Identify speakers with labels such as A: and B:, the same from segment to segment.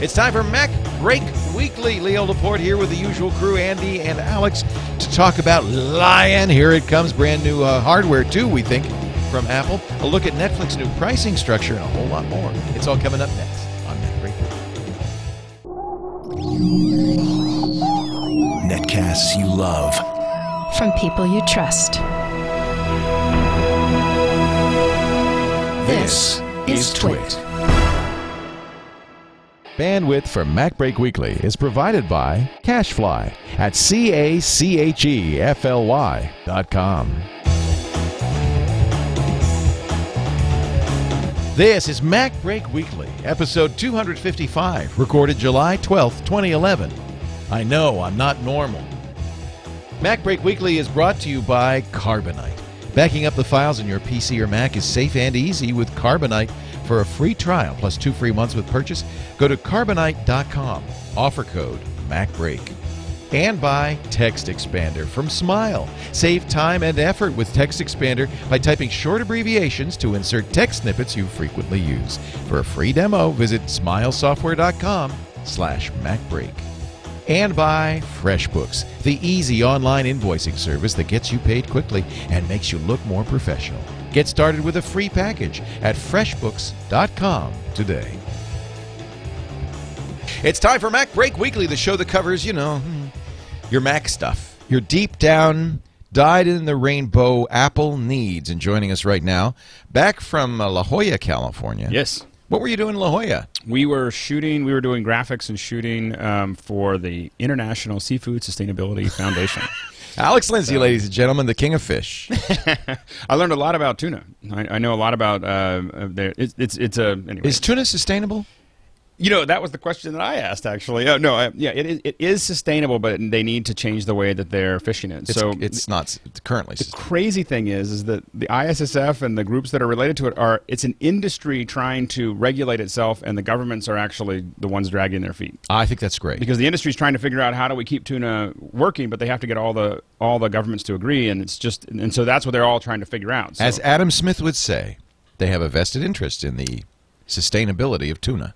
A: It's time for Mac Break Weekly. Leo Laporte here with the usual crew, Andy and Alex, to talk about Lion. Here it comes, brand new uh, hardware too, we think, from Apple. A look at Netflix' new pricing structure and a whole lot more. It's all coming up next on Mac Break Weekly.
B: Netcasts you love.
C: From people you trust.
B: This is Twit.
A: Bandwidth for MacBreak Weekly is provided by CacheFly at C A C H E F L Y dot com. This is MacBreak Weekly, episode 255, recorded July 12th, 2011. I know I'm not normal. MacBreak Weekly is brought to you by Carbonite. Backing up the files in your PC or Mac is safe and easy with Carbonite. For a free trial plus two free months with purchase, go to carbonite.com. Offer code MacBreak. And by Text Expander from Smile. Save time and effort with Text Expander by typing short abbreviations to insert text snippets you frequently use. For a free demo, visit smilesoftware.com slash MacBreak and by FreshBooks, the easy online invoicing service that gets you paid quickly and makes you look more professional. Get started with a free package at freshbooks.com today. It's time for Mac Break Weekly, the show that covers, you know, your Mac stuff, your deep down, dyed in the rainbow Apple needs. And joining us right now, back from uh, La Jolla, California.
D: Yes.
A: What were you doing in La Jolla?
D: We were shooting, we were doing graphics and shooting um, for the International Seafood Sustainability Foundation.
A: Alex Lindsay, ladies and gentlemen, the king of fish.
D: I learned a lot about tuna. I, I know a lot about uh, uh, there. It's it's, it's a anyway.
A: Is tuna sustainable?
D: You know, that was the question that I asked, actually. Uh, no, I, yeah, it is, it is sustainable, but they need to change the way that they're fishing it.
A: It's,
D: so
A: it's not s- currently
D: the crazy thing is, is that the ISSF and the groups that are related to it are, it's an industry trying to regulate itself, and the governments are actually the ones dragging their feet.
A: I think that's great.
D: because the industry is trying to figure out how do we keep tuna working, but they have to get all the all the governments to agree, and it's just and so that's what they're all trying to figure out. So,
A: As Adam Smith would say, they have a vested interest in the sustainability of tuna.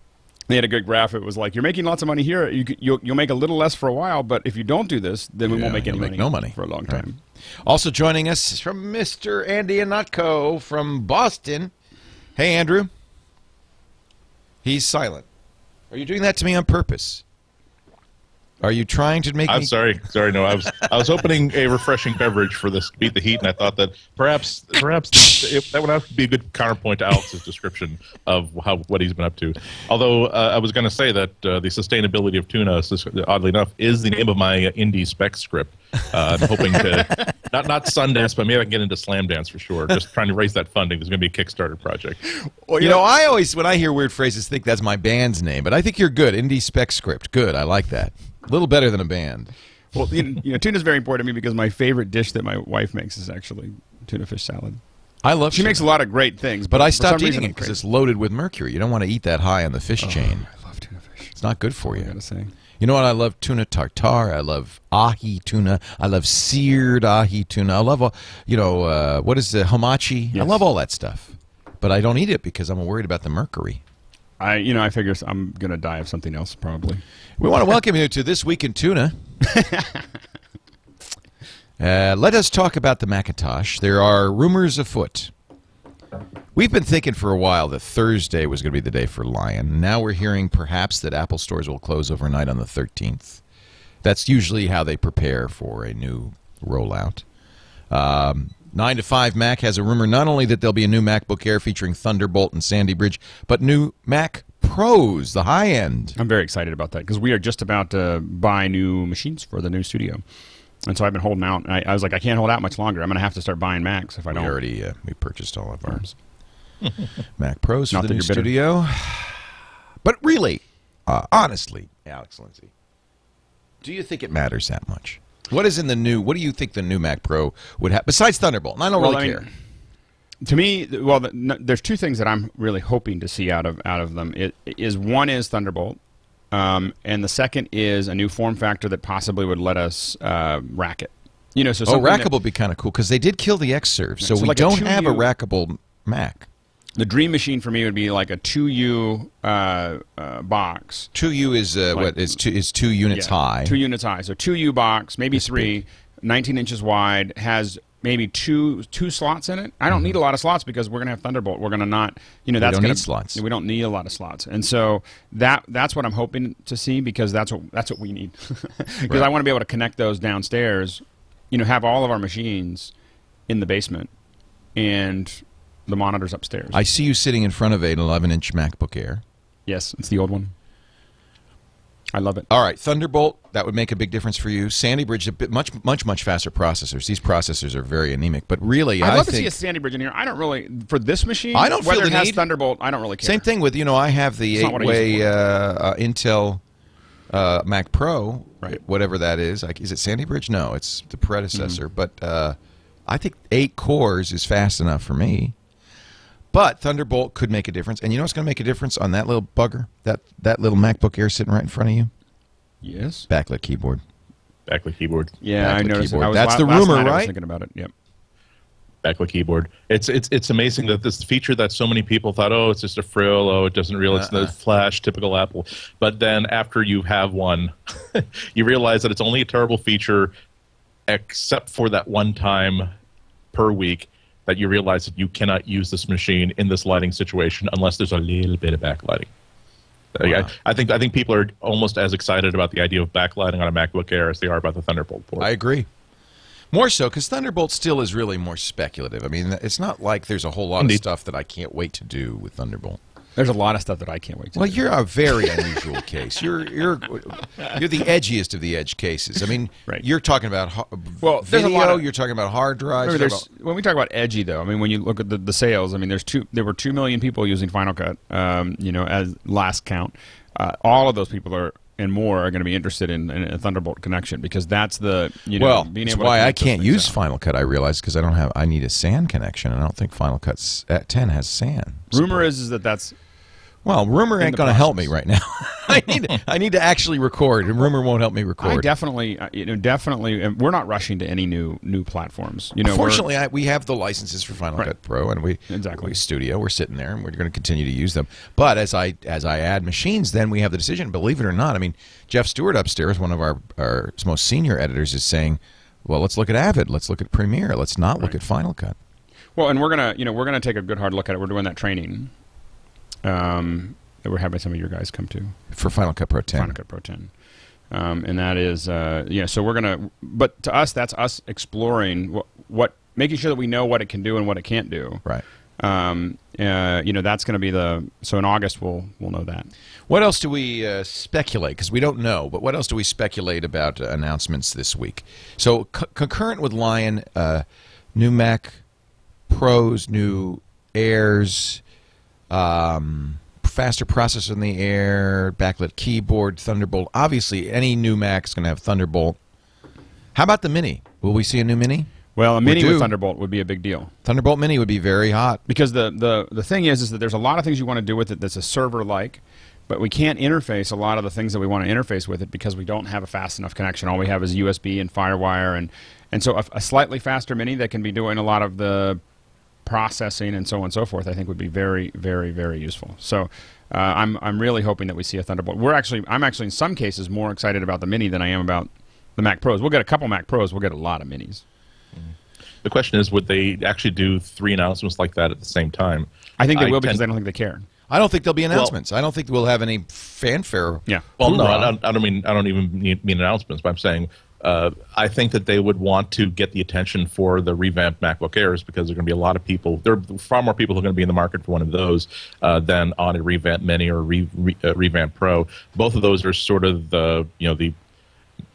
D: They had a good graph. It was like you're making lots of money here. You, you'll, you'll make a little less for a while, but if you don't do this, then we
A: Yeah,
D: won't make any
A: make
D: money,
A: no money.
D: for a long
A: Right.
D: time.
A: Also joining us is from Mr. Andy Ihnatko from Boston. Hey, Andrew. He's silent. Are you doing that to me on purpose? Are you trying to make
E: I'm
A: me?
E: sorry, sorry. No, I was I was opening a refreshing beverage for this beat the heat, and I thought that perhaps perhaps it, that would have to be a good counterpoint to Alex's description of how what he's been up to. Although uh, I was going to say that uh, the sustainability of tuna, oddly enough, is the name of my indie spec script. Uh, I'm hoping to not not Sundance, but maybe I can get into Slam Dance for sure. Just trying to raise that funding. There's going to be a Kickstarter project.
A: you know, I always, when I hear weird phrases, think that's my band's name. But I think you're good. Indie spec script. Good. I like that. A little better than a band.
D: Well, you know, tuna is very important to me because my favorite dish that my wife makes is actually tuna fish salad.
A: I love.
D: She
A: tuna.
D: makes a lot of great things,
A: But I stopped eating it because it's loaded with mercury. You don't want to eat that high on the fish chain.
D: I love tuna fish.
A: It's not good for
D: I
A: you.
D: gotta say.
A: You know what? I love tuna tartare. I love ahi tuna. I love seared ahi tuna. I love, all- you know, uh, what is the hamachi? I love all that stuff. But I don't eat it because I'm worried about the mercury.
D: I, you know, I figure I'm gonna die of something else probably.
A: We want to welcome you to This Week in Tuna. uh, let us talk about the Macintosh. There are rumors afoot. We've been thinking for a while that Thursday was going to be the day for Lion. Now we're hearing perhaps that Apple stores will close overnight on the 13th. That's usually how they prepare for a new rollout. Um, 9 to 5 Mac has a rumor not only that there'll be a new MacBook Air featuring Thunderbolt and Sandy Bridge, but new Mac Pros, the high end.
D: I'm very excited about that because we are just about to buy new machines for the new studio, and so I've been holding out. I, I was like, I can't hold out much longer. I'm going to have to start buying Macs if I
A: We
D: don't.
A: already uh, we purchased all of ours. Mac Pros for
D: Not
A: the new studio. But really, uh, honestly, Alex Lindsay, do you think it matters that much? What is in the new? What do you think the new Mac Pro would have besides Thunderbolt? And I don't
D: Well,
A: really
D: I mean,
A: care.
D: To me, well, the, no, there's two things that I'm really hoping to see out of out of them. It is one is Thunderbolt, um, and the second is a new form factor that possibly would let us uh, rack it. You know, so
A: Oh, rackable would be kind of cool because they did kill the Xserve, so,
D: so
A: we
D: like
A: don't have a
D: 2U
A: rackable Mac.
D: the dream machine for me would be like a 2U uh, uh, box.
A: Two U is uh,
D: Like-
A: what is two is two units
D: Yeah,
A: high.
D: Two units high. So 2U box, maybe three, 19 inches wide, has maybe two two slots in it. I don't need a lot of slots because we're gonna have Thunderbolt. We're gonna not, you know, that's
A: don't
D: gonna
A: need slots.
D: We don't need a lot of slots, and so that that's what I'm hoping to see because that's what that's what we need. Because I want to be able to connect those downstairs, you know, have all of our machines in the basement, and the monitors upstairs.
A: I see you sitting in front of an 11 inch MacBook Air.
D: yes, it's the old one. I love it.
A: All right, Thunderbolt. That would make a big difference for you. Sandy Bridge, a bit much, much, much faster processors. These processors are very anemic, but really,
D: I'd
A: I
D: love to see a Sandy Bridge in here. I don't really for this machine.
A: I don't feel
D: whether
A: the
D: it has
A: need.
D: Thunderbolt. I don't really care.
A: Same thing with you know I have the
D: It's
A: eight
D: what I use it
A: way uh, uh, Intel uh, Mac Pro,
D: Right.
A: whatever that is. Like, is it Sandy Bridge? No, it's the predecessor.
D: Mm-hmm.
A: But uh, I think eight cores is fast enough for me. But Thunderbolt could make a difference, and you know what's going to make a difference on that little bugger, that that little MacBook Air sitting right in front of you,
D: Yes.
A: backlit keyboard.
E: Backlit keyboard.
D: Yeah, I noticed. it.
A: keyboard.
D: I was,
A: That's the
D: last
A: rumor,
D: night I was
A: right?
D: thinking about it. Yep.
E: backlit keyboard. It's it's it's amazing that this feature that so many people thought, oh, it's just a frill, oh, it doesn't real, it's
A: Uh-uh.
E: the flash, typical Apple. But then after you have one, you realize that it's only a terrible feature, except for that one time per week that you realize that you cannot use this machine in this lighting situation unless there's a little bit of backlighting. I-
A: Wow.
E: I, I think I think people are almost as excited about the idea of backlighting on a MacBook Air as they are about the Thunderbolt port.
A: I agree. More so because Thunderbolt still is really more speculative. I mean, it's not like there's a whole lot of stuff that I can't wait to do with Thunderbolt.
D: There's a lot of stuff that I can't wait to.
A: Well,
D: do.
A: you're a very unusual case. You're you're you're the edgiest of the edge cases. I mean,
D: Right.
A: you're talking about
D: Well, there's a
A: video.
D: lot of-
A: you're talking about hard drives. Talking
D: when we talk about edgy, though, I mean, when you look at the, the sales, I mean, there's two. There were two million people using Final Cut, um, you know, as last count. Uh, all of those people are and more are going to be interested in, in a Thunderbolt connection because that's the you know
A: well,
D: being
A: that's
D: able.
A: why I can't use
D: out.
A: Final Cut. I realize because I don't have. I need a SAN connection. and I don't think Final Cut at 10 has SAN.
D: Rumor is is that that's
A: Well, rumor ain't going to help me right now. I need I need to actually record, and rumor won't help me record.
D: I definitely, uh, you know, definitely. We're not rushing to any new new platforms. You know,
A: Fortunately, we have the licenses for Final
D: Right.
A: Cut Pro, and we
D: Exactly.
A: we studio. We're sitting there, and we're going to continue to use them. But as I as I add machines, then we have the decision. Believe it or not, I mean, Jeff Stewart upstairs, one of our our most senior editors, is saying, "Well, let's look at Avid. Let's look at Premiere. Let's not look at Final Cut."
D: Well, and we're gonna, you know, we're gonna take a good hard look at it. We're doing that training. Um, that we're having some of your guys come to
A: For Final Cut Pro 10.
D: Final Cut Pro 10, um, and that is, uh, yeah. So we're gonna, but to us, that's us exploring what, what, making sure that we know what it can do and what it can't do.
A: Right.
D: Um, uh, you know, that's going to be the. So in August, we'll we'll know that.
A: What else do we uh, speculate? Because we don't know, but what else do we speculate about uh, announcements this week? So, c- concurrent with Lion, uh, new Mac Pros, new Airs, um, faster processor in the Air, backlit keyboard, Thunderbolt. Obviously, any new Mac is going to have Thunderbolt. How about the Mini? Will we see a new Mini?
D: Well, a mini with Thunderbolt would be a big deal.
A: Thunderbolt Mini would be very hot.
D: because the, the the thing is is that there's a lot of things you want to do with it that's a server like but we can't interface a lot of the things that we want to interface with it because we don't have a fast enough connection all we have is usb and firewire and and so a, a slightly faster mini that can be doing a lot of the processing and so on and so forth i think would be very very very useful so uh, I'm, I'm really hoping that we see a thunderbolt we're actually i'm actually in some cases more excited about the mini than i am about the mac pros we'll get a couple mac pros we'll get a lot of minis
E: The question is, would they actually do three announcements like that at the same time?
D: i think they
E: I
D: will because i don't think they care
A: I don't think there'll be announcements. I don't think we'll have any fanfare.
D: yeah
E: Well, no, I don't, I don't mean I don't even mean, mean announcements, but I'm saying uh, I think that they would want to get the attention for the revamped MacBook Airs because there are going to be a lot of people. There are far more people who are going to be in the market for one of those uh, than on a revamped Mini or re, re, uh, revamped Pro. Both of those are sort of the you know the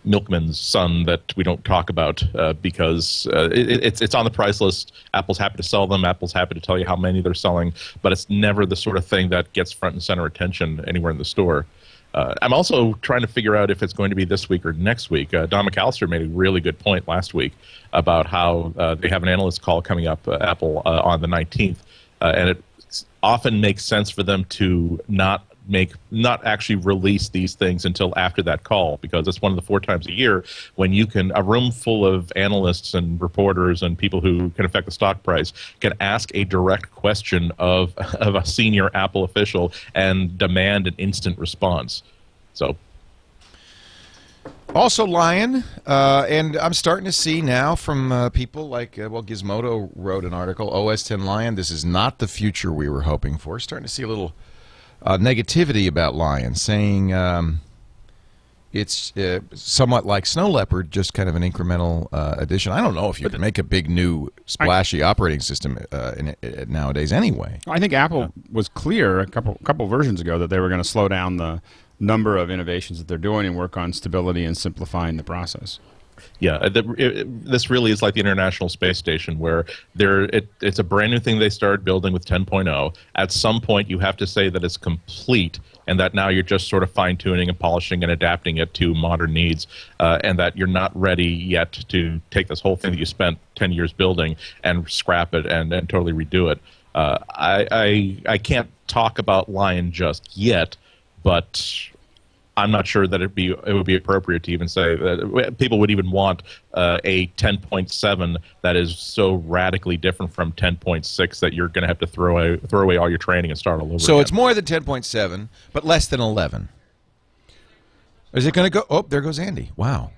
E: milkman's son that we don't talk about uh, because uh, it, it's it's on the price list. Apple's happy to sell them. Apple's happy to tell you how many they're selling, but it's never the sort of thing that gets front and center attention anywhere in the store. Uh, I'm also trying to figure out if it's going to be this week or next week. Uh, Don McAllister made a really good point last week about how uh, they have an analyst call coming up, uh, Apple, uh, on the 19th, uh, and it often makes sense for them to not make not actually release these things until after that call because it's one of the four times a year when you can a room full of analysts and reporters and people who can affect the stock price can ask a direct question of of a senior Apple official and demand an instant response. So
A: Also, Lion, uh, and I'm starting to see now from uh, people like, uh, well, Gizmodo wrote an article, OS 10 Lion, this is not the future we were hoping for. Starting to see a little uh, negativity about Lion, saying um, it's uh, somewhat like Snow Leopard, just kind of an incremental uh, addition. I don't know if you can make a big new splashy operating system uh, in, in, nowadays anyway.
D: I think Apple was clear a couple couple versions ago that they were going to slow down the number of innovations that they're doing and work on stability and simplifying the process.
E: Yeah, the, it, this really is like the International Space Station, where there it, it's a brand new thing they started building with 10.0. At some point, you have to say that it's complete, and that now you're just sort of fine tuning and polishing and adapting it to modern needs, uh, and that you're not ready yet to take this whole thing that you spent 10 years building and scrap it and, and totally redo it. Uh, I, I I can't talk about Lion just yet, but I'm not sure that it be it would be appropriate to even say that people would even want uh, a 10.7 that is so radically different from 10.6 that you're going to have to throw away throw away all your training and start all over.
A: So
E: again.
A: it's more than 10.7, but less than 11. Is it going to go? Oh, there goes Andy. Wow.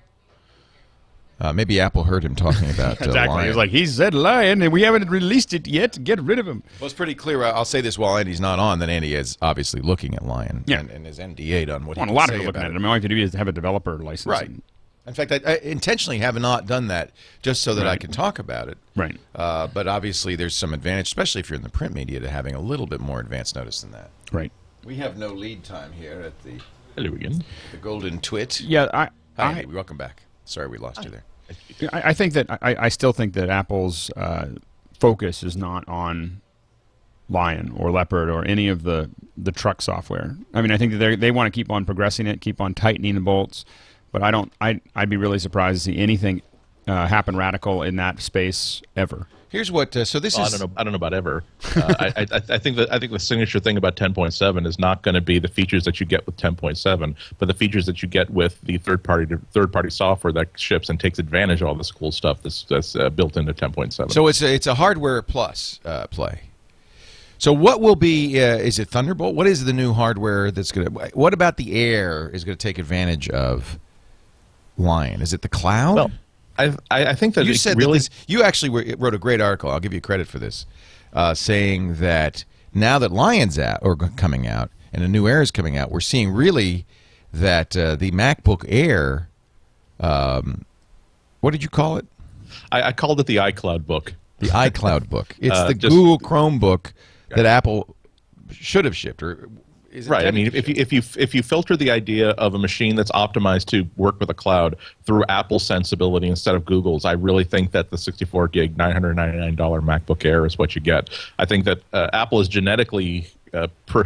A: Uh, maybe Apple heard him talking about uh,
D: exactly.
A: Lion.
D: He was like, he said lion, and we haven't released it yet. Get rid of him.
A: Well, it's pretty clear. I'll say this while Andy's not on, that Andy is obviously looking at Lion
D: Yeah.
A: and, and is NDA'd on what
D: Well,
A: he
D: a lot of people looking at it. I mean, all you have to do is have a developer license.
A: Right.
D: and-
A: In fact, I, I intentionally have not done that just so that I can talk about it.
D: Right.
A: Uh, but obviously, there's some advantage, especially if you're in the print media, to having a little bit more advance notice than that.
D: Right.
A: We have no lead time here at the
E: Hello again.
A: the Golden Twit.
D: Yeah. I.
A: Hi,
D: I,
A: Andy. Welcome back. Sorry we lost you there.
D: I, think that I, I still think that Apple's uh, focus is not on Lion or Leopard or any of the the truck software. I mean, I think that they they want to keep on progressing it, keep on tightening the bolts, but I don't. I I'd be really surprised to see anything uh, happen radical in that space ever.
A: Here's what. Uh, so this
E: Well, I
A: is.
E: don't know. I don't know about ever. Uh, I, I, I think that I think the signature thing about 10.7 is not going to be the features that you get with 10.7, but the features that you get with the third party third party software that ships and takes advantage of all this cool stuff that's that's uh, built into 10.7.
A: So it's a, it's a hardware plus uh, play. So what will be? Uh, is it Thunderbolt? What is the new hardware that's going to? What about the Air is going to take advantage of Lion? Is it the cloud?
E: well, I I, think that
A: you said
E: really
A: this, you actually wrote a great article. I'll give you credit for this, uh, saying that now that Lion's out or coming out and a new Air is coming out, we're seeing really that uh, the MacBook Air. Um, what did you call it?
E: I, I called it the iCloud book.
A: The iCloud book. It's
E: Uh,
A: the
E: just-
A: Google Chromebook that Apple should have shipped, or
E: Right. I mean, if you if you if you filter the idea of a machine that's optimized to work with a cloud through Apple's sensibility instead of Google's, I really think that the 64 gig, 999 dollar MacBook Air is what you get. I think that uh, Apple is genetically uh, per,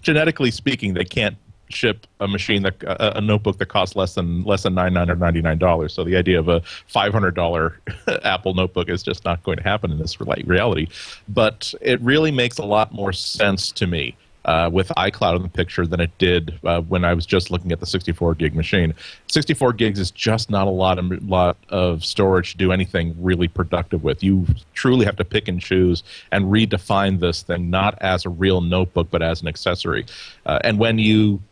E: genetically speaking, they can't ship a machine that a, a notebook that costs less than less than nine hundred ninety nine dollars. So the idea of a five hundred dollar Apple notebook is just not going to happen in this reality. But it really makes a lot more sense to me uh, with iCloud in the picture than it did uh, when I was just looking at the 64 gig machine. 64 gigs is just not a lot of lot of storage to do anything really productive with. You truly have to pick and choose and redefine this thing not as a real notebook but as an accessory. Uh, and when you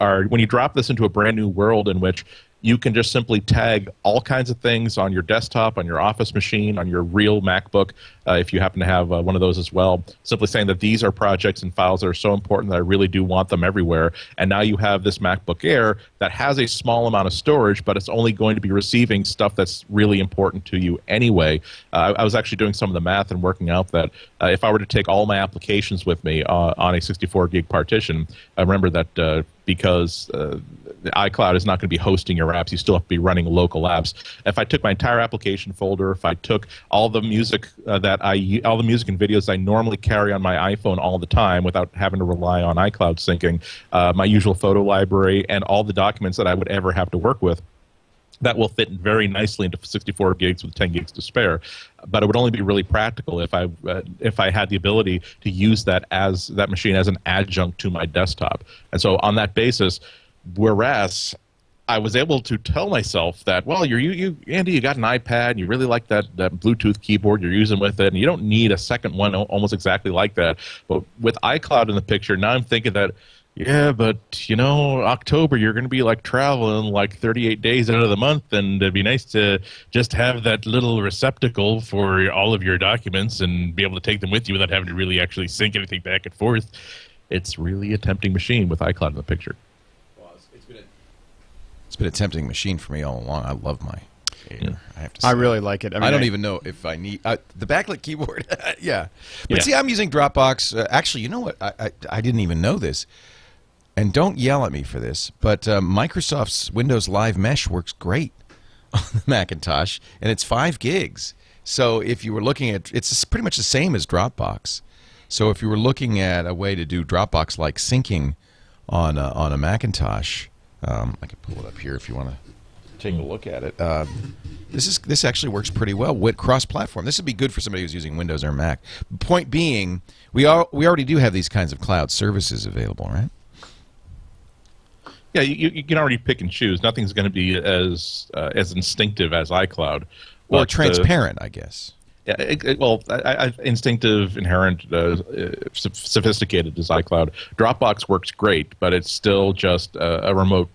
E: are when you drop this into a brand new world in which you can just simply tag all kinds of things on your desktop, on your office machine, on your real MacBook, uh, if you happen to have uh, one of those as well. Simply saying that these are projects and files that are so important that I really do want them everywhere. And now you have this MacBook Air that has a small amount of storage, but it's only going to be receiving stuff that's really important to you anyway. Uh, I, I was actually doing some of the math and working out that uh, if I were to take all my applications with me uh, on a 64 gig partition, I remember that uh, because iCloud is not going to be hosting your apps. You still have to be running local apps. If I took my entire application folder, if I took all the music uh, that I, all the music and videos I normally carry on my iPhone all the time without having to rely on iCloud syncing, uh, my usual photo library, and all the documents that I would ever have to work with, that will fit very nicely into 64 gigs with 10 gigs to spare. But it would only be really practical if I uh, if I had the ability to use that as that machine as an adjunct to my desktop. And so on that basis, whereas I was able to tell myself that, well, you're you, you Andy, you got an iPad, and you really like that that Bluetooth keyboard you're using with it, and you don't need a second one almost exactly like that. But with iCloud in the picture, now I'm thinking that yeah, but you know, October you're going to be like traveling like 38 days out of the month, and it'd be nice to just have that little receptacle for all of your documents and be able to take them with you without having to really actually sync anything back and forth. It's really a tempting machine with iCloud in the picture.
A: It's been a tempting machine for me all along. I love my Air. I have to. Say.
D: I really like it. I,
A: I, don't even know if I need uh, the backlit keyboard. yeah, but
D: Yeah.
A: see, I'm using Dropbox. Uh, actually, you know what? I, I I didn't even know this. And don't yell at me for this, but uh, Microsoft's Windows Live Mesh works great on the Macintosh, and it's five gigs. So if you were looking at, it's pretty much the same as Dropbox. So if you were looking at a way to do Dropbox like syncing on a, on a Macintosh, um, I can pull it up here if you want to take a look at it. Uh, this is this actually works pretty well with cross-platform. This would be good for somebody who's using Windows or Mac. Point being, we all we already do have these kinds of cloud services available, right?
E: Yeah, you, you can already pick and choose. Nothing's going to be as uh, as instinctive as iCloud.
A: Or transparent, I guess.
E: Yeah, it, it- well, I, I, instinctive, inherent, uh, uh, sophisticated as iCloud. Dropbox works great, but it's still just a, a remote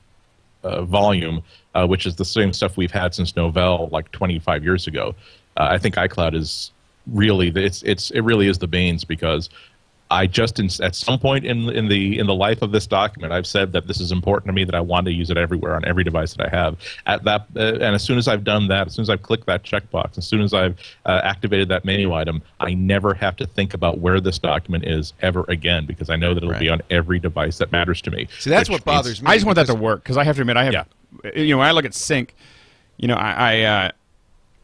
E: uh, volume, uh, which is the same stuff we've had since Novell, like 25 years ago. Uh, I think iCloud is really it's it's it really is the Banes because I just in, at some point in in the in the life of this document, I've said that this is important to me that I want to use it everywhere on every device that I have. At that, uh, and as soon as I've done that, as soon as I've clicked that checkbox, as soon as I've uh, activated that menu item, I never have to think about where this document is ever again because I know that it'll be on every device that matters to me.
A: See, that's what bothers
E: means-
A: me.
D: I just want that to work because I have to admit I have. yeah. You know, when I look at sync, you know, I I, uh,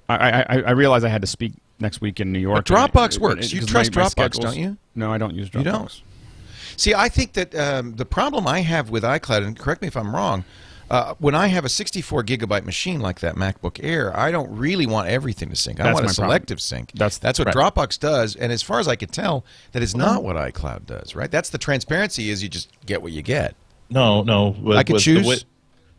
D: I, I I realize I had to speak next week in New York.
A: But Dropbox
D: and-
A: works. You trust
D: my- my
A: Dropbox,
D: schedules-
A: don't you?
D: No, I don't use Dropbox.
A: You don't? See, I think that um, the problem I have with iCloud, and correct me if I'm wrong, uh, when I have a 64 gigabyte machine like that MacBook Air, I don't really want everything to sync. I
D: That's
A: want a
D: my problem.
A: selective sync.
D: That's-
A: that's what
E: right.
A: Dropbox does, and as far as I can tell, that is not what iCloud does. Right? That's the transparency. Is you just get what you get.
E: No, no. With,
A: I could
E: with
A: choose?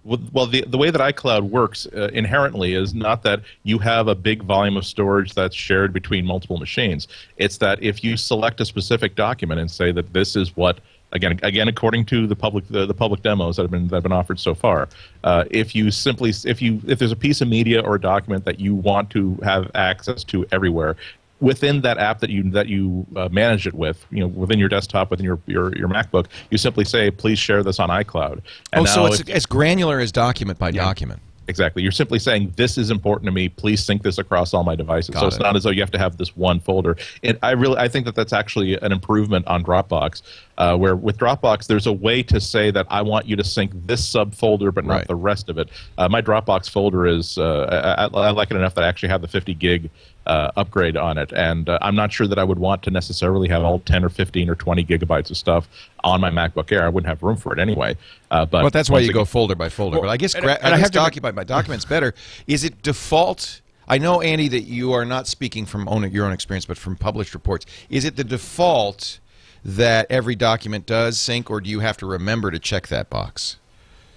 E: Well, the the way that iCloud works uh, inherently is not that you have a big volume of storage that's shared between multiple machines. It's that if you select a specific document and say that this is what again again according to the public the, the public demos that have been that have been offered so far, uh, if you simply if you if there's a piece of media or a document that you want to have access to everywhere, within that app that you that you uh, manage it with, you know, within your desktop, within your your, your MacBook, you simply say, "Please share this on iCloud." And
A: oh, so it's
E: if-
A: as granular as document by document.
E: exactly. You're simply saying, "This is important to me. Please sync this across all my devices."
A: Got
E: so it's not as though you have to have this one folder. And I really, I think that that's actually an improvement on Dropbox. Uh, where with Dropbox, there's a way to say that I want you to sync this subfolder, but not
A: Right.
E: the rest of it. Uh, my Dropbox folder is uh, I, I I like it enough that I actually have the 50 gig uh, upgrade on it, and uh, I'm not sure that I would want to necessarily have all 10 or 15 or 20 gigabytes of stuff on my MacBook Air. I wouldn't have room for it anyway. Uh, but
A: But that's why you
E: again-
A: go folder by folder. but I guess,
D: and-
A: gra-
D: and
A: I
D: I have to-
A: document by document's better. Is it default? I know, Andy, that you are not speaking from own, your own experience, but from published reports. Is it the default that every document does sync, or do you have to remember to check that box?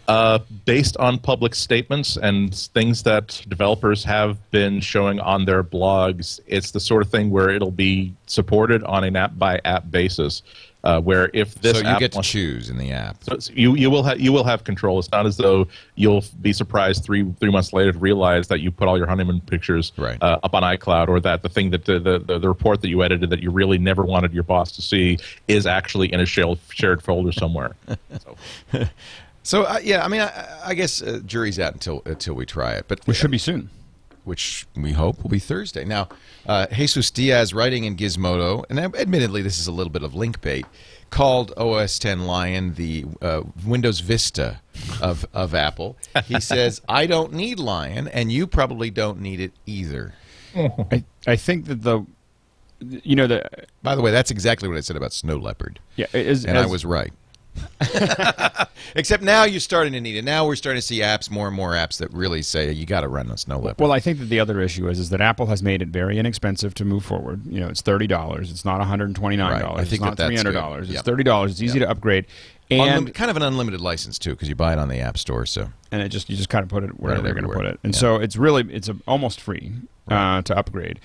E: Uh, based on public statements and things that developers have been showing on their blogs, it's the sort of thing where it'll be supported on an app by app basis. Uh, where if this
A: so you
E: app
A: get to
E: wants-
A: choose in the app.
E: So it's- you you will have you will have control. It's not as though you'll be surprised three three months later to realize that you put all your honeymoon pictures
A: Right.
E: uh, up on iCloud, or that the thing that the, the the the report that you edited that you really never wanted your boss to see is actually in a shared shared folder somewhere. so,
A: So uh, yeah, I mean, I, I guess uh, jury's out until until we try it, but
D: Which should be soon.
A: Which we hope will be Thursday. Now, uh, Jesus Diaz, writing in Gizmodo, and admittedly this is a little bit of link bait, called OS 10 Lion the uh, Windows Vista of, of Apple. He says, I don't need Lion, and you probably don't need it either.
D: I I think that the, you know the
A: By the way, that's exactly what I said about Snow Leopard,
D: yeah is
A: and I was right. Except now you're starting to need it. Now we're starting to see apps, more and more apps that really say you got to run a Snow Leopard.
D: Well, I think that the other issue is is that Apple has made it very inexpensive to move forward. You know, it's thirty dollars. It's not one hundred and twenty nine
A: Right. I
D: dollars.
A: think
D: It's not
A: that that's
D: three hundred dollars. It's
A: Yep.
D: thirty dollars. It's easy to upgrade, and
A: Unlim- kind of an unlimited license too, because you buy it on the App Store. So
D: and it just you just kind of put it wherever
A: Right,
D: you're going to put it, and
A: Yeah.
D: so it's really it's a, almost free uh, to upgrade.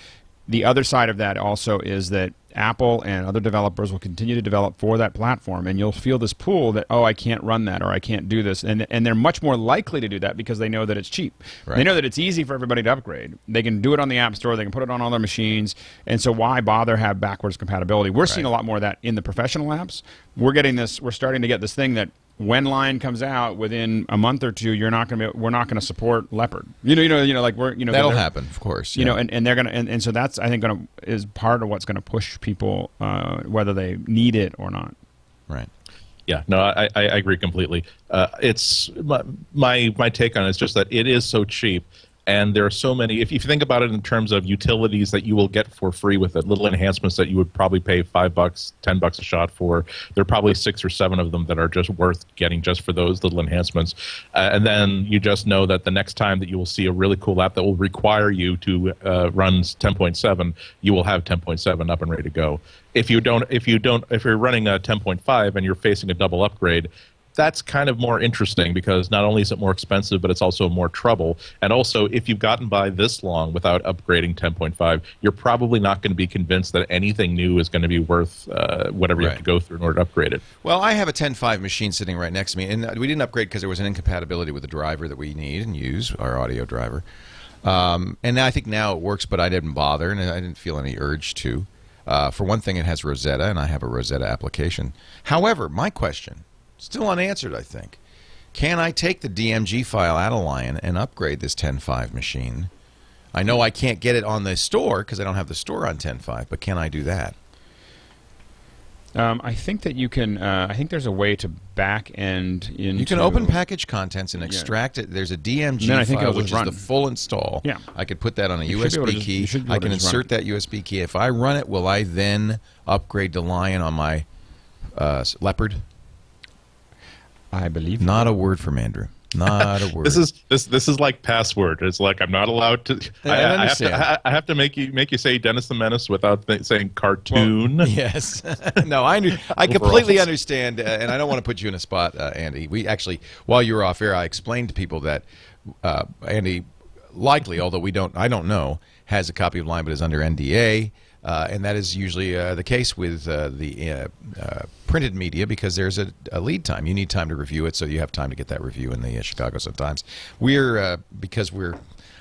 D: The other side of that also is that Apple and other developers will continue to develop for that platform, and you'll feel this pull that oh I can't run that or I can't do this, and and they're much more likely to do that because they know that it's cheap.
A: Right.
D: They know that it's easy for everybody to upgrade. They can do it on the App Store, they can put it on all their machines, and so why bother have backwards compatibility? We're seeing a lot more of that in the professional apps. We're getting this. We're starting to get this thing that when lion comes out within a month or two, you're not going to be. We're not going to support Leopard. You know, you know, you know, like we're you know
A: that'll happen, of course.
D: You
A: yeah.
D: know, and, and they're gonna and, and so that's I think gonna is part of what's gonna push people uh, whether they need it or not.
A: right.
E: Yeah, no, I, I I agree completely. Uh, it's my, my my take on it is just that it is so cheap, and there are so many. If, you think about it in terms of utilities that you will get for free with it, little enhancements that you would probably pay five bucks, ten bucks a shot for, there are probably six or seven of them that are just worth getting just for those little enhancements. Uh, and then you just know that the next time that you will see a really cool app that will require you to uh, run 10.7, you will have 10.7 up and ready to go. If you don't, if you don't, if you're running a 10.5 and you're facing a double upgrade, that's kind of more interesting because not only is it more expensive, but it's also more trouble. And also, if you've gotten by this long without upgrading 10.5, you're probably not going to be convinced that anything new is going to be worth uh, whatever you have to go through in order to upgrade it.
A: Well, I have a 10.5 machine sitting right next to me, and uh, we didn't upgrade because there was an incompatibility with the driver that we need and use, our audio driver. Um, and I think now it works, but I didn't bother, and I didn't feel any urge to. Uh, for one thing, it has Rosetta, and I have a Rosetta application. However, my question, still unanswered, I think. Can I take the DMG file out of Lion and upgrade this 10.5 machine? I know I can't get it on the store because I don't have the store on 10.5, but can I do that?
D: Um, I think that you can. Uh, I think there's a way to back end into.
A: You can open package contents and extract it. There's a DMG
D: then I think
A: file, which
D: just
A: is the full install.
D: Yeah.
A: I could put that on a
D: You should be able
A: USB
D: just-
A: key. I can insert that USB key. If I run it, will I then upgrade to Lion on my uh, Leopard?
D: I believe.
A: Not a word from Andrew. Not a word.
E: This is this this is like password. It's like I'm not allowed to.
A: I
E: I, I have to. I, I have to make you make you say Dennis the Menace without th- saying cartoon.
A: Yes. no, I under, I completely understand, uh, and I don't want to put you in a spot, uh, Andy. We actually, while you were off air, I explained to people that uh, Andy likely, although we don't, I don't know, has a copy of Lion, but is under NDA. Uh, and that is usually uh, the case with uh, the uh, uh, printed media because there's a, a lead time. You need time to review it, so you have time to get that review in the uh, Chicago Sun-Times. We're uh, because we're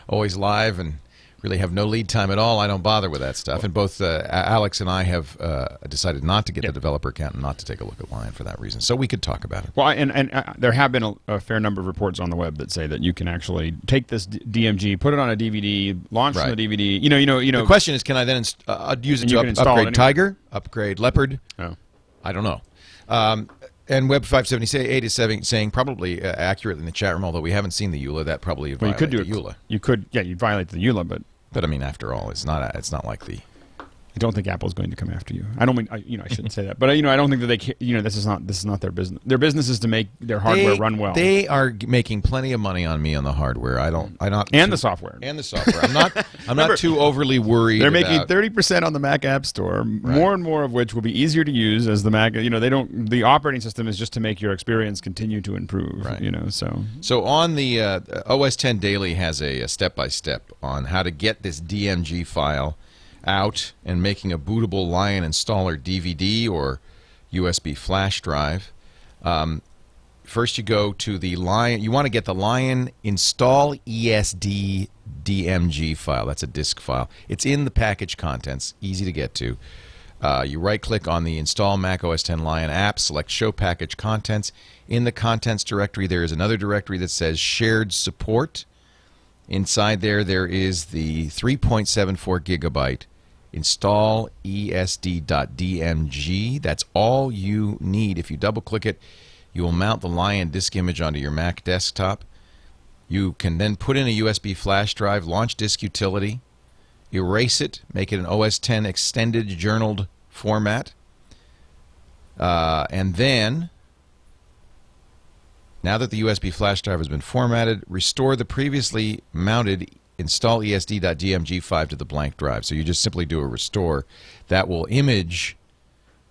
A: always live and really have no lead time at all. I don't bother with that stuff. And both uh, Alex and I have uh, decided not to get
D: Yeah.
A: the developer account and not to take a look at Lion for that reason. So we could talk about it.
D: Well, and and uh, there have been a, a fair number of reports on the web that say that you can actually take this DMG, put it on a DVD, launch
A: Right.
D: from the DVD. You know, you know, you know.
A: The question is, can I then inst- uh, use it to up-
D: it
A: upgrade
D: anyway.
A: Tiger, upgrade Leopard?
D: Oh.
A: I don't know. Um, and Web 578 is saying, saying probably uh, accurately in the chat room, although we haven't seen the EULA, that probably
D: Well, you could do it.
A: the EULA.
D: You could, yeah, you violate the EULA, but
A: But I mean, after all, it's not a, it's not like the
D: I don't think Apple's going to come after you. I don't mean, I, you know, I shouldn't say that, but you know, I don't think that they, ca- you know, this is not this is not their business. Their business is to make their hardware
A: they,
D: run well
A: They are making plenty of money on me on the hardware. I don't. I not
D: and
A: too-
D: the software.
A: and the software. I'm not. I'm not too overly worried.
D: They're making thirty percent on the Mac App Store, more and more of which will be easier to use as the Mac. You know, they don't. The operating system is just to make your experience continue to improve.
A: Right.
D: You know, so
A: So on the uh, OS 10 Daily has a step by step on how to get this DMG file out and making a bootable Lion installer DVD or USB flash drive. Um, first, you go to the Lion. You want to get the Lion install ESD DMG file. That's a disk file. It's in the package contents. Easy to get to. Uh, you right click on the install Mac OS 10 Lion app, select show package contents. In the contents directory, there is another directory that says shared support. Inside there, there is the 3.74 gigabyte install esd.dmg. That's all you need. If you double click it, you will mount the Lion disk image onto your Mac desktop. You can then put in a USB flash drive, launch Disk Utility, erase it, make it an OS 10 extended journaled format, uh, and then Now that the USB flash drive has been formatted, restore the previously mounted install E esd.dmg5 to the blank drive. So you just simply do a restore. That will image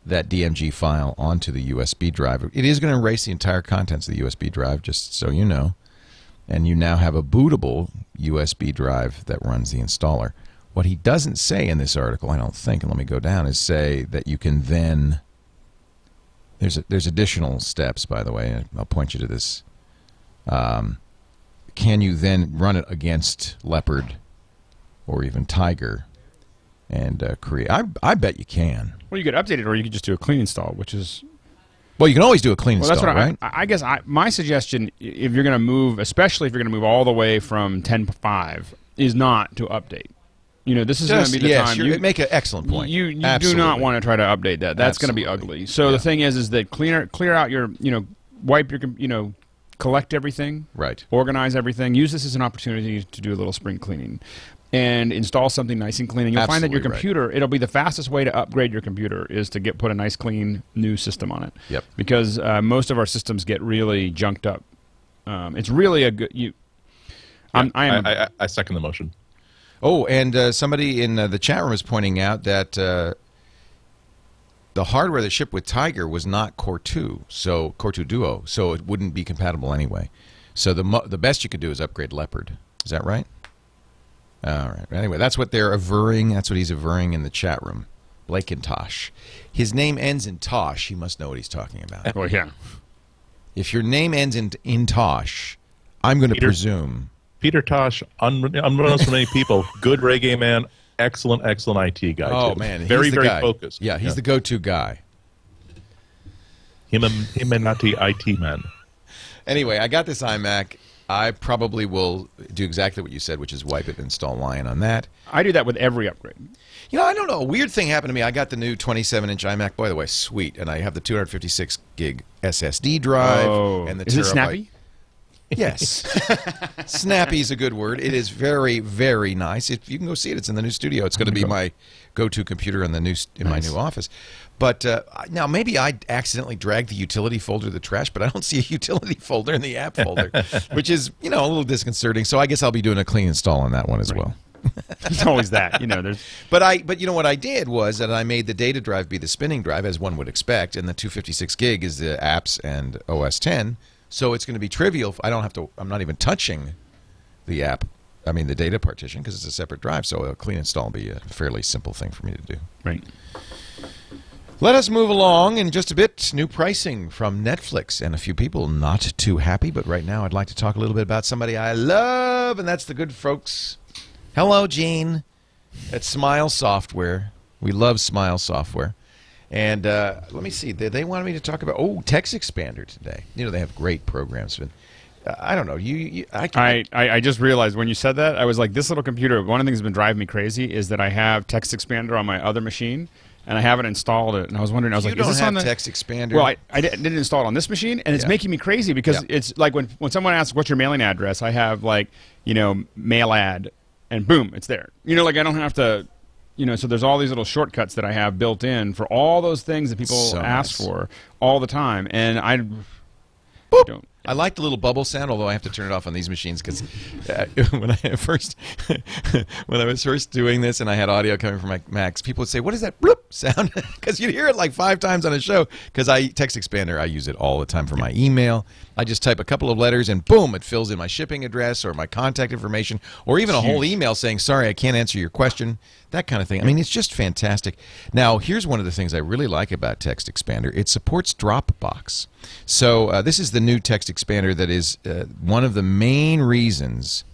A: that DMG file onto the USB drive. It is going to erase the entire contents of the USB drive, just so you know. And you now have a bootable USB drive that runs the installer. What he doesn't say in this article, I don't think, and let me go down, is say that you can then. There's a, there's additional steps, by the way. I'll point you to this. Um, can you then run it against Leopard or even Tiger and uh, create? I I bet you can.
D: Well, you could update it, or you could just do a clean install, which is
A: Well, you can always do a clean
D: well.
A: install,
D: That's what
A: right?
D: I, I guess. I, my suggestion, if you're going to move, especially if you're going to move all the way from 10.5, is not to update. You know, this is going to be the
A: yes,
D: time. You,
A: make an excellent point.
D: You, you do not want to try to update that. That's going to be ugly. So
A: Yeah.
D: the thing is, is that clear clear out your, you know, wipe your, you know, collect everything,
A: Right.
D: organize everything. Use this as an opportunity to do a little spring cleaning, and install something nice and clean. And you'll find that your
A: Absolutely right.
D: computer, it'll be the fastest way to upgrade your computer is to get put a nice clean new system on it.
A: Yep.
D: Because uh, most of our systems get really junked up. Um, it's really a good you. I'm, I am.
E: I, I, I second the motion.
A: Oh, and uh, somebody in uh, the chat room is pointing out that uh, the hardware that shipped with Tiger was not Core 2, so Core 2 Duo, so it wouldn't be compatible anyway. So the mo- the best you could do is upgrade Leopard. Is that right? All right. Anyway, that's what they're averring. That's what he's averring in the chat room. Blake Blakentosh. His name ends in Tosh. He must know what he's talking about.
D: well, yeah.
A: if your name ends in in Tosh, I'm going to presume.
E: Peter Tosh, un- unbeknownst to many people, good reggae man, excellent, excellent IT guy.
A: Oh
E: too.
A: man, he's
E: very,
A: the
E: very
A: guy.
E: focused.
A: Yeah, he's the go-to guy.
E: him and him and not the IT man.
A: Anyway, I got this iMac. I probably will do exactly what you said, which is wipe it, and install Lion on that.
D: I do that with every upgrade.
A: You know, I don't know. A weird thing happened to me. I got the new 27-inch iMac. By the way, sweet, and I have the 256 gig SSD drive
D: oh,
A: and the
D: is it snappy?
A: Yes, snappy is a good word. It is very, very nice. If you can go see it, it's in the new studio. It's going to be my go-to computer in the new in my new office. But uh, now maybe I accidentally dragged the utility folder to the trash, but I don't see a utility folder in the app folder, which is you know a little disconcerting. So I guess I'll be doing a clean install on that one as well.
D: It's always that. You know, there's
A: But I, but you know what I did was that I made the data drive be the spinning drive, as one would expect, and the 256 gig is the apps and OS 10. So it's going to be trivial. I don't have to. I'm not even touching the app. I mean the data partition because it's a separate drive. So a clean install will be a fairly simple thing for me to do.
D: right.
A: Let us move along in just a bit. New pricing from Netflix, and a few people not too happy. But right now, I'd like to talk a little bit about somebody I love, and that's the good folks. Hello, Gene. At Smile Software. We love Smile Software. And uh, let me see. They, they wanted me to talk about oh Text Expander today. You know they have great programs. But uh, I don't know. You, you I,
D: I, I, I just realized when you said that, I was like, this little computer, one of the things that's been driving me crazy is that I have Text Expander on my other machine and I haven't installed it. And I was wondering, I was
A: you
D: like, is this on the
A: Text Expander.
D: Well, I, I didn't didn't install it on this machine, and it's
A: Yeah.
D: making me crazy because
A: Yeah.
D: it's like when, when someone asks, what's your mailing address? I have like, you know, mail ad, and boom, it's there. You know, like I don't have to, you know, so there's all these little shortcuts that I have built in for all those things that people
A: So
D: ask
A: nice.
D: for all the time. And I
A: Boop.
D: don't.
A: I like the little bubble sound, although I have to turn it off on these machines because uh, when I first when I was first doing this and I had audio coming from my Macs, people would say, "What is that bloop sound?" Because you'd hear it like five times on a show. Because I Text Expander, I use it all the time for my email. I just type a couple of letters and boom, it fills in my shipping address or my contact information, or even a whole email saying, "Sorry, I can't answer your question." That kind of thing. I mean, it's just fantastic. Now, here's one of the things I really like about Text Expander. It supports Dropbox. So uh, this is the new Text Expander that is uh, one of the main reasons.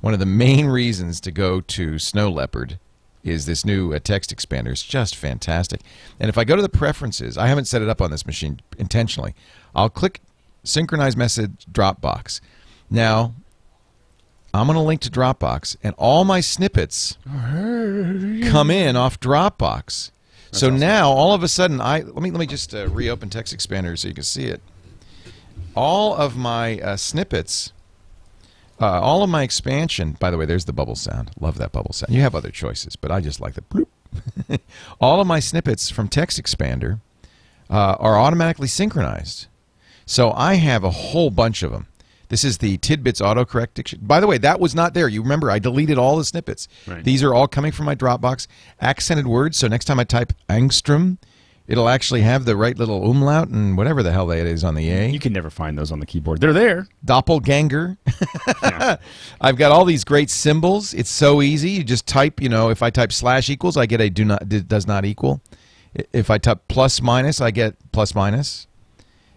A: One of the main reasons to go to Snow Leopard is this new uh, text expander. It's just fantastic. And if I go to the preferences, I haven't set it up on this machine intentionally. I'll click synchronize message Dropbox. Now, I'm going to link to Dropbox, and all my snippets come in off Dropbox. so now, all of a sudden, I let me let me just uh, reopen Text Expander so you can see it. All of my uh, snippets, uh, all of my expansion. By the way, there's the bubble sound. Love that bubble sound. You have other choices, but I just like the bloop. all of my snippets from Text Expander uh, are automatically synchronized. So I have a whole bunch of them. This is the Tidbits autocorrect dictionary. By the way, that was not there. You remember I deleted all the snippets.
D: Right.
A: These are all coming from my Dropbox. Accented words. So next time I type angstrom, it'll actually have the right little umlaut and whatever the hell that is on the A.
D: You can never find those on the keyboard. They're there.
A: Doppelganger.
D: Yeah.
A: I've got all these great symbols. It's so easy. You just type, you know, if I type slash equals, I get a do not does not equal. If I type plus minus, I get plus minus.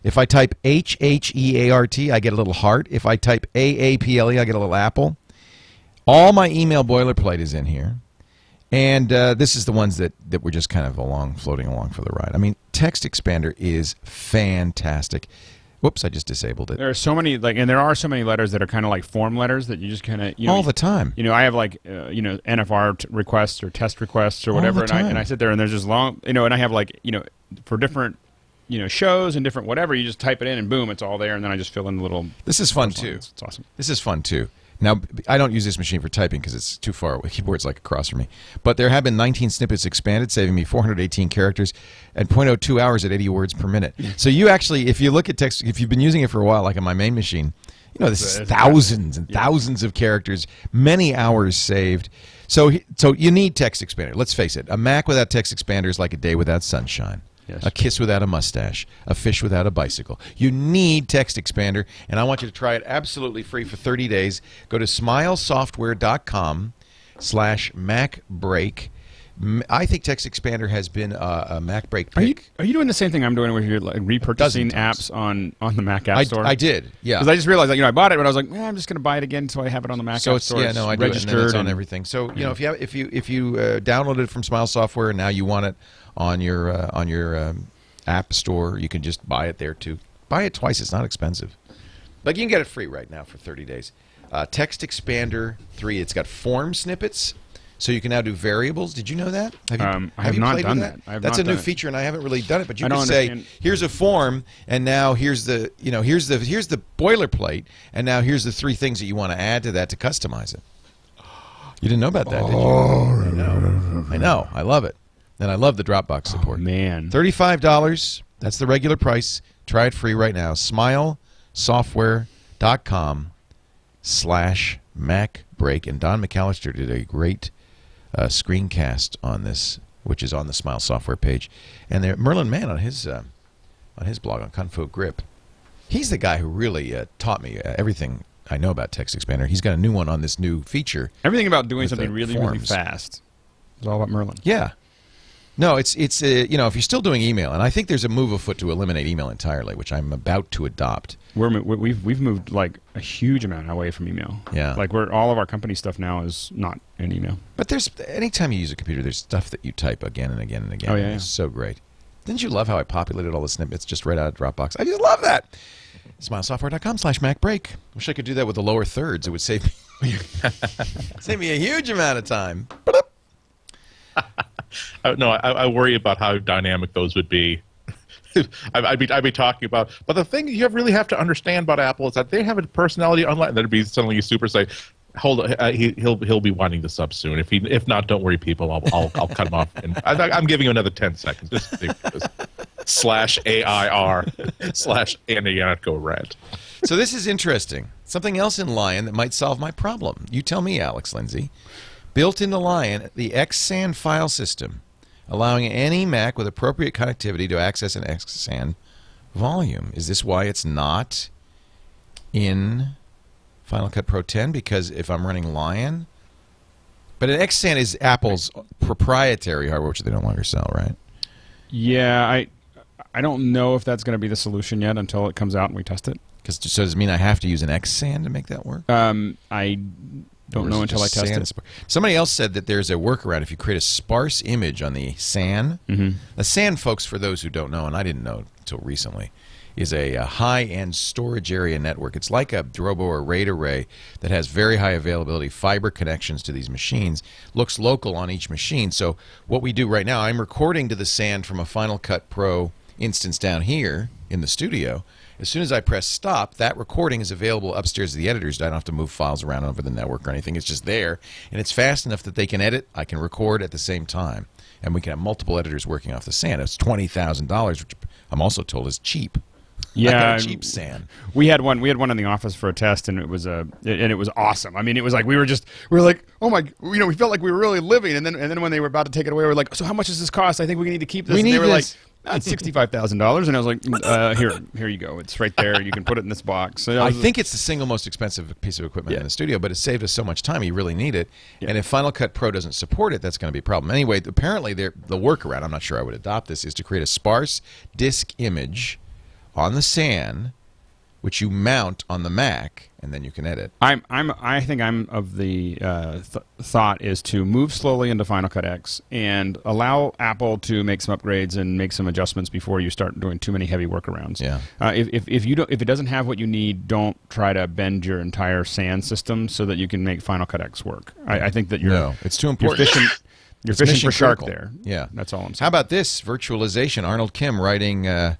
A: If I type H H E A R T, I get a little heart. If I type A A P L E, I get a little apple. All my email boilerplate is in here. And uh, this is the ones that, that were just kind of along, floating along for the ride. I mean, Text Expander is fantastic. Whoops, I just disabled it.
D: There are so many like, and there are so many letters that are kind of like form letters that you just kind of you know,
A: All the time.
D: You know, I have like uh, you know NFR t- requests or test requests or whatever, and I and I sit there and there's just long, you know, and I have like you know for different you know shows and different whatever, you just type it in and boom, it's all there, and then I just fill in the little.
A: This is fun too.
D: It's, it's awesome.
A: This is fun too. Now, I don't use this machine for typing because it's too far away. Keyboard's like across from me. But there have been 19 snippets expanded, saving me 418 characters and 0.02 hours at 80 words per minute. So you actually, if you look at text, if you've been using it for a while, like on my main machine, you know this is thousands and thousands of characters, many hours saved. So, so you need text expander. Let's face it, a Mac without text expander is like a day without sunshine.
D: Yes.
A: A kiss without a mustache, a fish without a bicycle. You need Text Expander, and I want you to try it absolutely free for 30 days. Go to smilesoftware.com slash MacBreak. I think Text Expander has been a, a MacBreak
D: Are you are you doing the same thing I'm doing where you're like repurchasing apps on on the Mac App
A: I,
D: Store?
A: I did, yeah.
D: Because I just realized that you know I bought it, but I was like, eh, I'm just going to buy it again so I have it on the Mac
A: so
D: App
A: it's
D: Store.
A: yeah no I do it, and
D: registered
A: it's on
D: and-
A: everything. So you know if you have, if you if you uh, downloaded it from Smile Software and now you want it on your uh, on your um, app store, you can just buy it there too. Buy it twice; it's not expensive. But you can get it free right now for 30 days. Uh, Text Expander 3, it's got form snippets, so you can now do variables. Did you know that? Have you,
D: Um, I have not
A: played
D: done
A: with
D: that. I have
A: That's
D: not
A: a new
D: done it.
A: feature, and I haven't really done it. But you
D: I
A: can say,
D: understand-
A: "Here's a form, and now here's the you know here's the here's the boilerplate, and now here's the three things that you want to add to that to customize it." You didn't know about that, did you? I know. I know. I love it, and I love the Dropbox support.
D: Oh, man.
A: Thirty-five dollars. That's the regular price. Try it free right now. SmileSoftware.com slash MacBreak. And Don McAllister did a great uh, screencast on this, which is on the Smile Software page. And there, Merlin Mann on his uh, on his blog on Kung Fu Grippe, he's the guy who really uh, taught me uh, everything I know about Text Expander. He's got a new one on this new feature.
D: Everything about doing something
A: the
D: really, really fast. It's all about Merlin.
A: Yeah. No, it's it's uh, you know if you're still doing email, and I think there's a move afoot to eliminate email entirely, which I'm about to adopt.
D: We're we've we've moved like a huge amount away from email.
A: Yeah.
D: Like we're all of our company stuff now is not in email.
A: But there's anytime you use a computer, there's stuff that you type again and again and again.
D: Oh, yeah,
A: and
D: yeah.
A: So great. Didn't you love how I populated all the snippets just right out of Dropbox? I just love that. Smilesoftware.com slash MacBreak. Wish I could do that with the lower thirds. It would save me save me a huge amount of time.
E: I, no, I, I worry about how dynamic those would be. I'd be I'd be talking about, but the thing you really have to understand about Apple is that they have a personality unlike that'd be suddenly super say, hold on, uh, he, he'll he'll be winding this up soon. If he if not, don't worry, people, I'll I'll, I'll cut him off. And I, I'm giving you another ten seconds. Just, slash AIR slash Ihnatko red.
A: so this is interesting. Something else in Lion that might solve my problem. You tell me, Alex Lindsay. Built into Lion, the XSAN file system, allowing any Mac with appropriate connectivity to access an XSAN volume. Is this why it's not in Final Cut Pro 10? Because if I'm running Lion, but an XSAN is Apple's proprietary hardware, which they no longer sell, right?
D: Yeah, I I don't know if that's going to be the solution yet until it comes out and we test it.
A: Because so does it mean I have to use an XSAN to make that work?
D: Um, I don't know until I test it.
A: Somebody else said that there's a workaround if you create a sparse image on the SAN.
D: Mm-hmm.
A: The SAN, folks, for those who don't know, and I didn't know until recently, is a, a high-end storage area network. It's like a Drobo or RAID array that has very high availability fiber connections to these machines. Looks local on each machine. So what we do right now, I'm recording to the SAN from a Final Cut Pro instance down here in the studio. As soon as I press stop, that recording is available upstairs to the editors. I don't have to move files around over the network or anything. It's just there, and it's fast enough that they can edit. I can record at the same time, and we can have multiple editors working off the SAN. It's twenty thousand dollars, which I'm also told is cheap.
D: Yeah,
A: a cheap SAN.
D: We had one. We had one in the office for a test, and it was a and it was awesome. I mean, it was like we were just we were like, oh my, you know, we felt like we were really living. And then and then when they were about to take it away, we are like, so how much does this cost? I think we need to keep this.
A: We
D: and
A: need
D: they were
A: this.
D: like. "Ah, it's sixty-five thousand dollars, and I was like, uh, "Here, here you go. It's right there. You can put it in this box." So
A: I
D: was-
A: think it's the single most expensive piece of equipment in the studio, but it saved us so much time. You really need it.
D: Yeah.
A: And if Final Cut Pro doesn't support it, that's going to be a problem. Anyway, apparently the workaround, I'm not sure I would adopt this, is to create a sparse disk image on the SAN, which you mount on the Mac, and then you can edit.
D: I'm, I'm, I think I'm of the uh, th- thought is to move slowly into Final Cut X and allow Apple to make some upgrades and make some adjustments before you start doing too many heavy workarounds.
A: Yeah.
D: Uh, if, if, if you don't, if it doesn't have what you need, don't try to bend your entire SAN system so that you can make Final Cut X work. I, I think that you're
A: No, it's too
D: you're
A: important.
D: fishing, you're fishing for shark
A: critical.
D: there.
A: Yeah.
D: that's all I'm saying.
A: How about this virtualization? Arnold Kim writing uh,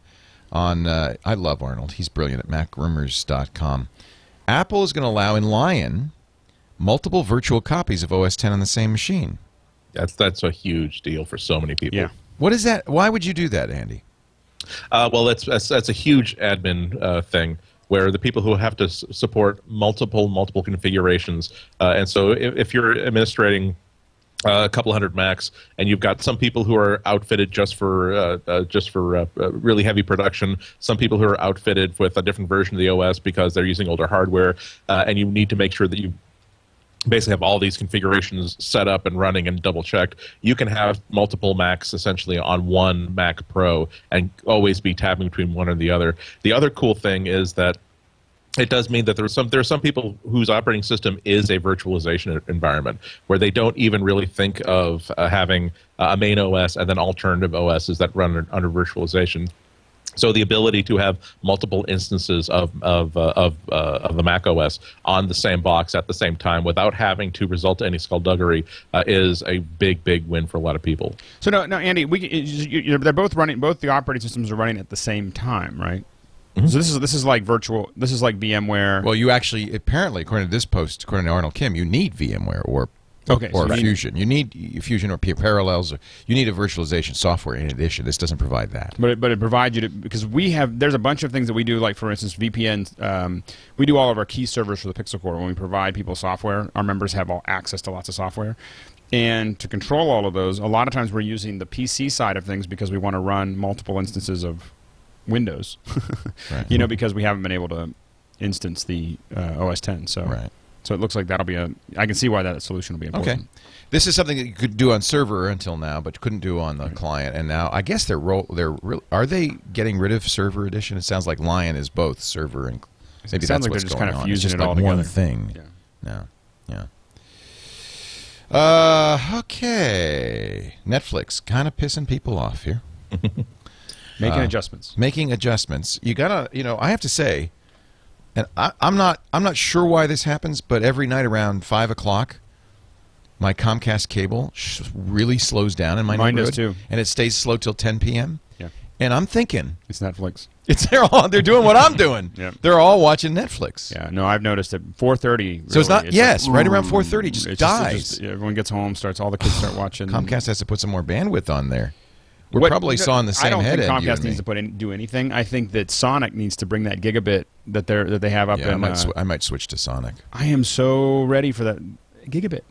A: on. Uh, I love Arnold. He's brilliant at MacRumors.com. Apple is going to allow in Lion multiple virtual copies of OS 10 on the same machine.
E: That's that's a huge deal for so many people.
D: Yeah.
A: What is that? Why would you do that, Andy?
E: Uh, well, that's, that's that's a huge admin uh, thing where the people who have to s- support multiple multiple configurations, uh, and so if, if you're administrating uh, a couple hundred Macs, and you've got some people who are outfitted just for uh, uh, just for uh, uh, really heavy production, some people who are outfitted with a different version of the OS because they're using older hardware, and you need to make sure that you basically have all these configurations set up and running and double checked. You can have multiple Macs essentially on one Mac Pro and always be tabbing between one and the other. The other cool thing is that it does mean that there are some there are some people whose operating system is a virtualization environment where they don't even really think of uh, having a main OS and then alternative OSs that run under, under virtualization. So the ability to have multiple instances of of uh, of, uh, of the Mac OS on the same box at the same time without having to result to any skullduggery uh, is a big big win for a lot of people.
D: So no, no, Andy, we you, they're both running. Both the operating systems are running at the same time, right?
A: Mm-hmm.
D: So this is this is like virtual. This is like VMware.
A: Well, you actually, apparently, according to this post, according to Arnold Kim, you need VMware or
D: Okay,
A: or
D: so you need-
A: Fusion. You need Fusion or Parallels. Or, you need a virtualization software in addition. This doesn't provide that.
D: But it, but it provides you to because we have there's a bunch of things that we do like for instance VPN um, we do all of our key servers for the Pixel Corps when we provide people software our members have all access to lots of software and to control all of those a lot of times we're using the PC side of things because we want to run multiple instances of Windows
A: Right.
D: you know because we haven't been able to instance the uh, OS 10 so
A: Right.
D: so it looks like that'll be a I can see why that solution will be important
A: Okay. This is something that you could do on server until now, but you couldn't do on the client. And now, I guess they're roll. They're real are they getting rid of server edition? It sounds like Lion is both server and maybe
D: sounds
A: that's
D: like they're
A: what's
D: just
A: going
D: kind of
A: on.
D: fusing
A: it's just
D: it
A: like
D: all
A: one thing.
D: Yeah.
A: No. Yeah. Uh, okay. Netflix kind of pissing people off here.
D: making
A: Uh,
D: adjustments
A: making adjustments. You gotta, you know, I have to say, and I, I'm not, I'm not sure why this happens, but every night around five o'clock, my Comcast cable sh- really slows down in my
D: Mine does
A: neighborhood,
D: too.
A: and it stays slow till 10 p.m.
D: yeah
A: And I'm thinking,
D: it's Netflix
A: it's they're all they're doing what I'm doing.
D: Yep.
A: They're all watching Netflix.
D: Yeah, no, I've noticed at 4:30.
A: So it's not-
D: really,
A: yes,
D: like,
A: right around 4:30 just dies.
D: just- yeah, everyone gets home, starts all the kids start watching.
A: Comcast has to put some more bandwidth on there. We're
D: What-
A: probably sawing the same
D: I don't think Comcast needs to put any, do anything. I think that Sonic needs to bring that gigabit that they that they have up
A: Yeah, I
D: in.
A: might,
D: uh,
A: sw- I might switch to Sonic.
D: I am so ready for that gigabit.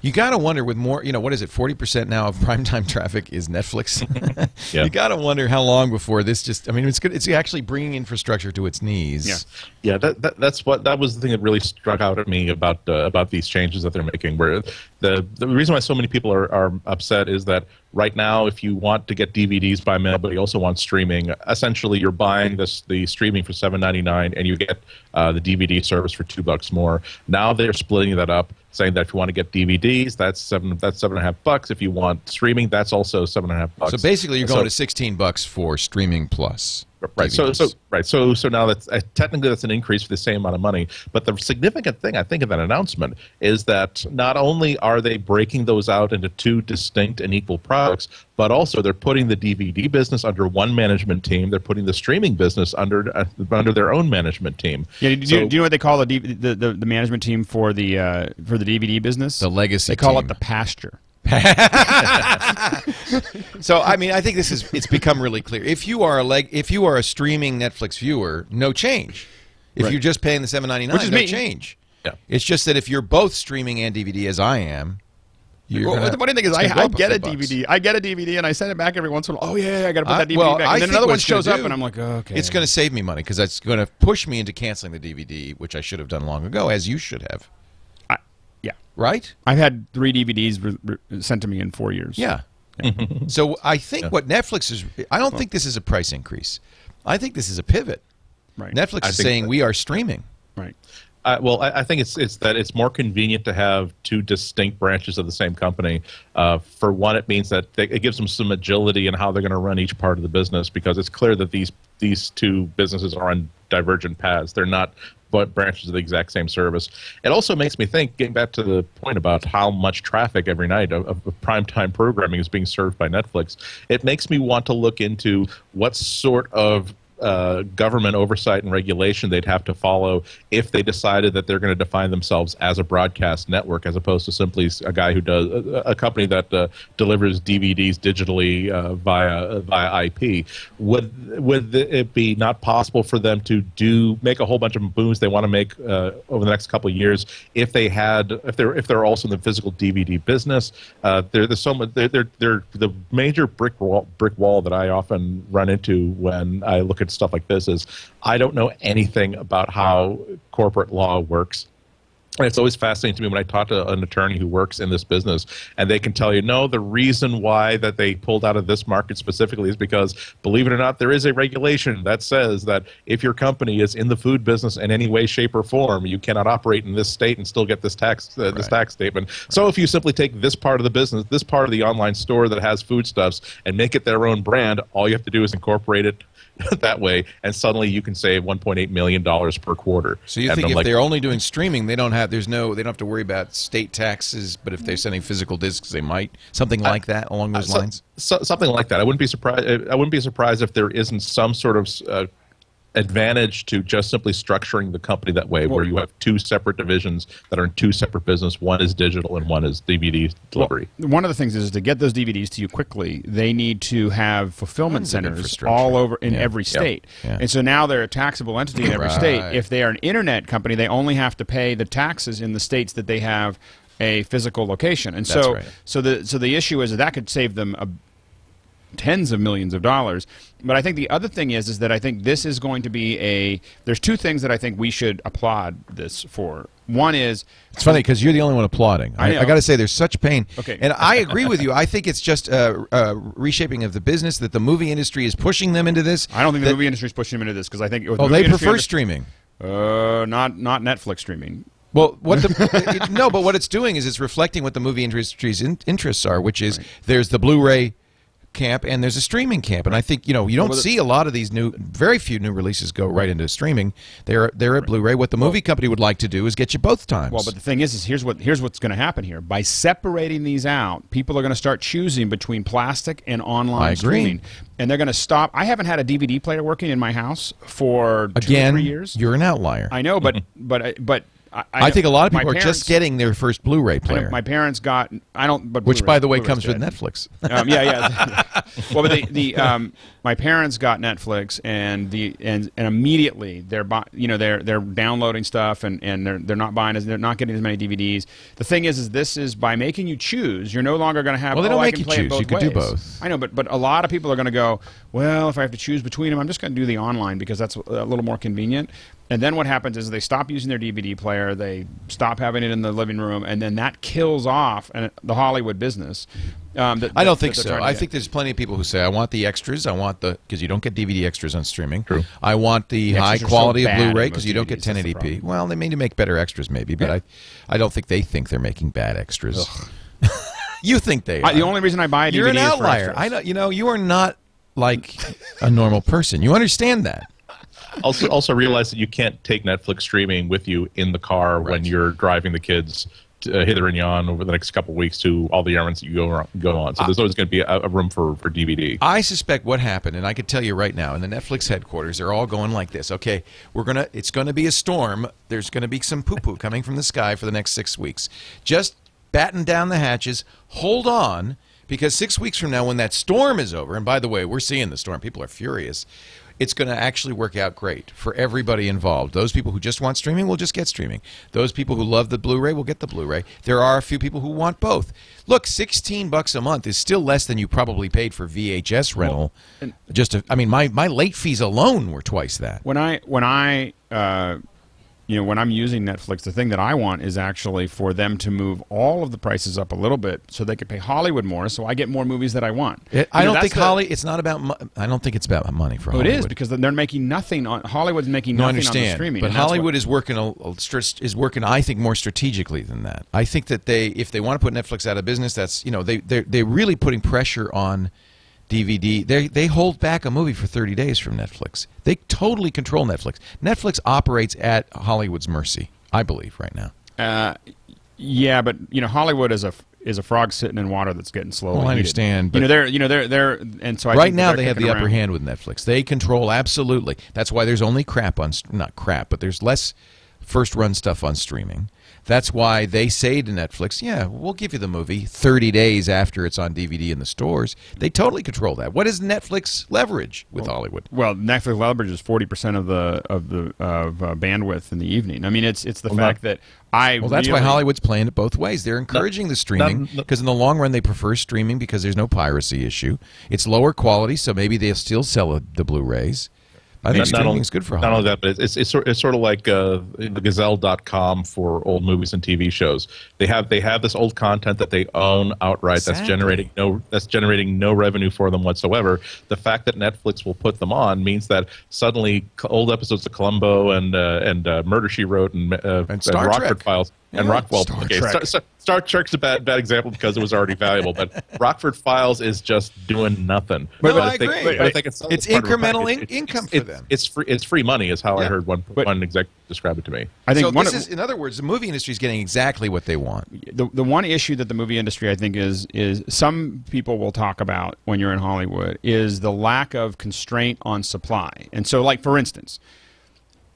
A: You got to wonder with more, you know, what is it? 40% now of primetime traffic is Netflix.
E: Yeah.
A: You got to wonder how long before this just, I mean, it's good. It's actually bringing infrastructure to its knees.
D: Yeah.
E: Yeah, that, that that's what that was the thing that really struck out at me about uh, about these changes that they're making. Where the the reason why so many people are, are upset is that right now, if you want to get DVDs by mail, but you also want streaming, essentially you're buying this the streaming for seven ninety nine, and you get uh, the DVD service for two bucks more. Now they're splitting that up, saying that if you want to get DVDs, that's seven that's seven and a half bucks. If you want streaming, that's also seven and a half bucks.
A: So basically, you're
E: So-
A: going to 16 bucks for streaming plus.
E: Right. So, so right. So, so now that's uh, technically that's an increase for the same amount of money. But the significant thing I think of that announcement is that not only are they breaking those out into two distinct and equal products, but also they're putting the DVD business under one management team. They're putting the streaming business under uh, under their own management team.
D: Yeah, do, you-
E: So-
D: do you know what they call the, D- the, the the management team for the uh, for the DVD business?
A: The legacy
D: They call it the pasture.
A: So I mean, I think this is it's become really clear. If you are a leg, if you are a streaming Netflix viewer, no change. If
D: Right.
A: you're just paying the seven ninety nine,
D: Which is
A: no
D: me.
A: change.
E: Yeah.
A: It's just that if you're both streaming and DVD, as I am, you're
D: Well,
A: gonna,
D: the funny thing is, I, I get a
A: few bucks.
D: DVD. I get a DVD, and I send it back every once in a while. Oh yeah, I got to put
A: I-
D: that DVD
A: well,
D: back.
A: I
D: And then
A: think
D: another one shows up,
A: do-
D: and I'm like, oh, okay.
A: It's going to save me money because it's going to push me into canceling the DVD, which I should have done long ago, as you should have.
D: I, yeah.
A: Right?
D: I've had three DVDs re- re- sent to me in four years.
A: Yeah. so I think what Netflix is, I don't think this is a price increase. I think this is a pivot.
D: Right.
A: Netflix
E: I
A: is saying
E: that-
A: we are streaming.
D: Right.
E: Uh, well, I, I think it's it's that it's more convenient to have two distinct branches of the same company. Uh, for one, it means that they, it gives them some agility in how they're going to run each part of the business because it's clear that these these two businesses are on divergent paths. They're not but branches of the exact same service. It also makes me think, getting back to the point about how much traffic every night of, of primetime programming is being served by Netflix, it makes me want to look into what sort of uh, government oversight and regulation they'd have to follow if they decided that they're going to define themselves as a broadcast network as opposed to simply a guy who does a, a company that uh, delivers DVDs digitally uh, via via IP. Would would it be not possible for them to do make a whole bunch of moves they want to make uh, over the next couple of years if they had if they're if they're also in the physical DVD business? Uh, there, there's so much. They're, they're, they're the major brick wall brick wall that I often run into when I look at stuff like this is I don't know anything about how corporate law works. And it's always fascinating to me when I talk to an attorney who works in this business, and they can tell you, no, the reason why that they pulled out of this market specifically is because, believe it or not, there is a regulation that says that if your company is in the food business in any way, shape, or form, you cannot operate in this state and still get this tax uh, this tax statement. So if you simply take this part of the business, this part of the online store that has foodstuffs, and make it their own brand, all you have to do is incorporate it that way, and suddenly you can save 1.8 million dollars per quarter.
A: So you
E: And
A: think
E: I'm
A: if
E: like,
A: they're only doing streaming, they don't have there's no they don't have to worry about state taxes, but if they're sending physical discs, they might something like that along those
E: so-
A: lines.
E: so, something like that. I wouldn't be surprised. I wouldn't be surprised if there isn't some sort of uh, advantage to just simply structuring the company that way, where you have two separate divisions that are in two separate business. One is digital and one is DVD delivery.
D: Well, one of the things is to get those DVDs to you quickly, they need to have fulfillment
A: Tons
D: centers all over in
A: Yeah.
D: every
A: Yeah.
D: state.
A: Yeah.
D: And so now they're a taxable entity in every
A: Right.
D: state. If they are an internet company, they only have to pay the taxes in the states that they have a physical location. And
A: That's
D: so
A: right.
D: so the so the issue is that, that could save them a tens of millions of dollars. But I think the other thing is is that I think this is going to be a there's two things that I think we should applaud this for. One is
A: It's funny because you're the only one applauding.
D: I
A: I. I got to say, there's such pain.
D: Okay.
A: And I agree with you. I think it's just a, a reshaping of the business that the movie industry is pushing them into this.
D: I don't think
A: that-
D: the movie industry is pushing them into this because I think
A: Oh,
D: the
A: they prefer
D: under-
A: streaming.
D: Uh, not not Netflix streaming.
A: Well, what the it- no, but what it's doing is it's reflecting what the movie industry's in, interests are, which is there's the Blu-ray camp and there's a streaming camp, and I think you know you don't
D: Well,
A: see a lot of these new, very few new releases go right into streaming. They're they're at Blu-ray. What the movie company would like to do is get you both times.
D: Well, but the thing is, is here's what here's what's going to happen here. By separating these out, people are going to start choosing between plastic and online streaming, and they're going to stop. I haven't had a DVD player working in my house for two
A: again,
D: or three years.
A: you're an outlier.
D: I know, but but but I,
A: I, think a lot of people are just getting their first Blu-ray player,
D: My parents got. I don't. But
A: which,
D: Blu-ray-
A: by the way,
D: Blu-ray's
A: comes with. Netflix.
D: um, yeah, yeah. well, but the, the um, my parents got Netflix, and the and, and immediately they're buy, you know they're they're downloading stuff, and, and they're they're not buying as they're not getting as many DVDs. The thing is, is this is by making you choose, you're no longer going to have.
A: Well, they
D: oh,
A: don't
D: I
A: make you choose.
D: both
A: You can do both.
D: I know, but but a lot of people are going to go. Well, if I have to choose between them, I'm just going to do the online because that's a little more convenient. And then what happens is they stop using their DVD player, they stop having it in the living room, and then that kills off the Hollywood business. Um, that-
A: I don't
D: that-
A: think
D: that
A: so. I
D: get.
A: think there's plenty of people who say, "I want the extras. I want the because you don't get DVD extras on streaming.
E: True.
A: I want the,
D: The
A: high
D: extras are so
A: quality of Blu-ray because you don't get
D: DVDs, that's
A: 1080p. Well, they may make better extras, maybe, but
D: Yeah.
A: I, I don't think they think they're making bad extras. you think they?
D: I, the only reason I buy a DVD
A: you're an
D: is for
A: outlier. I know. You know, you are not like a normal person. You understand that.
E: Also also realize that you can't take Netflix streaming with you in the car when you're driving the kids to, uh, hither and yon over the next couple weeks to all the errands that you go go on. So there's always going to be a, a room for for DVD.
A: I suspect what happened, and I could tell you right now, in the Netflix headquarters, they're all going like this. Okay, we're gonna. It's gonna be a storm. There's gonna be some poo poo coming from the sky for the next six weeks. Just batten down the hatches, hold on, because six weeks from now, when that storm is over, and by the way, we're seeing the storm, people are furious. It's going to actually work out great for everybody involved. Those people who just want streaming will just get streaming. Those people who love the Blu-ray will get the Blu-ray. There are a few people who want both. Look, sixteen bucks a month is still less than you probably paid for VHS rental. just, a, I mean, my my late fees alone were twice that.
D: when I when I uh, you know when I'm using Netflix, the thing that I want is actually for them to move all of the prices up a little bit so they could pay Hollywood more, so I get more movies that I want.
A: It, I
D: know,
A: don't think
D: the-
A: Holly. It's not about. mo- I don't think it's about money for
D: Oh, it
A: Hollywood.
D: is because they're making nothing on Hollywood's making
A: No,
D: nothing on the streaming.
A: but
D: that's what-
A: Hollywood is working a, a is working. I think more strategically than that. I think that they, if they want to put Netflix out of business, that's you know they they they're really putting pressure on DVD. They they hold back a movie for thirty days from Netflix. They totally control Netflix. Netflix operates at Hollywood's mercy. I believe right now.
D: Uh, yeah, but you know Hollywood is a is a frog sitting in water that's getting slowly.
A: Well, I understand,
D: You know they're you know they're they're and so I
A: right now
D: they're
A: have the
D: kicking
A: upper hand with Netflix. They control absolutely. That's why there's only crap on not crap, but there's less first run stuff on streaming. That's why they say to Netflix, "Yeah, we'll give you the movie 30 days after it's on DVD in the stores." They totally control that. What is Netflix leverage with Hollywood?
D: Well, Netflix leverage is forty percent of the of the of uh, bandwidth in the evening. I mean, it's it's the
E: Well,
D: fact
E: not-
D: that I
A: Well, that's why Hollywood's playing it both ways. They're encouraging the streaming because in the long run they prefer streaming because there's no piracy issue. It's lower quality, so maybe they'll still sell the Blu-rays. I think
E: Not- not only-
A: is good for
E: Not only that, but it's, it's, it's, sort, of like uh, the Gazelle.com for old movies and TV shows. They have they have this old content that they own outright that's generating no that's generating no revenue for them whatsoever. The fact that Netflix will put them on means that suddenly old episodes of Columbo and uh, and uh, Murder She Wrote and, uh,
A: And Star
E: Rockford
A: Trek.
E: Files and
A: Yeah,
E: Rockwell.
D: Star
E: okay,
D: Trek.
E: Star, Star, Star Trek's a bad bad example because it was already valuable, but Rockford Files is just doing nothing.
A: No,
E: But
A: I
E: if they-
A: agree.
E: but if they can sell
A: It's
E: it as part of a
A: incremental in-
E: it-
A: income for
E: it's-
A: them.
E: It's free. It's free money, is how I heard one
D: But-
E: one exec describe it to me.
D: I think
A: so
D: one
A: this
D: of,
A: is, in other words, the movie industry is getting exactly what they want.
D: the the one issue that the movie industry I think is is some people will talk about when you're in Hollywood is the lack of constraint on supply. And so, like for instance,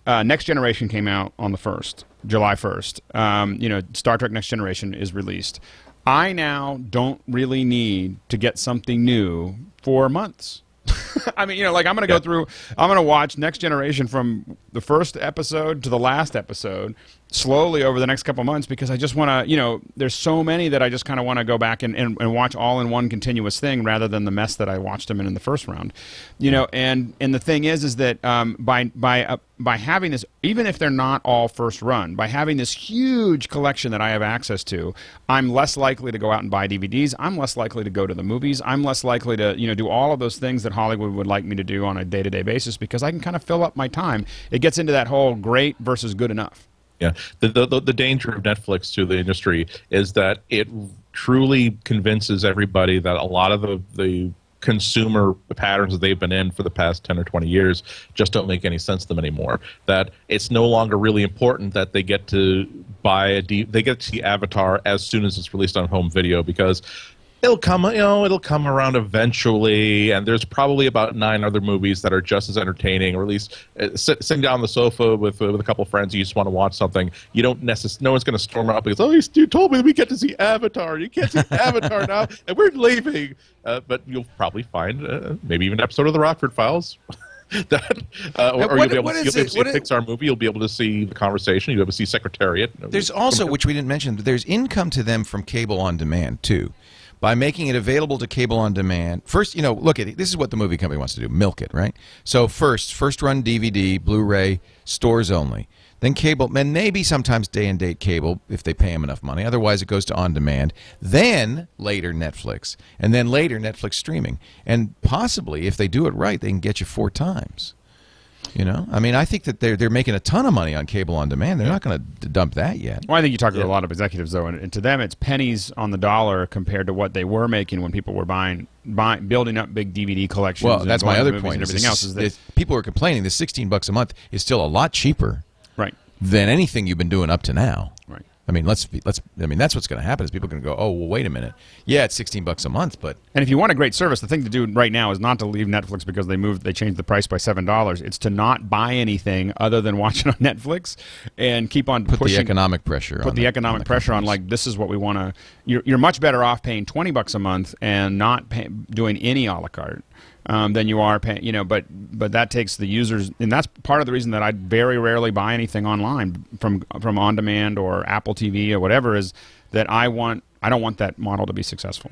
D: uh, Next Generation came out on the first July first. Um, you know, Star Trek Next Generation is released. I now don't really need to get something new for months. I mean, you know, like I'm going to go through, I'm going to watch Next Generation from the first episode to the last episode slowly over the next couple months because I just want to, you know, there's so many that I just kind of want to go back and, and, and watch all in one continuous thing rather than the mess that I watched them in in the first round, you know. And and the thing is, is that um, by by uh, by having this, even if they're not all first run, by having this huge collection that I have access to, I'm less likely to go out and buy DVDs. I'm less likely to go to the movies. I'm less likely to, you know, do all of those things that Hollywood would like me to do on a day to day basis because I can kind of fill up my time. It gets into that whole great versus good enough.
E: Yeah, the, the the danger of Netflix to the industry is that it truly convinces everybody that a lot of the the consumer patterns that they've been in for the past 10 or 20 years just don't make any sense to them anymore that it's no longer really important that they get to buy a D, they get to see avatar as soon as it's released on home video because it'll come you know it'll come around eventually and there's probably about nine other movies that are just as entertaining or at least uh, sit, sitting down on the sofa with uh, with a couple of friends you just want to watch something. You don't necessarily no one's going to storm out because oh you, you told me we get to see avatar. You can't see avatar now and we're leaving. Uh, but you'll probably find uh, maybe even an episode of the rockford files that uh, or,
A: what-
E: you'll be able, to, be able to see
A: what
E: a
A: is-
E: pixar movie you'll be able to see the conversation you'll be able to see secretariat.
A: There's also, which we didn't mention, but there's income to them from cable on demand too, by making it available to cable on demand. First, you know, look at it. This is what the movie company wants to do: milk it, right? So first, first run DVD, Blu-ray, stores only. Then cable, and maybe sometimes day and date cable if they pay them enough money. Otherwise, it goes to on demand. Then later Netflix, and then later Netflix streaming, and possibly if they do it right, they can get you four times. You know, I mean, I think that they're they're making a ton of money on cable on demand. They're not going to dump that yet.
D: Well, I think you talk to a lot of executives though, and, and to them it's pennies on the dollar compared to what they were making when people were buying, buying building up big DVD collections.
A: Well, that's
D: going
A: my other point.
D: And
A: is
D: everything
A: this-
D: else is that
A: this- people are complaining. The sixteen bucks a month is still a lot cheaper
D: right,
A: than anything you've been doing up to now. I mean, let's let's. I mean, that's what's going to happen. Is people are going to go, oh, well, wait a minute. Yeah, it's sixteen bucks a month, but
D: And if you want a great service, the thing to do right now is not to leave Netflix because they moved, they changed the price by seven dollars. It's to not buy anything other than watching on Netflix and keep on
A: put
D: pushing
A: the economic pressure.
D: put
A: on
D: the
A: on
D: economic
A: the
D: pressure on like this is what we want to you're, you're much better off paying 20 bucks a month and not pay, doing any a la carte um, than you are paying you know but but that takes the users and that's part of the reason that i very rarely buy anything online from from on demand or apple tv or whatever is that i want i don't want that model to be successful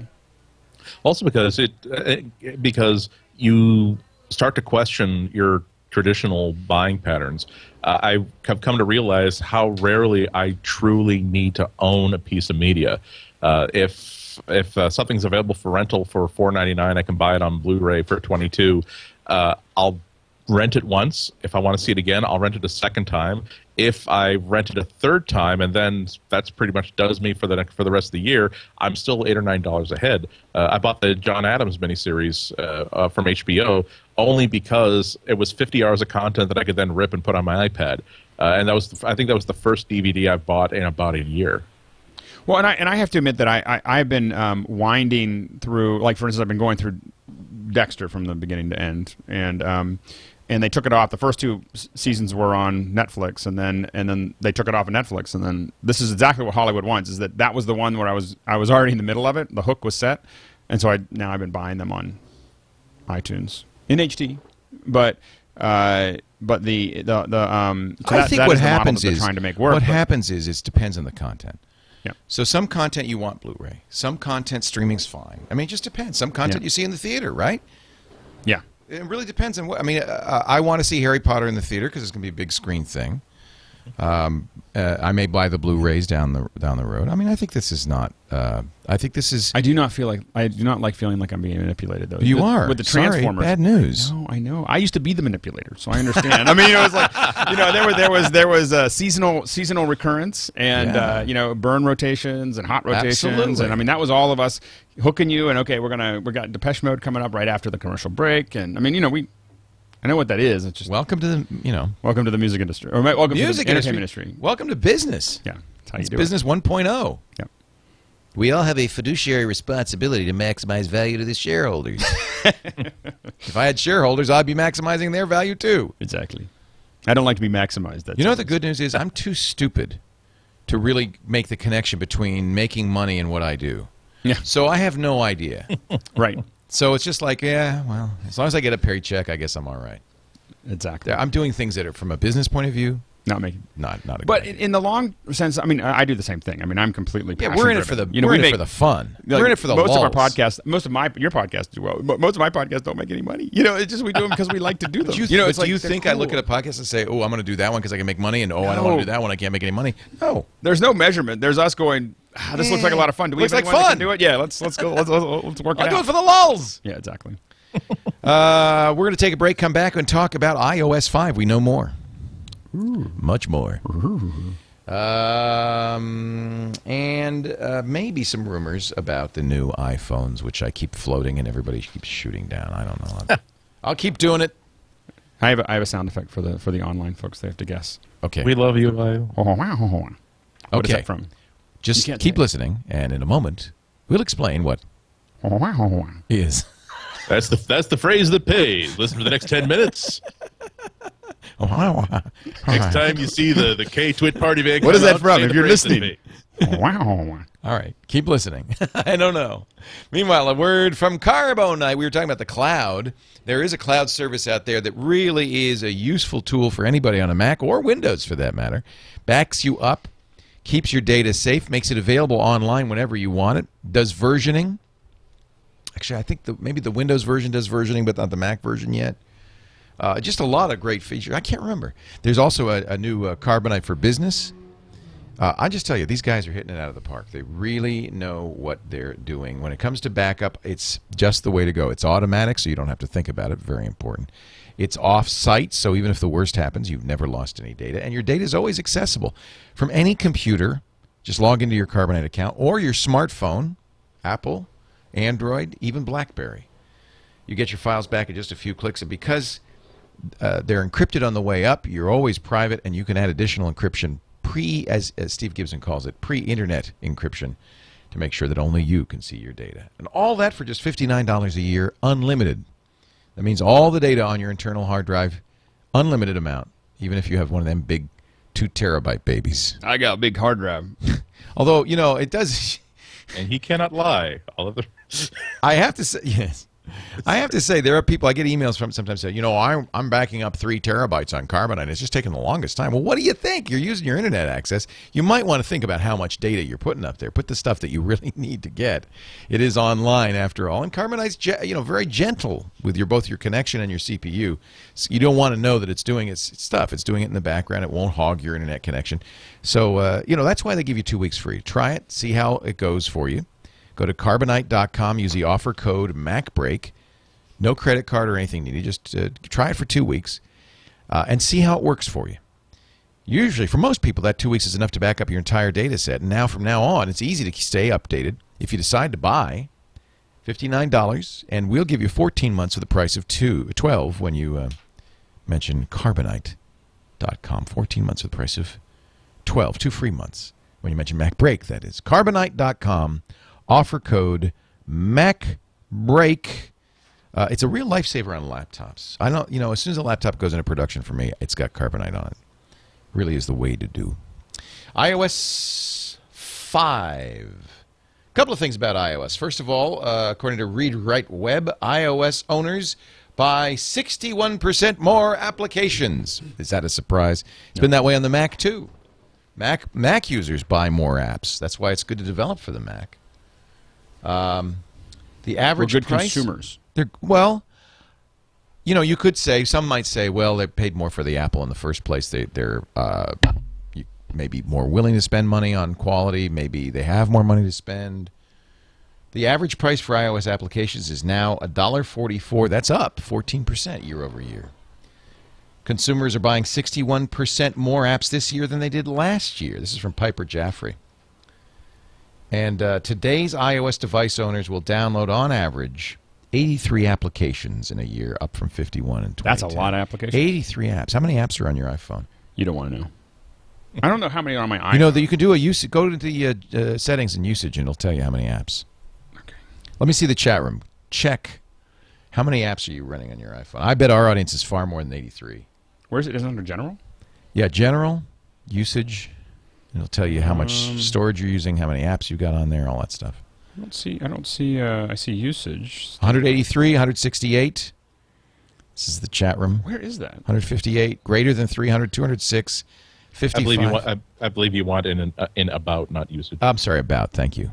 E: Also, because it uh, because you start to question your traditional buying patterns. Uh, I have come to realize how rarely I truly need to own a piece of media. Uh, if if uh, something's available for rental for four ninety nine, I can buy it on Blu-ray for twenty two. Uh, I'll rent it once. If I want to see it again, I'll rent it a second time. If I rent it a third time, and then that's pretty much does me for the next, for the rest of the year, I'm still eight or nine dollars ahead. Uh, I bought the John Adams miniseries uh, uh, from HBO only because it was 50 hours of content that I could then rip and put on my iPad, uh, and that was the, I think that was the first DVD I bought in about a year.
D: Well, and I and I have to admit that I, I I've been um, winding through, like for instance, I've been going through Dexter from the beginning to end, and um, and they took it off. The first two seasons were on Netflix, and then and then they took it off of Netflix, and then this is exactly what Hollywood wants. Is that that was the one where I was I was already in the middle of it. The hook was set, and so I now I've been buying them on iTunes in HD, but. Uh, but the the the um. so
A: I
D: that-
A: think
D: that
A: what
D: is
A: happens is
D: trying to make work.
A: What happens is it depends on the content.
D: Yeah.
A: So some content you want Blu-ray, some content streaming's fine. I mean, it just depends. Some content
D: Yeah.
A: you see in the theater, right?
D: Yeah.
A: It really depends on what. I mean, uh, I want to see Harry Potter in the theater because it's going to be a big screen thing. Um, uh, I may buy the Blu-rays down the down the road. I mean, I think this is not. Uh, I think this is.
D: I do not feel like I do not like feeling like I'm being manipulated though.
A: You
D: With-
A: are.
D: with the
A: Sorry,
D: Transformers.
A: bad news.
D: No, I know. I used to be the manipulator, so I understand. I mean, it was like you know there was there was there was uh, seasonal seasonal recurrence and
A: Yeah.
D: uh, you know burn rotations and hot rotations
A: Absolutely.
D: and I mean that was all of us hooking you and okay we're gonna we got Depeche Mode coming up right after the commercial break and I mean you know we I know what that is. It's just
A: Welcome to the you know
D: welcome to the music industry or welcome
A: music
D: to the
A: industry.
D: entertainment industry.
A: Welcome to business.
D: Yeah, that's how you
A: It's
D: do
A: business 1.0.
D: it. Yeah.
A: We all have a fiduciary responsibility to maximize value to the shareholders. if I had shareholders, I'd be maximizing their value too.
D: Exactly. I don't like to be maximized. That's
A: You know what the good news is? I'm too stupid to really make the connection between making money and what I do.
D: Yeah.
A: So I have no idea.
D: right.
A: So it's just like, yeah, well, as long as I get a paycheck, I guess I'm all right.
D: Exactly.
A: I'm doing things that are, from a business point of view,
D: Not making.
A: not not a
D: But
A: good
D: in, in the long sense, I mean, I do the same thing. I mean, I'm completely
A: yeah, we're in it for the.
D: You know,
A: we're
D: we
A: in
D: make,
A: it for the fun.
D: like,
A: we're in it for the
D: most of our podcasts. Most of my your podcasts do well, but most of my podcasts don't make any money. You know, it's just we do them because we like to do them.
A: You,
D: you know, it's
A: do
D: like
A: you
D: they're
A: think I look at a podcast and say, "Oh, I'm going to do that one because I can make money," and "Oh, I don't want to do that one; I can't make any money"? No,
D: There's no measurement. There's us going. Ah, this looks like a lot of fun. Do we
A: Looks
D: have
A: like fun.
D: do it? Yeah, let's let's go. Let's let's, let's work it
A: I'll
D: out.
A: do it for the lulls.
D: yeah, exactly.
A: Uh, we're going to take a break, come back, and talk about iOS 5. We know more. Much more. Um, and uh, maybe some rumors about the new iPhones, which I keep floating and everybody keeps shooting down. I don't know. I'll, I'll keep doing it.
D: I have a, I have a sound effect for the for the online folks. They have to guess.
A: Okay.
E: We love you. I,
D: Oh, wow, wow, wow. What is
A: Okay.
D: that from?
A: Just keep
D: say.
A: listening, and in a moment, we'll explain what is.
E: that's the that's the phrase that pays. Listen for the next ten minutes. Next time you see the the K Twit party van,
D: What is that
E: out,
D: from? If you're listening.
E: pays.
D: Wow, wow, wow.
A: All right, keep listening. I don't know. Meanwhile, a word from Carbonite. We were talking about the cloud. There is a cloud service out there that really is a useful tool for anybody on a Mac or Windows for that matter. Backs you up, keeps your data safe, makes it available online whenever you want it, does versioning. Actually, I think the, maybe the Windows version does versioning, but not the Mac version yet. Uh, just a lot of great features. I can't remember. There's also a, a new uh, Carbonite for Business. Uh, I just tell you, these guys are hitting it out of the park. They really know what they're doing. When it comes to backup, it's just the way to go. It's automatic, so you don't have to think about it. Very important. It's off site, so even if the worst happens, you've never lost any data. And your data is always accessible from any computer. Just log into your Carbonite account or your smartphone, Apple, Android, even Blackberry. You get your files back in just a few clicks. And because uh, they're encrypted on the way up. You're always private, and you can add additional encryption pre, as, as Steve Gibson calls it, pre-internet encryption to make sure that only you can see your data. And all that for just $59 a year, unlimited. That means all the data on your internal hard drive, unlimited amount, even if you have one of them big two terabyte babies.
D: I got a big hard drive.
A: Although, you know, it does.
E: and he cannot lie. All of the
A: I have to say, yes. I have to say, there are people I get emails from sometimes say, you know, I'm, I'm backing up three terabytes on Carbonite. It's just taking the longest time. Well, what do you think? You're using your internet access. You might want to think about how much data you're putting up there. Put the stuff that you really need to get. It is online after all, and Carbonite's you know very gentle with your both your connection and your CPU. So you don't want to know that it's doing its stuff. It's doing it in the background. It won't hog your internet connection. So uh, you know that's why they give you two weeks free. Try it. See how it goes for you. Go to carbonite.com. Use the offer code MacBreak. No credit card or anything needed. Just uh, try it for two weeks uh, and see how it works for you. Usually, for most people, that two weeks is enough to back up your entire data set. And now, from now on, it's easy to stay updated. If you decide to buy, $59, and we'll give you 14 months for the price of two, 12 when you uh, mention carbonite.com. 14 months for the price of 12, two free months when you mention MacBreak, that is. Carbonite.com, offer code MacBreak. Uh, it's a real lifesaver on laptops. I don't, you know, as soon as a laptop goes into production for me, it's got Carbonite on it. Really is the way to do. iOS 5. A couple of things about iOS. First of all, uh, according to Read Write Web, iOS owners buy 61% more applications. Is that a surprise? It's been that way on the Mac too. Mac Mac users buy more apps. That's why it's good to develop for the Mac. Um, the average
D: good
A: price.
D: consumers.
A: They're well, you know, you could say some might say, well, they paid more for the Apple in the first place. They they're uh, you- maybe more willing to spend money on quality. Maybe they have more money to spend. The average price for iOS applications is now $1.44. That's up 14% year over year. Consumers are buying 61% more apps this year than they did last year. This is from Piper Jaffray. And uh, today's iOS device owners will download, on average, 83 applications in a year, up from 51 in 2010.
D: That's a lot of applications.
A: 83 apps. How many apps are on your iPhone?
D: You don't want to know. I don't know how many are on my iPhone.
A: You know that you can do a use. Go to the uh, uh, settings and usage, and it'll tell you how many apps.
D: Okay.
A: Let me see the chat room. Check. How many apps are you running on your iPhone? I bet our audience is far more than 83.
D: Where's it? Is it under general?
A: Yeah, general usage. It'll tell you how much
D: Um,
A: storage you're using, how many apps you've got on there, all that stuff.
D: I don't see. I don't see. Uh, I see usage.
A: 183, 168. This is the chat room.
D: Where is that?
A: 158, greater than 300, 206,
E: I believe you want. I, I believe you want in an, uh, in about not usage.
A: I'm sorry, about. Thank you.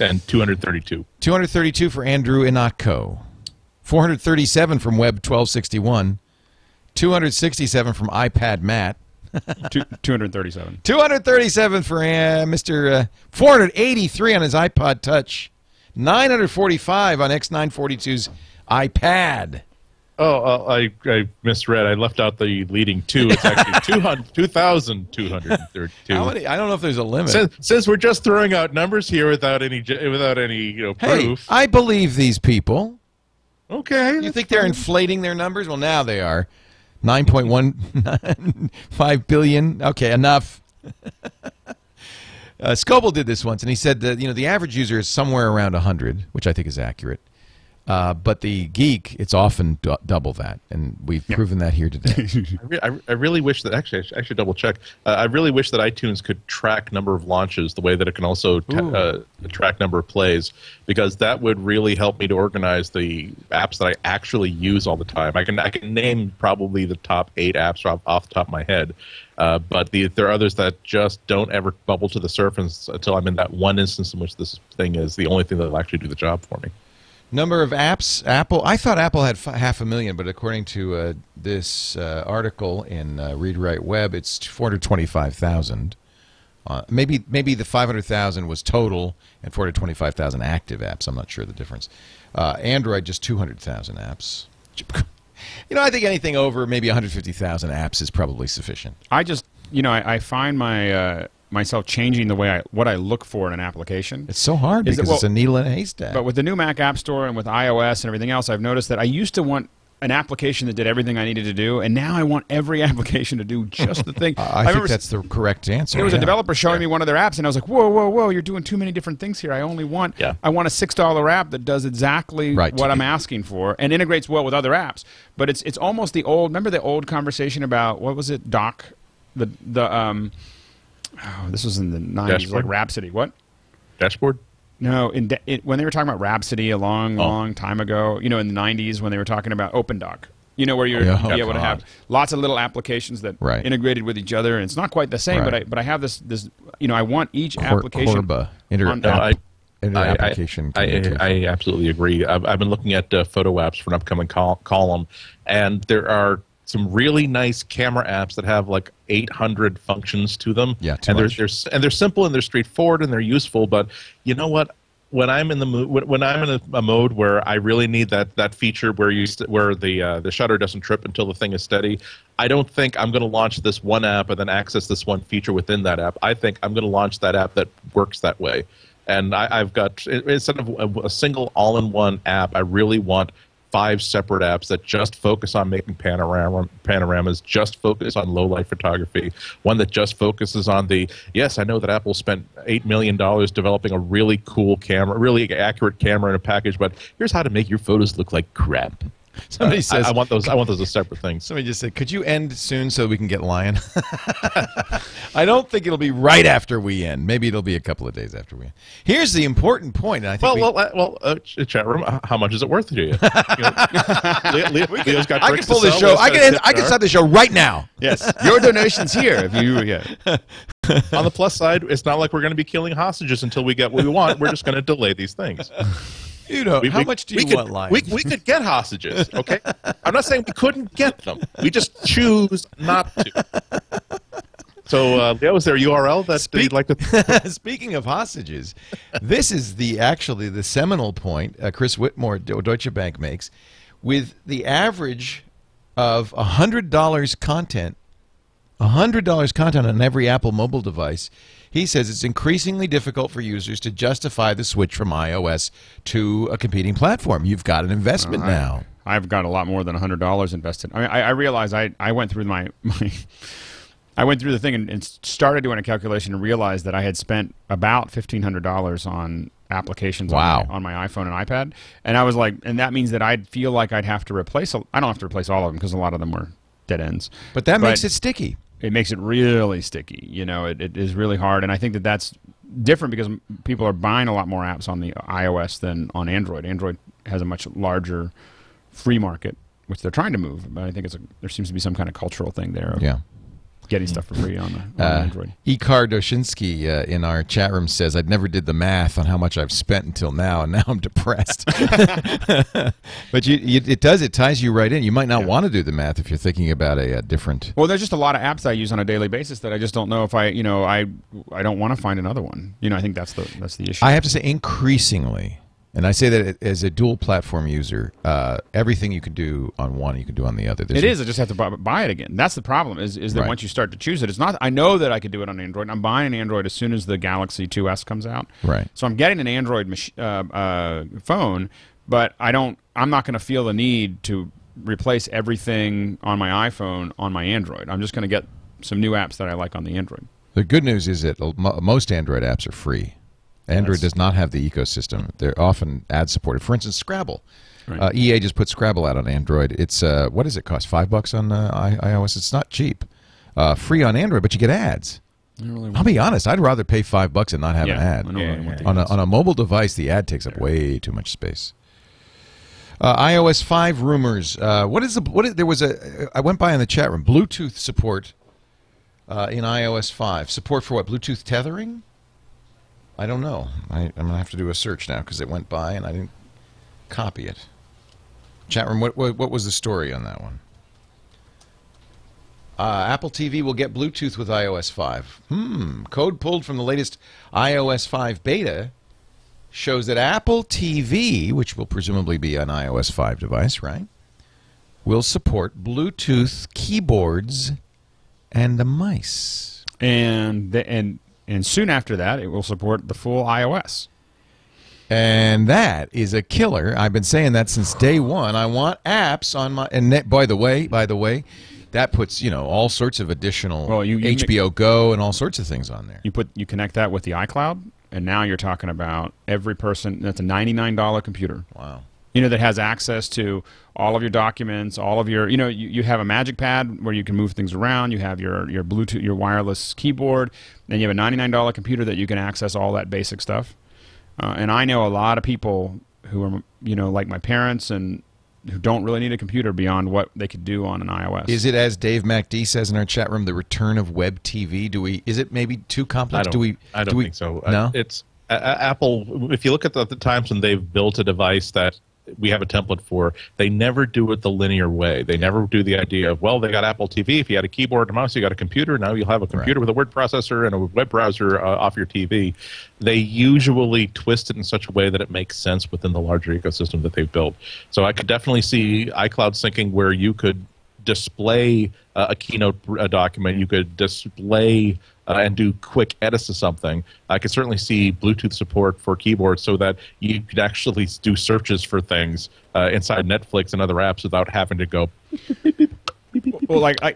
E: and 232.
A: 232 for Andrew Ihnatko. 437 from Web 1261. 267 from iPad Matt.
D: Two, 237.
A: 237 for uh, Mr. Uh, 483 on his iPod Touch. 945 on X942's iPad.
E: Oh, uh, I, I misread. I left out the leading two. It's actually 200 2,232.
A: How many? I don't know if there's a limit.
E: Since, since we're just throwing out numbers here without any without any you know
A: hey,
E: proof.
A: I believe these people.
E: okay.
A: You
E: that's
A: think they're inflating their numbers? Well, now they are. 9.15 billion. Okay, enough. uh, Scoble did this once, and he said that you know the average user is somewhere around 100, which I think is accurate. Uh, but the geek, it's often du- double that, and we've proven that here today.
E: I, re- I, I really wish that actually I should, I should double check. Uh, I really wish that iTunes could track number of launches the way that it can also t- uh, track number of plays because that would really help me to organize the apps that I actually use all the time. I can I can name probably the top eight apps off, off the top of my head, uh, but the, there are others that just don't ever bubble to the surface until I'm in that one instance in which this thing is the only thing that will actually do the job for me.
A: Number of apps, Apple. I thought Apple had half a million, but according to uh, this uh, article in uh, Read Write Web, it's 425,000. Uh, maybe maybe the 500,000 was total and 425,000 active apps. I'm not sure the difference. Uh, Android just 200,000 apps. You know, I think anything over maybe 150,000 apps is probably sufficient.
D: I just, you know, I, I find my uh, myself changing the way I what I look for in an application.
A: It's so hard
D: Is it-
A: because it's a needle in a haystack.
D: But with the new Mac App Store and with iOS and everything else, I've noticed that I used to want an application that did everything I needed to do, and now I want every application to do just the thing.
A: I, think
D: remember
A: that's the correct answer.
D: there was a developer showing me one of their apps, and I was like, "Whoa, whoa, whoa! You're doing too many different things here. I only want,
E: Yeah.
D: I want a six dollar app that does exactly
A: Right.
D: what I'm asking for and integrates well with other apps. But it's it's almost the old. Remember the old conversation about what was it, Doc, the the um, oh, this was in the '90s, like Rhapsody. What?
E: Dashboard.
D: No, in de- it, when they were talking about Rhapsody a long,
E: Oh.
D: long time ago, you know, in the '90s when they were talking about OpenDoc. You know where you're
A: Yeah.
D: be
A: Oh,
D: able to have lots of little applications that
A: Right.
D: integrated with each other, and it's not quite the same. But I but I have this this you know I want each
A: Cor-
D: application
A: Corba, inter-
D: on-
E: No,
A: app-
E: I-
A: inter-
E: I- I-
A: application.
E: I. I, absolutely agree. I've, I've been looking at uh, photo apps for an upcoming col- column, and there are some really nice camera apps that have like 800 functions to them.
A: Yeah,
E: and they're, they're and they're simple and they're straightforward and they're useful. But you know what? When I'm in the mo- when, when I'm in a, a mode where I really need that that feature where you st- where the uh, the shutter doesn't trip until the thing is steady, I don't think I'm going to launch this one app and then access this one feature within that app. I think I'm going to launch that app that works that way. And I, I've got instead of a, a single all-in-one app, I really want five separate apps that just focus on making panorama panoramas, just focus on low light photography. One that just focuses on the yes, I know that Apple spent eight million dollars developing a really cool camera, really accurate camera in a package, but here's how to make your photos look like crap.
A: Somebody
E: I-
A: says
E: I, want those. I want those as separate things.
A: Somebody just said, "Could you end soon so we can get Lion?" I don't think it'll be right after we end. Maybe it'll be a couple of days after we end. Here's the important point. I think
E: Well,
A: we,
E: well, uh, well, uh, chat room. uh, How much is it worth to you? you know, Leo, Leo's got
A: I can pull this show. I can end, I can start the show right now.
D: Yes, your donations here if you yeah.
E: On the plus side, it's not like we're going to be killing hostages until we get what we want. We're just going to delay these things.
A: You know,
E: We-
A: how
E: we-
A: much do you
E: could,
A: want, Lion?
E: We, we could get hostages, okay? I'm not saying we couldn't get them. We just choose not to. So, uh, is there a URL that
A: Speak-
E: you'd like to?
A: Speaking of hostages, this is the actually the seminal point uh, Chris Whitmore, Deutsche Bank makes, with the average of hundred dollars content, hundred dollars content on every Apple mobile device. He says it's increasingly difficult for users to justify the switch from iOS to a competing platform. You've got an investment uh, now.
D: I've got a lot more than hundred dollars invested. I mean, I, I realized I, I went through my, my I went through the thing and, and started doing a calculation and realized that I had spent about fifteen hundred dollars on applications
A: Wow.
D: on, my, on my iPhone and iPad, and I was like, and that means that I'd feel like I'd have to replace. A, I don't have to replace all of them because a lot of them were dead ends.
A: But that makes it sticky.
D: It makes it really sticky. You know, it, it is really hard, and I think that that's different because people are buying a lot more apps on the iOS than on Android. Android has a much larger free market, which they're trying to move. But I think it's a, there seems to be some kind of cultural thing there
A: Yeah.
D: Getting stuff for free on the on
A: Uh,
D: Android.
A: Ikar Doshinsky uh, in our chat room says, "I've never did the math on how much I've spent until now, and now I'm depressed. but you, you, it does, it ties you right in. You might not want to do the math if you're thinking about a, a different.
D: Well, there's just a lot of apps I use on a daily basis that I just don't know if I, you know, I I don't want to find another one. You know, I think that's the that's the issue.
A: I have to say, increasingly, and I say that as a dual platform user, uh, everything you can do on one, you can do on the other. There's
D: It is. I just have to buy, buy it again. That's the problem. Is is that
A: Right.
D: once you start to choose it, it's not. I know that I could do it on Android. I'm buying an Android as soon as the Galaxy 2s comes out.
A: Right.
D: So I'm getting an Android mach- uh, uh, phone, but I don't. I'm not going to feel the need to replace everything on my iPhone on my Android. I'm just going to get some new apps that I like on the Android.
A: The good news is that most Android apps are free. Android does not have the ecosystem. They're often ad supported. For instance, Scrabble.
D: Right.
A: Uh, EA just put Scrabble out on Android. It's uh, what does it cost? Five bucks on uh, I- iOS. It's not cheap. Uh, free on Android, but you get ads. I'll be honest. I'd rather pay five bucks and not have an ad.
D: I really want the
A: On a, on a mobile device, the ad takes up way too much space. Uh, iOS five rumors. Uh, what is the what? Is, there was a. I went by in the chat room. Bluetooth support uh, in iOS five. Support for what? Bluetooth tethering. I don't know. I, I'm gonna have to do a search now because it went by and I didn't copy it. Chat room. What what, what was the story on that one? Uh, Apple TV will get Bluetooth with iOS 5. Hmm. Code pulled from the latest iOS 5 beta shows that Apple TV, which will presumably be an iOS 5 device, right, will support Bluetooth keyboards and the mice.
D: And the, and and soon after that, it will support the full iOS.
A: And that is a killer. I've been saying that since day one. I want apps on my and that, by the way, by the way, that puts you know all sorts of additional
D: Well, you- you
A: HBO Go and all sorts of things on there.
D: You put you connect that with the iCloud, and now you're talking about every person. That's a ninety-nine dollar computer.
A: Wow.
D: You know that has access to all of your documents, all of your. You know, you, you have a Magic Pad where you can move things around. You have your your Bluetooth, your wireless keyboard, and you have a ninety-nine dollar computer that you can access all that basic stuff. Uh, and I know a lot of people who are, you know, like my parents and who don't really need a computer beyond what they could do on an iOS.
A: Is it as Dave MacD says in our chat room, the return of web TV? Do we? Is it maybe too
E: I
A: complex?
E: don't,
A: we?
E: I don't
A: do we,
E: think so.
A: No.
E: it's a- a- Apple. If you look at the, the times when they've built a device that we have a template for, they never do it the linear way. They never do the idea of well, they got Apple TV. If you had a keyboard and mouse, you got a computer. Now you'll have a computer with a word processor and a web browser uh, off your TV. They usually twist it in such a way that it makes sense within the larger ecosystem that they've built. So I could definitely see iCloud syncing where you could display uh, a keynote uh, document. You could display uh, and do quick edits to something. I could certainly see Bluetooth support for keyboards so that you could actually do searches for things uh, inside Netflix and other apps without having to go.
D: well, like I,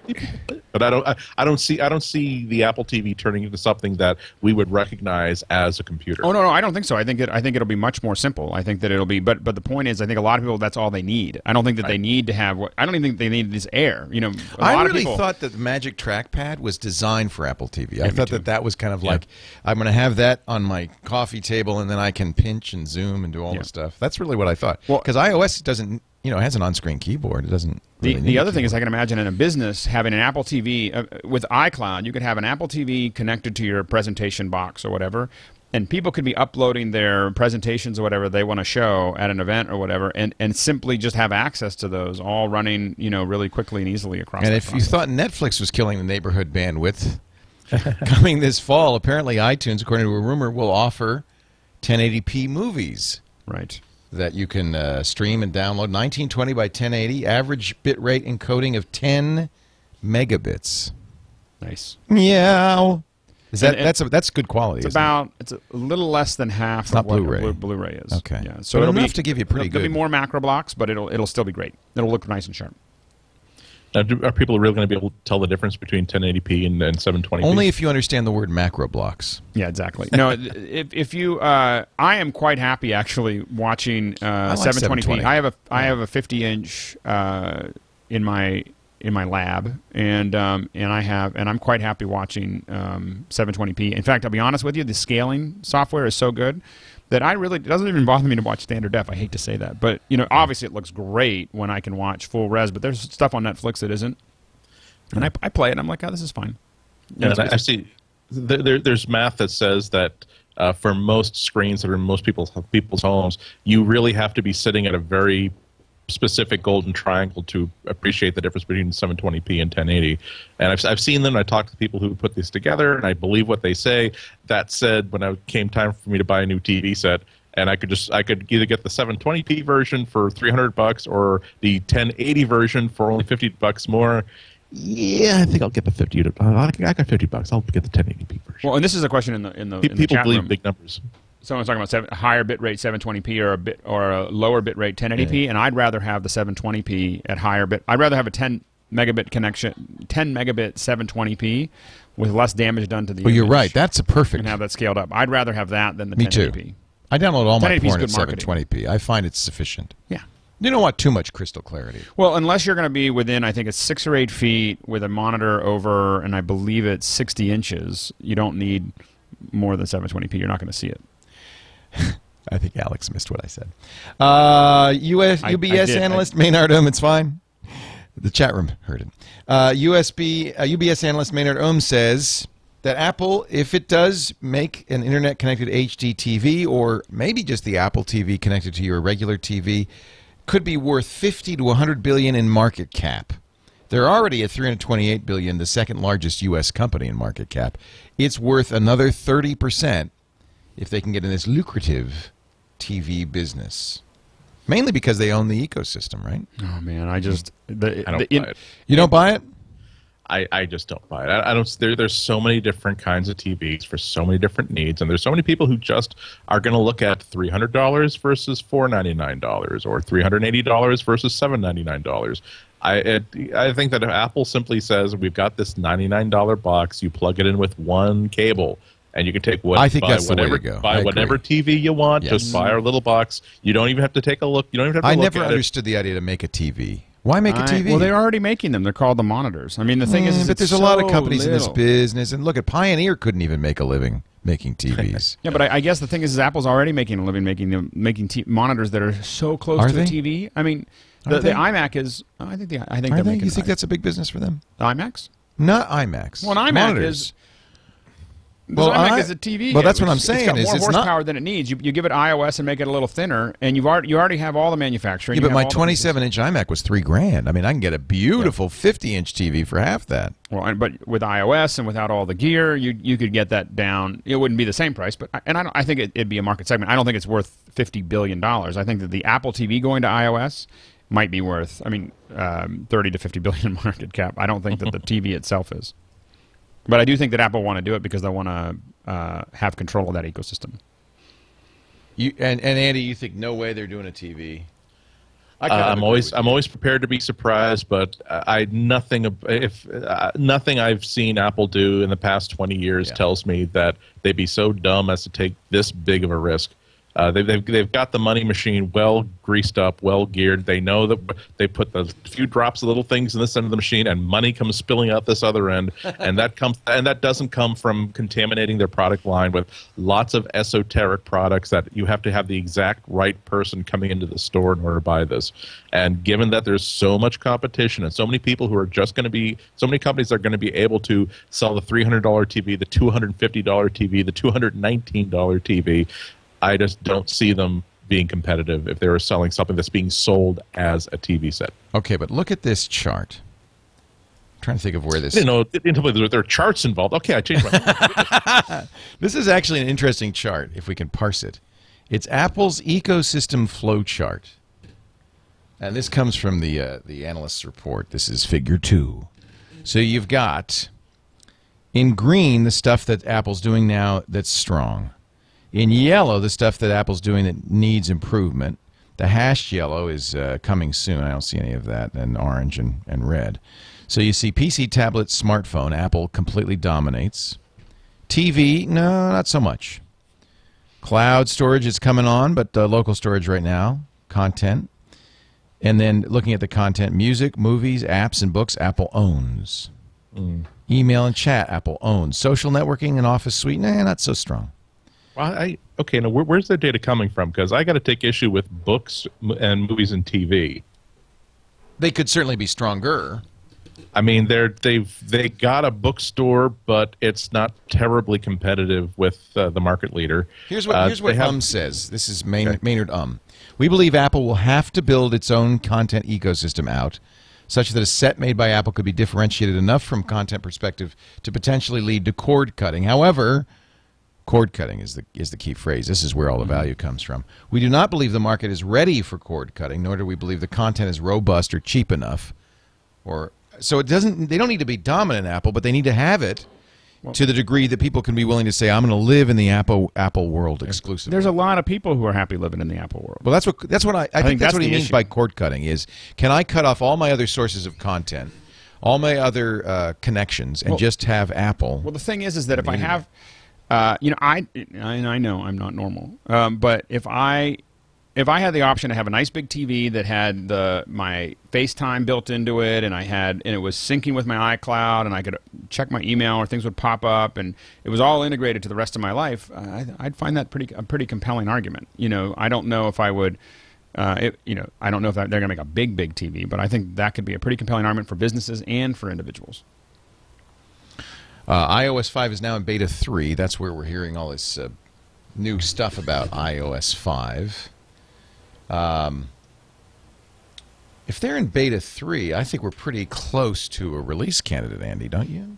E: But I don't. I, I don't see. I don't see the Apple TV turning into something that we would recognize as a computer.
D: Oh no, no, I don't think so. I think it. I think it'll be much more simple. I think that it'll be. But but the point is, I think a lot of people that's all they need. I don't think that they need to have. what I don't even think they need this air. You know, a
A: I
D: lot
A: really
D: of people.
A: thought that the Magic Trackpad was designed for Apple TV. I
D: me
A: thought
D: too.
A: that that was kind of like I'm going to have that on my coffee table, and then I can pinch and zoom and do all
D: Yeah.
A: the stuff. That's really what I thought.
D: Well-
A: Because iOS doesn't, you know, it has an on-screen keyboard. It doesn't.
D: The,
A: really
D: the
A: a
D: other thing is, I can imagine in a business having an Apple TV uh, with iCloud, you could have an Apple TV connected to your presentation box or whatever, and people could be uploading their presentations or whatever they want to show at an event or whatever, and, and simply just have access to those all running, you know, really quickly and easily across.
A: And if you thought Netflix was killing the neighborhood bandwidth, coming this fall, apparently iTunes, according to a rumor, will offer 1080p movies
D: right,
A: that you can uh, stream and download. 1920 by 1080, average bitrate encoding of 10 megabits.
D: nice.
A: Meow. Is that
D: And- and-
A: that's a, that's good quality?
D: It's
A: isn't it?
D: about it's a little less than half
A: not
D: of what
A: Blu-ray.
D: Blu- Blu-ray is.
A: Okay.
D: yeah. So
A: But
D: it'll
A: enough
D: be,
A: to give you pretty
D: There'll be more macro blocks, but it'll it'll still be great. It'll look nice and sharp.
E: Now, do, are people really going to be able to tell the difference between 1080p and, and 720p?
A: Only if you understand the word macro blocks.
D: Yeah, exactly. No, if if you, uh, I am quite happy actually watching uh,
A: like
D: 720p.
A: 720.
D: I have a I have a 50 inch uh, in my in my lab, and um, and I have and I'm quite happy watching um, 720p. In fact, I'll be honest with you, the scaling software is so good that I really it doesn't even bother me to watch standard def. I hate to say that, but you know, obviously it looks great when I can watch full res. But there's stuff on Netflix that isn't, and I, I play it. and I'm like, oh, this is fine.
E: Yeah, and I, I see. There, there, there's math that says that uh, for most screens that are in most people's people's homes, you really have to be sitting at a very specific golden triangle to appreciate the difference between 720p and 1080. And I've, I've seen them. I talked to people who put this together, and I believe what they say. That said, when it came time for me to buy a new TV set, and I could just I could either get the 720p version for 300 bucks or the 1080 version for only 50 bucks more. Yeah, I think I'll get the 50. I got 50 bucks. I'll get the 1080p version.
D: Well, and this is a question in the in the, in the
E: People
D: chat
E: believe
D: room.
E: big numbers.
D: Someone's talking about seven, higher bit rate 720p or a bit or a lower bit rate 1080p, and I'd rather have the 720p at higher bit. I'd rather have a 10 megabit connection, 10 megabit 720p with less damage done to the.
A: Well, you're right. That's a perfect.
D: and have that scaled up. I'd rather have that than the
A: Me
D: 1080p.
A: too. I download all my
D: 1080p is
A: porn at
D: good marketing.
A: 720p. I find it's sufficient.
D: Yeah.
A: You don't want too much crystal clarity.
D: Well, unless you're going to be within, I think it's six or eight feet with a monitor over, and I believe it's 60 inches. You don't need more than 720p. You're not going to see it.
A: I think Alex missed what I said. Uh, US,
D: I- I
A: UBS
D: did. I-
A: analyst Maynard Ohm, it's fine. The chat room heard it. Uh, USB, uh, UBS analyst Maynard Ohm says that Apple, if it does make an internet connected HD TV or maybe just the Apple TV connected to your regular TV, could be worth 50 to 100 billion in market cap. They're already at 328 billion, the second largest US company in market cap. It's worth another 30% if they can get in this lucrative TV business. Mainly because they own the ecosystem, right?
D: Oh man, I just the,
E: I don't
D: the
E: buy it.
A: You don't buy it?
E: I, I just don't buy it. I, I don't. There, there's so many different kinds of TVs for so many different needs, and there's so many people who just are going to look at three hundred dollars versus four ninety nine dollars, or three hundred eighty dollars versus seven ninety nine dollars. I it, I think that if Apple simply says we've got this ninety nine dollar box, you plug it in with one cable. And you can take what
A: I think
E: buy
A: that's the way
E: whatever
A: to go. I
E: buy
A: agree.
E: TV you want.
A: Yes.
E: Just buy our little box. You don't even have to take a look. You don't even have to
A: I
E: look
A: never
E: at it.
A: I never understood the idea to make a TV. Why make a
D: I-
A: TV?
D: well, they're already making them. They're called the monitors. I mean, the thing is,
A: Mm,
D: is
A: but
D: it's
A: there's a lot of
D: so
A: companies in this business, and look at Pioneer couldn't even make a living making TVs.
D: Yeah, but I, I guess the thing is, is Apple's already making a living making them making t- monitors that are so close
A: Are
D: to
A: they?
D: a TV. I mean, the, the iMac is. I think the I think
A: Are
D: they're
A: they?
D: making
A: You think that's a big business for them?
D: iMacs.
A: Not IMAX.
D: Well, an iMac
A: Monitors.
D: is-
A: Well,
D: iMac
A: I-
D: is a TV.
A: well, that's what I'm saying
D: It's got
A: is
D: more
A: it's not-
D: horsepower than it needs. You, you give it iOS and make it a little thinner, and you've already you already have all the manufacturing.
A: Yeah, but my
D: have all the
A: 27 inch iMac was three grand. I mean, I can get a beautiful 50 inch TV for half that.
D: Well, and, but with iOS and without all the gear, you you could get that down. It wouldn't be the same price, but and I don't, I think it, it'd be a market segment. I don't think it's worth fifty billion dollars. I think that the Apple TV going to iOS might be worth. I mean, um, thirty to fifty billion market cap. I don't think that the TV itself is. But I do think that Apple want to do it because they want to uh, have control of that ecosystem.
A: You and, and Andy, you think no way they're doing a TV? I
E: uh, I'm
A: agree
E: always. I'm always prepared to be surprised, but I nothing if uh, nothing I've seen Apple do in the past 20 years
A: Yeah.
E: tells me that they'd be so dumb as to take this big of a risk. Uh, they've, they've they've got the money machine well greased up, well geared. They know that they put the few drops of little things in this end of the machine, and money comes spilling out this other end, and that comes and that doesn't come from contaminating their product line with lots of esoteric products that you have to have the exact right person coming into the store in order to buy this. And given that there's so much competition and so many people who are just going to be, so many companies are going to be able to sell the $300 TV, the $250 TV, the $219 TV, I just don't see them being competitive if they were selling something that's being sold as a TV set.
A: Okay, but look at this chart. I'm trying to think of where this.
E: You know, there are charts involved. Okay, I changed my.
A: This is actually an interesting chart if we can parse it. It's Apple's ecosystem flow chart. And this comes from the uh, the analyst's report. This is figure 2. So you've got in green the stuff that Apple's doing now that's strong. In yellow the stuff that Apple's doing that needs improvement. The hashed yellow is uh, coming soon. I don't see any of that. And orange and, and red. So you see PC, tablet, smartphone, Apple completely dominates. TV, no, not so much. Cloud storage is coming on, but uh, local storage right now. Content. And then looking at the content, music, movies, apps, and books, Apple owns. Email and chat, Apple owns. Social networking and Office Suite, nah, not so strong.
E: Well, I okay. Now, where, where's the data coming from? Because I got to take issue with books and movies and TV.
A: They could certainly be stronger.
E: I mean, they're they've they got a bookstore, but it's not terribly competitive with uh, the market leader.
A: Here's what
E: Uh,
A: here's what
E: have-
A: Um says. This is Maynard,
E: Okay.
A: Maynard Um. We believe Apple will have to build its own content ecosystem out, such that a set made by Apple could be differentiated enough from content perspective to potentially lead to cord cutting. However, cord cutting is the is the key phrase. This is where all the value comes from. We do not believe the market is ready for cord cutting, nor do we believe the content is robust or cheap enough. Or so it doesn't. They don't need to be dominant Apple, but they need to have it. to the degree that people can be willing to say, "I'm going to live in the Apple Apple world exclusively."
D: There's a lot of people who are happy living in the Apple world.
A: Well, that's what that's what I, I, think,
D: think
A: that's
D: that's
A: what he
D: the
A: means by cord cutting is can I cut off all my other sources of content, all my other uh, connections, and
D: Well-
A: just have Apple?
D: Well, the thing is, is that if I have, uh, you know, I and I know I'm not normal, um, but if I if I had the option to have a nice big TV that had the my FaceTime built into it, and I had and it was syncing with my iCloud, and I could check my email or things would pop up, and it was all integrated to the rest of my life, I, I'd find that pretty a pretty compelling argument. You know, I don't know if I would. Uh, it, you know, I don't know if they're going to make a big, big TV, but I think that could be a pretty compelling argument for businesses and for individuals.
A: Uh, iOS 5 is now in beta 3. That's where we're hearing all this uh, new stuff about iOS 5. Um, if they're in beta 3, I think we're pretty close to a release candidate, Andy, don't you?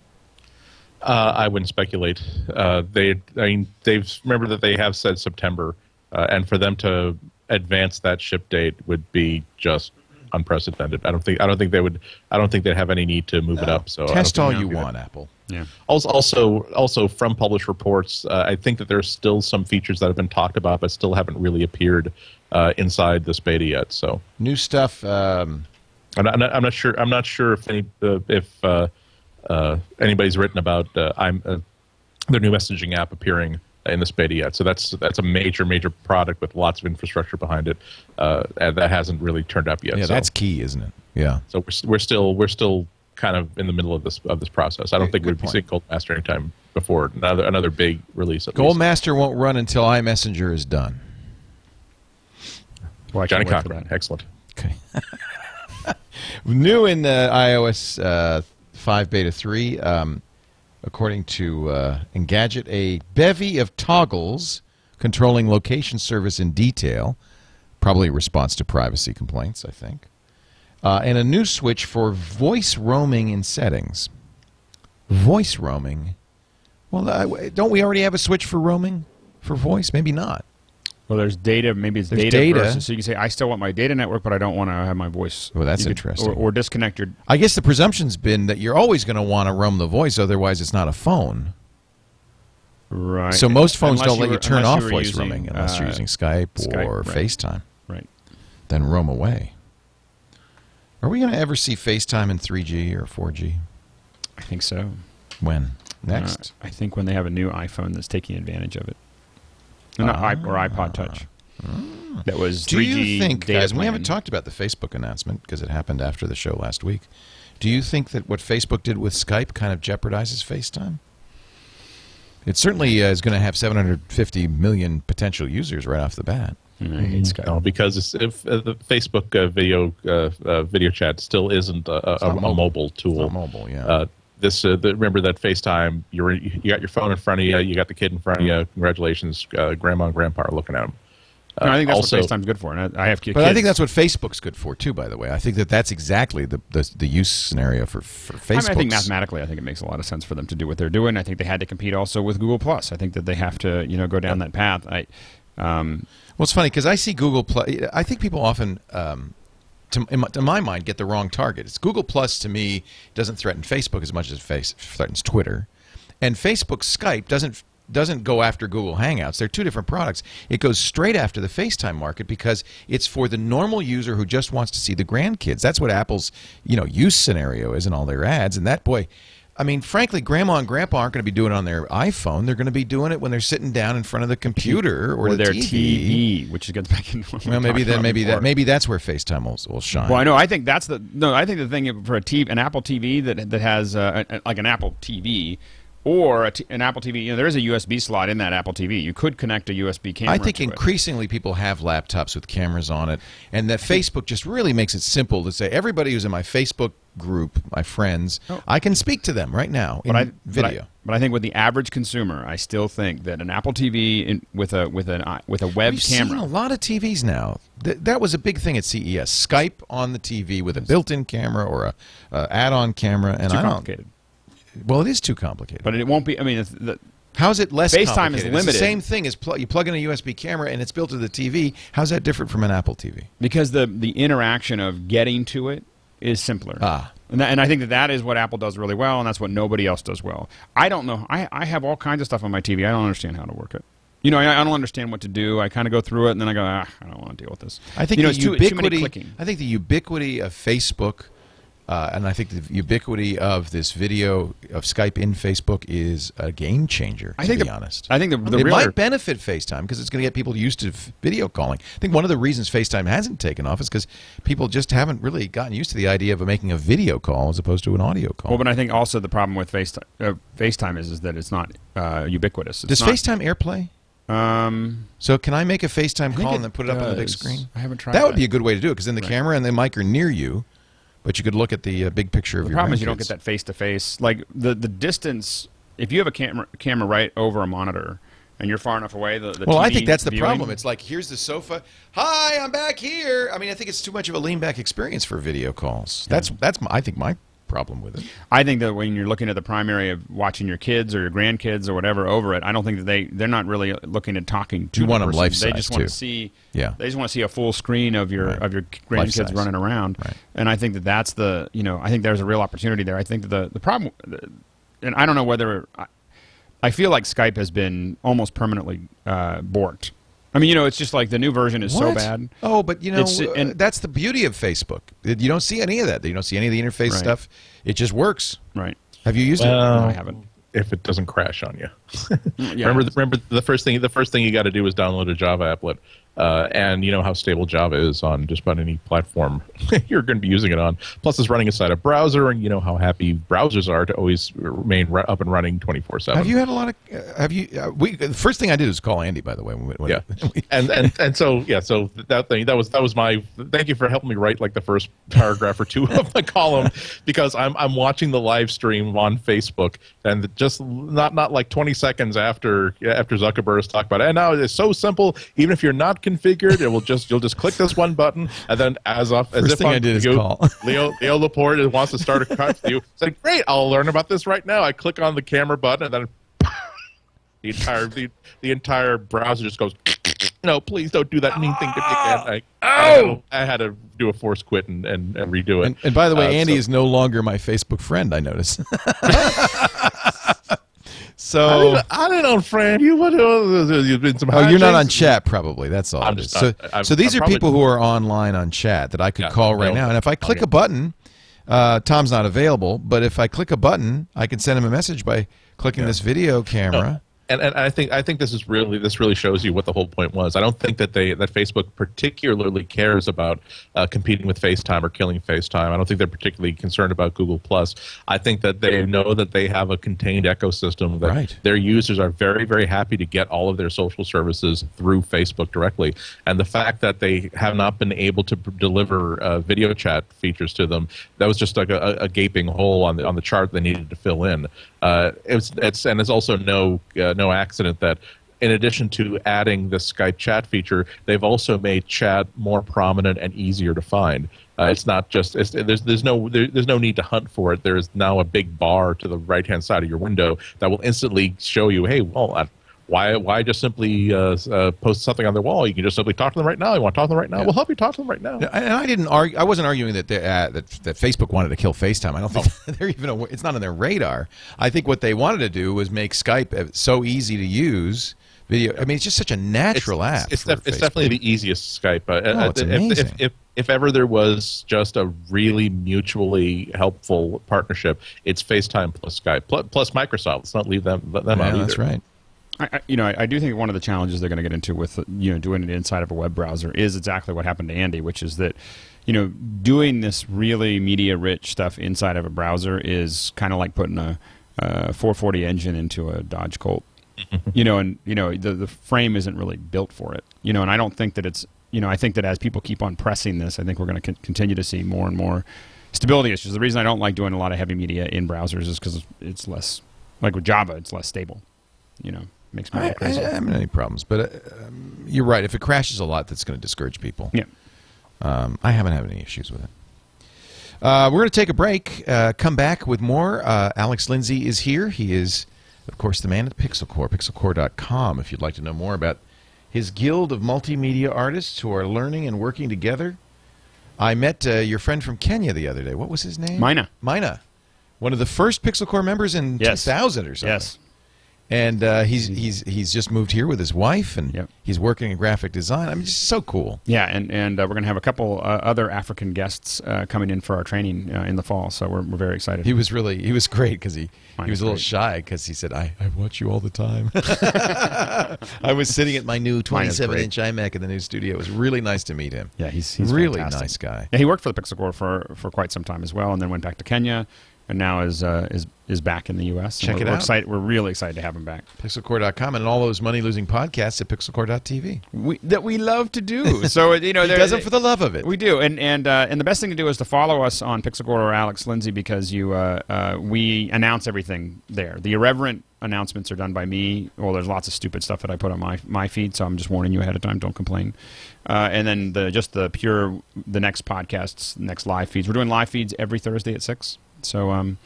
E: Uh, I wouldn't speculate. Uh, they, I mean, they've remember that they have said September, uh, and for them to advance that ship date would be just unprecedented. I don't think I don't think they would I don't think they'd have any need to move it up. So
A: Test all you
E: that.
A: want, Apple.
D: Yeah.
E: Also, also, also from published reports, uh, I think that there's still some features that have been talked about, but still haven't really appeared uh, inside this beta yet. So
A: New stuff. Um,
E: I'm not, I'm not, I'm not sure. I'm not sure if any uh, if uh, uh, anybody's written about uh, I'm uh, their new messaging app appearing in this beta yet. So that's that's a major major product with lots of infrastructure behind it, uh, and that hasn't really turned up yet.
A: yeah,
E: so,
A: that's key, isn't it? Yeah.
E: so we're, we're still we're still kind of in the middle of this of this process. I don't think
A: good
E: we'd be
A: point.
E: seeing Gold Master anytime before another another big release. At least.
A: Goldmaster won't run until iMessenger is done.
D: Well, I
E: Johnny
D: can't wait for
E: Cochran,
D: that.
E: excellent.
A: Okay. New in the iOS uh, 5 Beta 3, um, according to uh, Engadget, a bevy of toggles controlling location service in detail, probably a response to privacy complaints, I think, uh, and a new switch for voice roaming in settings. Voice roaming? Well, uh, don't we already have a switch for roaming for voice? Maybe not.
D: Well, there's data. Maybe it's
A: There's
D: data,
A: data.
D: versus. So you can say, I still want my data network, but I don't want to have my voice.
A: Well, that's
D: could-
A: interesting.
D: Or, or disconnect your.
A: I guess the presumption's been that you're always going to want to roam the voice, otherwise it's not a phone.
D: Right.
A: So most phones
D: Unless
A: don't let
D: were-
A: you turn off
D: you
A: voice
D: using,
A: roaming unless you're
D: uh,
A: using Skype,
D: Skype,
A: or
D: right.
A: FaceTime.
D: Right.
A: Then roam away. Are we going to ever see FaceTime in 3G or 4G?
D: I think so.
A: When? Next.
D: Uh, I think when they have a new iPhone that's taking advantage of it. No, i or iPod Touch. That was
A: Do
D: 3G
A: you think, guys, we haven't talked about the Facebook announcement because it happened after the show last week. Do you think that what Facebook did with Skype kind of jeopardizes FaceTime? It certainly uh, is going to have 750 million potential users right off the bat.
D: Mm, I hate Skype.
E: No, because if uh, the Facebook uh, video uh, uh, video chat still isn't a, a,
A: not
E: a
A: mobile.
E: mobile tool.
A: It's not mobile, yeah.
E: Uh, this uh, the, remember that FaceTime. You're you got your phone in front of you. You got the kid in front of you. Congratulations, uh, grandma and grandpa are looking at him. Uh,
D: No, I think that's
E: also,
D: what FaceTime's good for. And I, I have ki-
A: But. I think that's what Facebook's good for too. By the way, I think that that's exactly the the, the use scenario for for
D: I,
A: Facebook.
D: mean, I think mathematically, I think it makes a lot of sense for them to do what they're doing. I think they had to compete also with Google Plus. I think that they have to, you know, go down that path. I, um,
A: Well, it's funny because I see Google Plus. I think people often, um, to, in my, to my mind, get the wrong target. It's Google Plus to me doesn't threaten Facebook as much as face threatens Twitter, and Facebook Skype doesn't doesn't go after Google Hangouts. They're two different products. It goes straight after the FaceTime market because it's for the normal user who just wants to see the grandkids. That's what Apple's you know use scenario is in all their ads. And that boy. I mean, frankly, grandma and grandpa aren't going to be doing it on their iPhone. They're going to be doing it when they're sitting down in front of the computer or,
D: or
A: the
D: their
A: TV.
D: TV, which gets back into
A: Well, maybe then maybe that maybe that's where FaceTime will, will shine.
D: Well, I know. I think that's the no. I think the thing for a TV, an Apple TV that that has uh, a- like an Apple TV or a t- an Apple TV. You know, there is a USB slot in that Apple TV. You could connect a USB camera.
A: I think
D: to it.
A: increasingly people have laptops with cameras on it, and that Facebook just really makes it simple to say everybody who's in my Facebook group, my friends, I can speak to them right now in
D: But I, but I-
A: video.
D: But I, think with the average consumer, I still think that an Apple TV in, with a with an with a web
A: We've
D: camera.
A: seen a lot of TVs now. Th- that was a big thing at CES. Skype on the TV with a built-in camera or a uh, add-on camera, and
D: too
A: I don't.
D: complicated.
A: Well, it is too complicated.
D: But it won't be. I mean, it's, the,
A: How's it less
D: FaceTime is?
A: It's
D: limited.
A: the same thing as pl- you plug in a USB camera and it's built to the TV. How's that different from an Apple TV?
D: because the the interaction of getting to it is simpler.
A: Ah.
D: And, that, and I think that that is what Apple does really well, and that's what nobody else does well. I don't know. I, I have all kinds of stuff on my TV. I don't understand how to work it. You know, I, I don't understand what to do. I kind of go through it, and then I go, ah, I don't want to deal with this.
A: I think
D: you know,
A: the
D: it's too, too
A: ubiquity. I think the ubiquity of Facebook, uh, and I think the ubiquity of this video of Skype in Facebook is a game changer. To
D: I think
A: be
D: the-
A: honest,
D: I think the- the
A: it might benefit FaceTime because it's going to get people used to video calling. I think one of the reasons FaceTime hasn't taken off is because people just haven't really gotten used to the idea of making a video call as opposed to an audio call.
D: Well, but I think also the problem with FaceTime, uh, FaceTime is, is that it's not uh, ubiquitous. It's
A: Does
D: not,
A: FaceTime AirPlay?
D: Um,
A: So can I make a FaceTime call and then put it up on the big screen?
D: I haven't tried
A: That would be a good way to do it because then the
D: Right.
A: camera and the mic are near you, but you could look at the uh, big picture of
D: the
A: your.
D: problem is you don't get that face to face. Like the the distance. If you have a camera camera right over a monitor and you're far enough away, the, the
A: Well, I think that's the
D: viewing-
A: problem. It's like here's the sofa. Hi, I'm back here. I mean, I think it's too much of a lean back experience for video calls. That's that's my, I think my problem with it.
D: I think that when you're looking at the primary of watching your kids or your grandkids or whatever over it, I don't think that they they're not really looking at talking to
A: You
D: the
A: want
D: person. They just want
A: too.
D: to see.
A: Yeah.
D: They just want to see a full screen of your
A: Right.
D: of your grandkids running around.
A: Right.
D: And I think that that's the you know I think there's a real opportunity there. I think that the the problem, and I don't know whether I, I feel like Skype has been almost permanently uh, borked. I mean, you know, it's just like the new version is so bad.
A: Oh, but you know,
D: It's-
A: uh,
D: and-
A: that's the beauty of Facebook. You don't see any of that. You don't see any of the interface
D: Right.
A: stuff. It just works.
D: Right.
A: Have you used it?
D: No, I haven't.
E: if it doesn't crash on you.
D: Yeah.
E: remember, remember the first thing. The first thing you got to do is download a Java applet, uh, and you know how stable Java is on just about any platform you're going to be using it on. Plus, it's running inside a browser, and you know how happy browsers are to always remain up and running twenty four seven.
A: Have you had a lot of? Uh, have you? Uh, we the first thing I did was call Andy. By the way, when, when
E: yeah and and and so yeah so that thing that was that was my thank you for helping me write like the first paragraph or two of the column because i'm i'm watching the live stream on facebook and just not not like 20 seconds after after zuckerberg has talked about it and now it's so simple even if you're not configured it will just you'll just click this one button and then as off as
A: First
E: if
A: thing
E: on
A: I did is
E: you,
A: call.
E: leo leo laporte wants to start a cut with you it's like great i'll learn about this right now i click on the camera button and then the entire the, the entire browser just goes no please don't do that mean thing to me again I, I, had to, I had to do a force quit and, and, and redo it
A: And, and by the way,
E: Uh,
A: Andy
E: so-
A: is no longer my Facebook friend. I notice. So,
E: I didn't know, friend. You what? You've been some.
A: oh, you're not on chat, probably. That's all.
E: I'm
A: it is.
E: just
A: so,
E: I'm-
A: so these
E: I'm
A: are people who are online on chat that I could
E: Yeah,
A: call right now. And if I click
E: okay.
A: a button, uh, Tom's not available. But if I click a button, I can send him a message by clicking this video camera.
E: And, and I think I think this is really this really shows you what the whole point was. I don't think that they that Facebook particularly cares about uh, competing with FaceTime or killing FaceTime. I don't think they're particularly concerned about Google Plus. I think that they know that they have a contained ecosystem that
A: Right.
E: their users are very very happy to get all of their social services through Facebook directly. And the fact that they have not been able to deliver uh, video chat features to them that was just like a, a gaping hole on the on the chart they needed to fill in. Uh, it's it's and it's also no uh, no accident that in addition to adding the Skype chat feature, they've also made chat more prominent and easier to find. Uh, it's not just it's, there's there's no there, there's no need to hunt for it. There's now a big bar to the right hand side of your window that will instantly show you, hey, well, why why just simply uh, uh, post something on their wall? You can just simply talk to them right now. You want to talk to them right now? We'll help you talk to them right now.
A: And I didn't argue. I wasn't arguing that they, uh, that that Facebook wanted to kill Facebook. I don't think
E: Oh.
A: they're even. Aware, it's not on their radar. I think what they wanted to do was make Skype uh, so easy to use. Video. I mean, it's just such a natural
E: it's,
A: app.
E: It's, def- it's definitely the easiest Skype. Uh,
A: Oh,
E: uh,
A: it's
E: if,
A: amazing.
E: If, if, if ever there was just a really mutually helpful partnership, it's FaceTime plus Skype plus, plus Microsoft. Let's not leave them them
A: Yeah,
E: out
A: that's right.
D: I, you know, I, I do think one of the challenges they're going to get into with you know doing it inside of a web browser is exactly what happened to Andy, which is that you know doing this really media rich stuff inside of a browser is kind of like putting a, uh 440 engine into a Dodge Colt. you know, and you know the the frame isn't really built for it. You know, and I don't think that it's you know I think that as people keep on pressing this, I think we're going to con- continue to see more and more stability issues. The reason I don't like doing a lot of heavy media in browsers is because it's less like with Java, it's less stable. You know, makes me
A: I,
D: crazy.
A: I, I haven't had any problems, but uh, um, you're right. If it crashes a lot, that's going to discourage people.
D: yeah.
A: Um, I haven't had any issues with it. Uh, we're going to take a break. Uh, come back with more. Uh, Alex Lindsay is here. He is, of course, the man at Pixel Corps, pixelcorps.com. If you'd like to know more about his guild of multimedia artists who are learning and working together. I met uh, your friend from Kenya the other day. What was his name?
D: Mina.
A: Mina. One of the first Pixel Corps members in
D: Yes.
A: 2000 or something.
D: Yes.
A: And uh, he's he's he's just moved here with his wife, and
D: Yep.
A: he's working in graphic design. I mean, just so cool.
D: Yeah, and and uh, we're going to have a couple uh, other African guests uh, coming in for our training uh, in the fall, so we're, we're very excited.
A: He was really he was great because he
D: Mine
A: he was a little
D: great.
A: shy because he said I, I watch you all the time. I was sitting at my new 27 inch iMac in the new studio. It was really nice to meet him.
D: yeah, he's, he's
A: really
D: fantastic.
A: nice guy.
D: Yeah, he worked for the Pixel Corps for for quite some time as well, and then went back to Kenya, and now is uh, is is back in the U.S.
A: Check
D: we're,
A: it
D: we're
A: out.
D: Excited, we're really excited to have him back.
A: Pixelcorps.com and all those money losing podcasts at pixelcorps.tv.
D: We, that we love to do. So you know,
A: He does it for the love of it.
D: We do, and and uh, and the best thing to do is to follow us on Pixelcorps or Alex Lindsay because you uh, uh, we announce everything there. The irreverent announcements are done by me. Well, there's lots of stupid stuff that I put on my my feed, so I'm just warning you ahead of time. Don't complain. Uh, and then the just the pure the next podcasts, next live feeds. We're doing live feeds every Thursday at six. So um,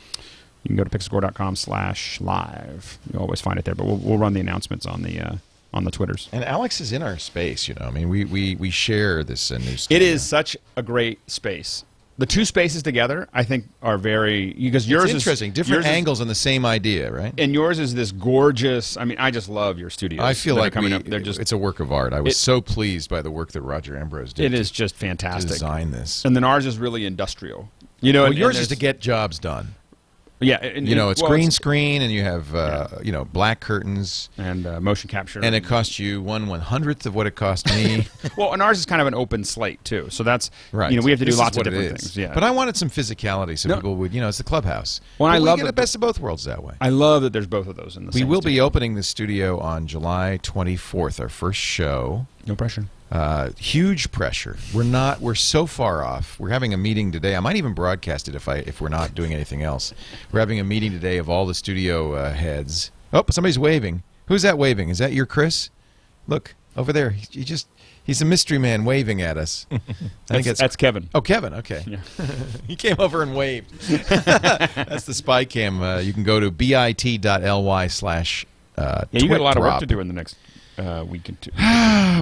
D: you can go to pixelcorps.com slash live. You always find it there, but we'll, we'll run the announcements on the uh, on the Twitters.
A: And Alex is in our space, you know. I mean, we we, we share this uh, new
D: It
A: studio.
D: is such a great space. The two spaces together, I think, are very because yours
A: It's
D: is
A: interesting. Different
D: yours is-
A: angles on the same idea, right?
D: and yours is this gorgeous. I mean, I just love your studio.
A: I feel like
D: coming
A: we,
D: up. They're just
A: it's a work of art. I was
D: It-
A: so pleased by the work that Roger Ambrose did.
D: it
A: to
D: is just fantastic.
A: design this.
D: And then ours is really industrial. You know,
A: Well,
D: and-
A: yours
D: and
A: is to get jobs done.
D: yeah. And,
A: You know, it's
D: well,
A: green screen, and you have uh, you know black curtains,
D: and uh, motion capture,
A: and it costs you one one hundredth of what it cost me.
D: well, and ours is kind of an open slate too. So that's
A: right.
D: You know, we have to do
A: This is
D: lots of different things. Yeah,
A: But I wanted some physicality, so
D: No.
A: people would, you know, it's the clubhouse.
D: Well,
A: But
D: I
A: we
D: love
A: get the best of both worlds that way.
D: I love that there's both of those in the.
A: we will be opening the studio on July 24th, our first show.
D: No pressure.
A: Uh, huge pressure. We're not. We're so far off. We're having a meeting today. I might even broadcast it if I if we're not doing anything else. We're having a meeting today of all the studio uh, heads. Oh, somebody's waving. Who's that waving? Is that your Chris? Look over there. He, he just he's a mystery man waving at us. I think
D: That's,
A: it's
D: that's Kevin.
A: Oh, Kevin. Okay.
D: Yeah.
A: he came over and waved. That's the spy cam. Uh, you can go to bit.ly slash. Uh,
D: Yeah, you got a lot of work to do in the next uh, week and two.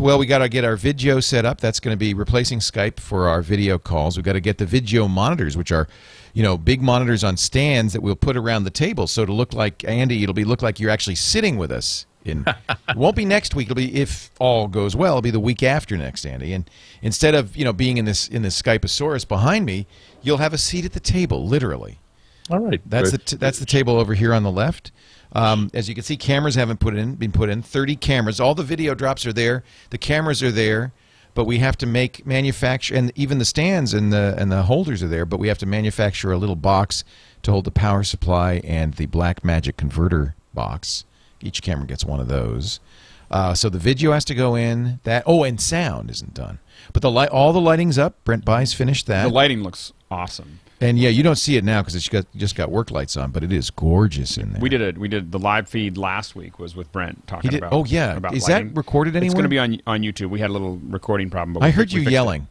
A: well, we got to get our video set up. That's going to be replacing Skype for our video calls. We've got to get the video monitors, which are, you know, big monitors on stands that we'll put around the table. So to look like Andy, it'll be look like you're actually sitting with us. In it won't be next week. It'll be if all goes well. It'll be the week after next, Andy. And instead of you know being in this in this Skypeosaurus behind me, you'll have a seat at the table, literally.
E: All right.
A: That's the t- that's the table over here on the left. Um, as you can see, cameras haven't put in been put in. Thirty cameras. All the video drops are there. The cameras are there, but we have to make manufacture and even the stands and the and the holders are there. But we have to manufacture a little box to hold the power supply and the Blackmagic converter box. Each camera gets one of those. Uh, so the video has to go in. That oh, and sound isn't done. But the light, all the lighting's up. Brent Buys finished that.
D: The lighting looks awesome.
A: And yeah, you don't see it now because it's got, just got work lights on, but it is gorgeous in there.
D: We did it. We did the live feed last week was with Brent talking
A: did-
D: about.
A: oh, yeah.
D: about
A: Is that
D: lighting.
A: recorded
D: It's going to be on on YouTube. We had a little recording problem, but
A: I
D: we
A: heard
D: we
A: you yelling.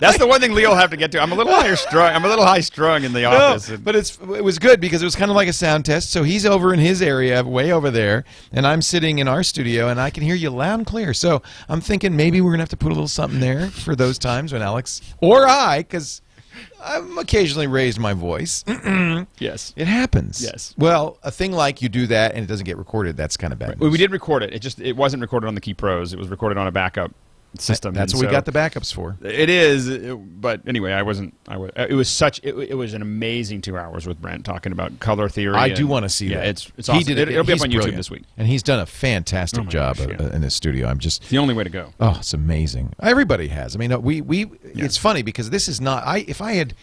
D: That's the one thing Leo will have to get to. I'm a little higher strung. I'm a little high strung in the office.
A: No, but it's it was good because it was kind of like a sound test. So he's over in his area, way over there, and I'm sitting in our studio, and I can hear you loud and clear. So I'm thinking maybe we're gonna have to put a little something there for those times when Alex or I, because I've occasionally raised my voice.
D: yes.
A: It happens.
D: Yes.
A: Well, a thing like you do that and it doesn't get recorded, that's kind of bad.
D: Well, we did record it. It just it wasn't recorded on the Ki Pros. It was recorded on a backup system.
A: That's
D: and
A: what we got the backups for.
D: It is, it- but anyway, I wasn't. I was. It was such. It, it was an amazing two hours with Brent talking about color theory.
A: I do want to see
D: yeah,
A: that.
D: It's it's awesome.
A: He did it.
D: It, will be up on YouTube this week.
A: and he's done a fantastic
D: Oh
A: job
D: gosh, yeah.
A: in this studio. I'm just
D: It's the only way to go.
A: Oh, it's amazing. Everybody has. I mean, uh, we we. It's funny because this is not. I if I had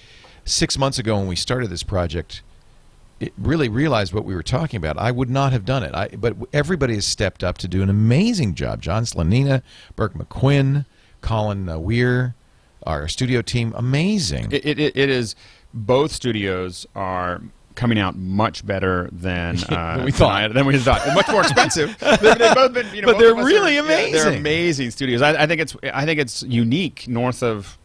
A: six months ago when we started this project, really realized what we were talking about, I would not have done it. I but everybody has stepped up to do an amazing job. John Slanina, Burke McQuinn, Colin uh, Weir, our studio team, amazing.
D: It, it, it is. Both studios are coming out much better than uh,
A: we thought.
D: than I- Than we thought. Much more expensive. They've, both been, you know,
A: But they're really
D: are- yeah, they're
A: amazing.
D: amazing studios. I, I think it's. I think it's unique north of.